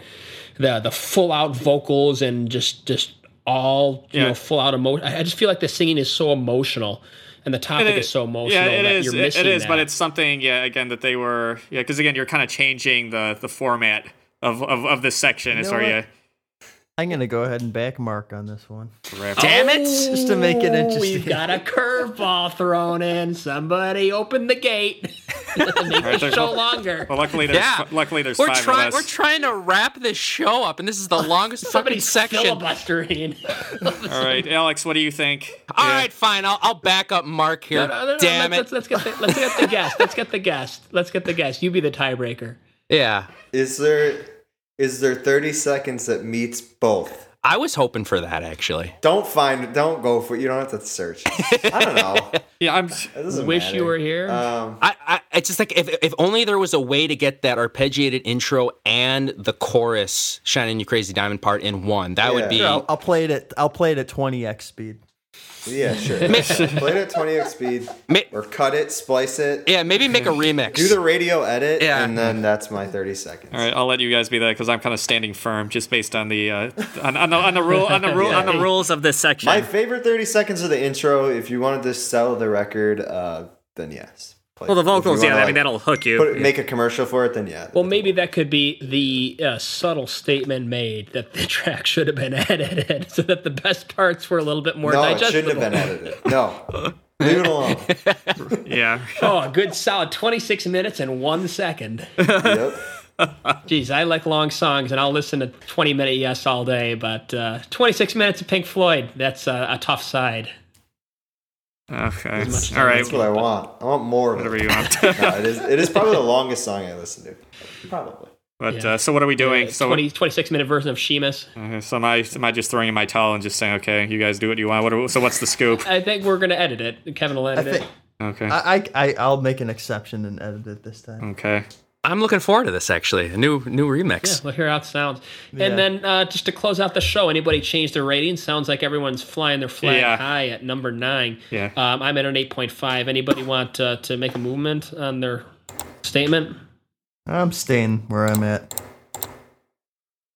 the the full out vocals and just just all you Yeah. know full out emotion. I I just feel like the singing is so emotional, and the topic It is so emotional. Yeah, it that is. You're It- missing it is, but it's something. Yeah, again, that they were. Yeah, because again, you're kind of changing the the format of of, of this section. as know far what? yeah, I'm gonna go ahead and back Mark on this one. Damn it! Just to make it Oh, interesting. We've got a curveball thrown in. Somebody open the gate. Make the show longer. Well, luckily there's Yeah. luckily there's We're five trying. of We're trying to wrap this show up, and this is the longest fucking Somebody's section. filibustering. All right, Alex, what do you think? All Yeah. right, fine. I'll, I'll back up Mark here. No, no, no, no, Damn let's, it! Let's, let's get the, let's get the guest. Let's get the guest. Let's get the guest. You be the tiebreaker. yeah, is there is there 30 seconds that meets both? I was hoping for that actually. Don't find. Don't go for. You don't have to search. I don't know. Yeah, I'm. doesn't Wish you were here. Um, I, I it's just like if if only there was a way to get that arpeggiated intro and the chorus "Shine On You Crazy Diamond" part in one. That would be Sure, I'll, I'll play it. At, I'll play it at 20x speed. Yeah, sure. Play it at 20x speed, Ma- or cut it, splice it, yeah. Maybe make a remix. do the radio edit, Yeah. and then that's my 30 seconds. All right, I'll let you guys be that because I'm kind of standing firm, just based on the uh, on, on the on the rule on the rule on the rules of this section. My favorite 30 seconds of the intro. If you wanted to sell the record, uh, then yes. Play well, the it. If you vocals, yeah, wanna, I mean that'll hook you. put it- make a commercial for it, then yeah. well, maybe that could be the uh, subtle statement made that the track should have been edited so that the best parts were a little bit more no, it digestible. shouldn't have been edited. No, leave it alone. yeah, Oh, a good solid 26 minutes and one second. yep. Jeez, I like long songs and I'll listen to 20 minute yes all day, but uh, 26 minutes of Pink Floyd, that's uh, a tough side. Okay, much as all right, That's what I want. I want more of whatever it. you want. No, it is. It is probably the longest song I listen to. Probably. but Yeah. uh, so what are we doing? Uh, so 20, 26 minute version of Sheamus. okay, so am I am I just throwing in my towel and just saying, okay, you guys do what you want? What are, so what's the scoop? I think we're going to edit it. Kevin will I edit think it. Okay, I, I, I I'll make an exception and edit it this time. okay. I'm looking forward to this actually. A new new remix. Yeah, we'll hear how it sounds. Yeah. And then uh, just to close out the show, anybody change their rating? Sounds like everyone's flying their flag Yeah. high at number nine. Yeah. Um, I'm at an 8.5. Anybody want uh, to make a movement on their statement? I'm staying where I'm at.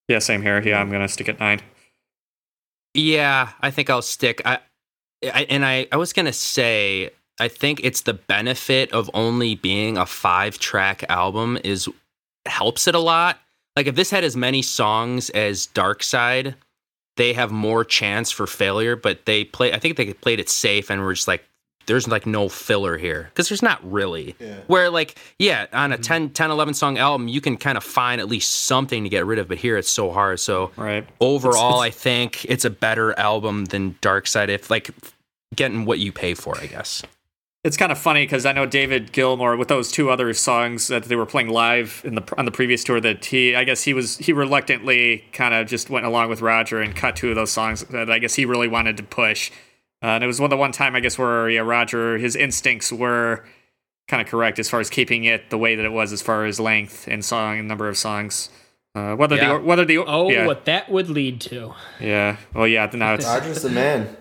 Yeah, same here. Yeah, I'm gonna stick at nine. Yeah, I think I'll stick. I, I and I, I was gonna say, I think it's the benefit of only being a five track album is helps it a lot. Like if this had as many songs as Dark Side, they have more chance for failure. But they play. I think they played it safe and were just like there's like no filler here because there's not really where like yeah on a mm-hmm. 10 10 11 song album you can kind of find at least something to get rid of but here it's so hard so Right. overall i think it's a better album than dark side if like getting what you pay for i guess It's kind of funny because I know David Gilmour with those two other songs that they were playing live in the on the previous tour that he I guess he was he reluctantly kind of just went along with Roger and cut two of those songs that I guess he really wanted to push. Uh, and it was one the one time I guess where yeah Roger his instincts were kind of correct as far as keeping it the way that it was as far as length and song and number of songs. Uh, whether Yeah. the whether the Oh, yeah what that would lead to. yeah well yeah now it's Roger's the man.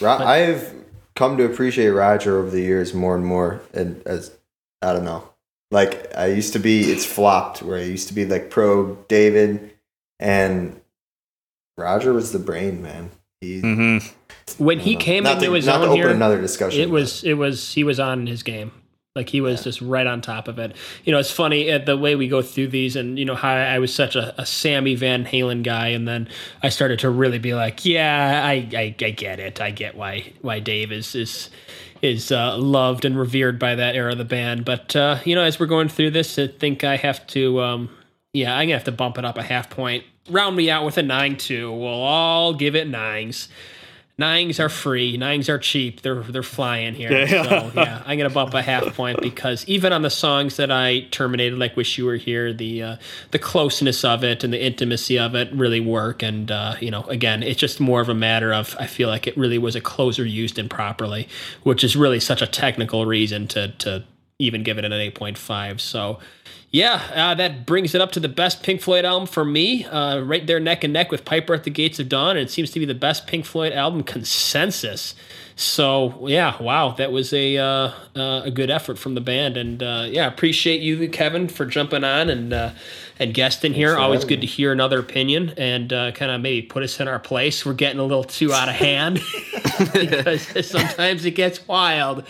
Ro- I've come to appreciate Roger over the years more and more, and as I don't know, like I used to be. It's flopped where I used to be like pro David, and Roger was the brain man. He hmm When he Uh, came not into to, his not to open here, another discussion. it was it was he was on his game. Like he was just right on top of it. You know, it's funny uh, the way we go through these, and you know how I was such a, a Sammy Van Halen guy, and then I started to really be like, yeah, I, I, I get it. I get why why Dave is is is uh, loved and revered by that era of the band. But uh, you know, as we're going through this, I think I have to, um, yeah, I'm gonna have to bump it up a half point. Round me out with a nine two. We'll all give it nines. Nines are free. Nines are cheap. They're they're flying here. Yeah. So yeah, I'm gonna bump a half point because even on the songs that I terminated, like "Wish You Were Here," the uh, the closeness of it and the intimacy of it really work. And uh, you know, again, it's just more of a matter of I feel like it really was a closer used improperly, which is really such a technical reason to to even give it an 8.5. So. Yeah, uh, that brings it up to the best Pink Floyd album for me. Uh, right there, neck and neck with Piper at the Gates of Dawn. And it seems to be the best Pink Floyd album consensus. So yeah, wow, that was a uh, uh, a good effort from the band, and uh, yeah, appreciate you, Kevin, for jumping on and uh, and guesting here. for Always having good to hear another opinion and uh, kind of maybe put us in our place. We're getting a little too out of hand because sometimes it gets wild.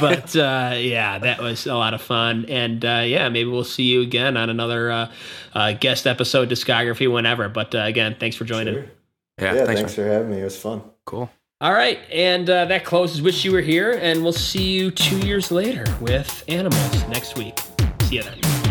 But uh, yeah, that was a lot of fun, and uh, yeah, maybe we'll see you again on another uh, uh, guest episode discography whenever. But uh, again, thanks for joining. Sure. yeah, Yeah, thanks, thanks, for having me. It was fun. cool All right, and uh, that closes Wish You Were Here, and we'll see you two years later with Animals next week. See you then.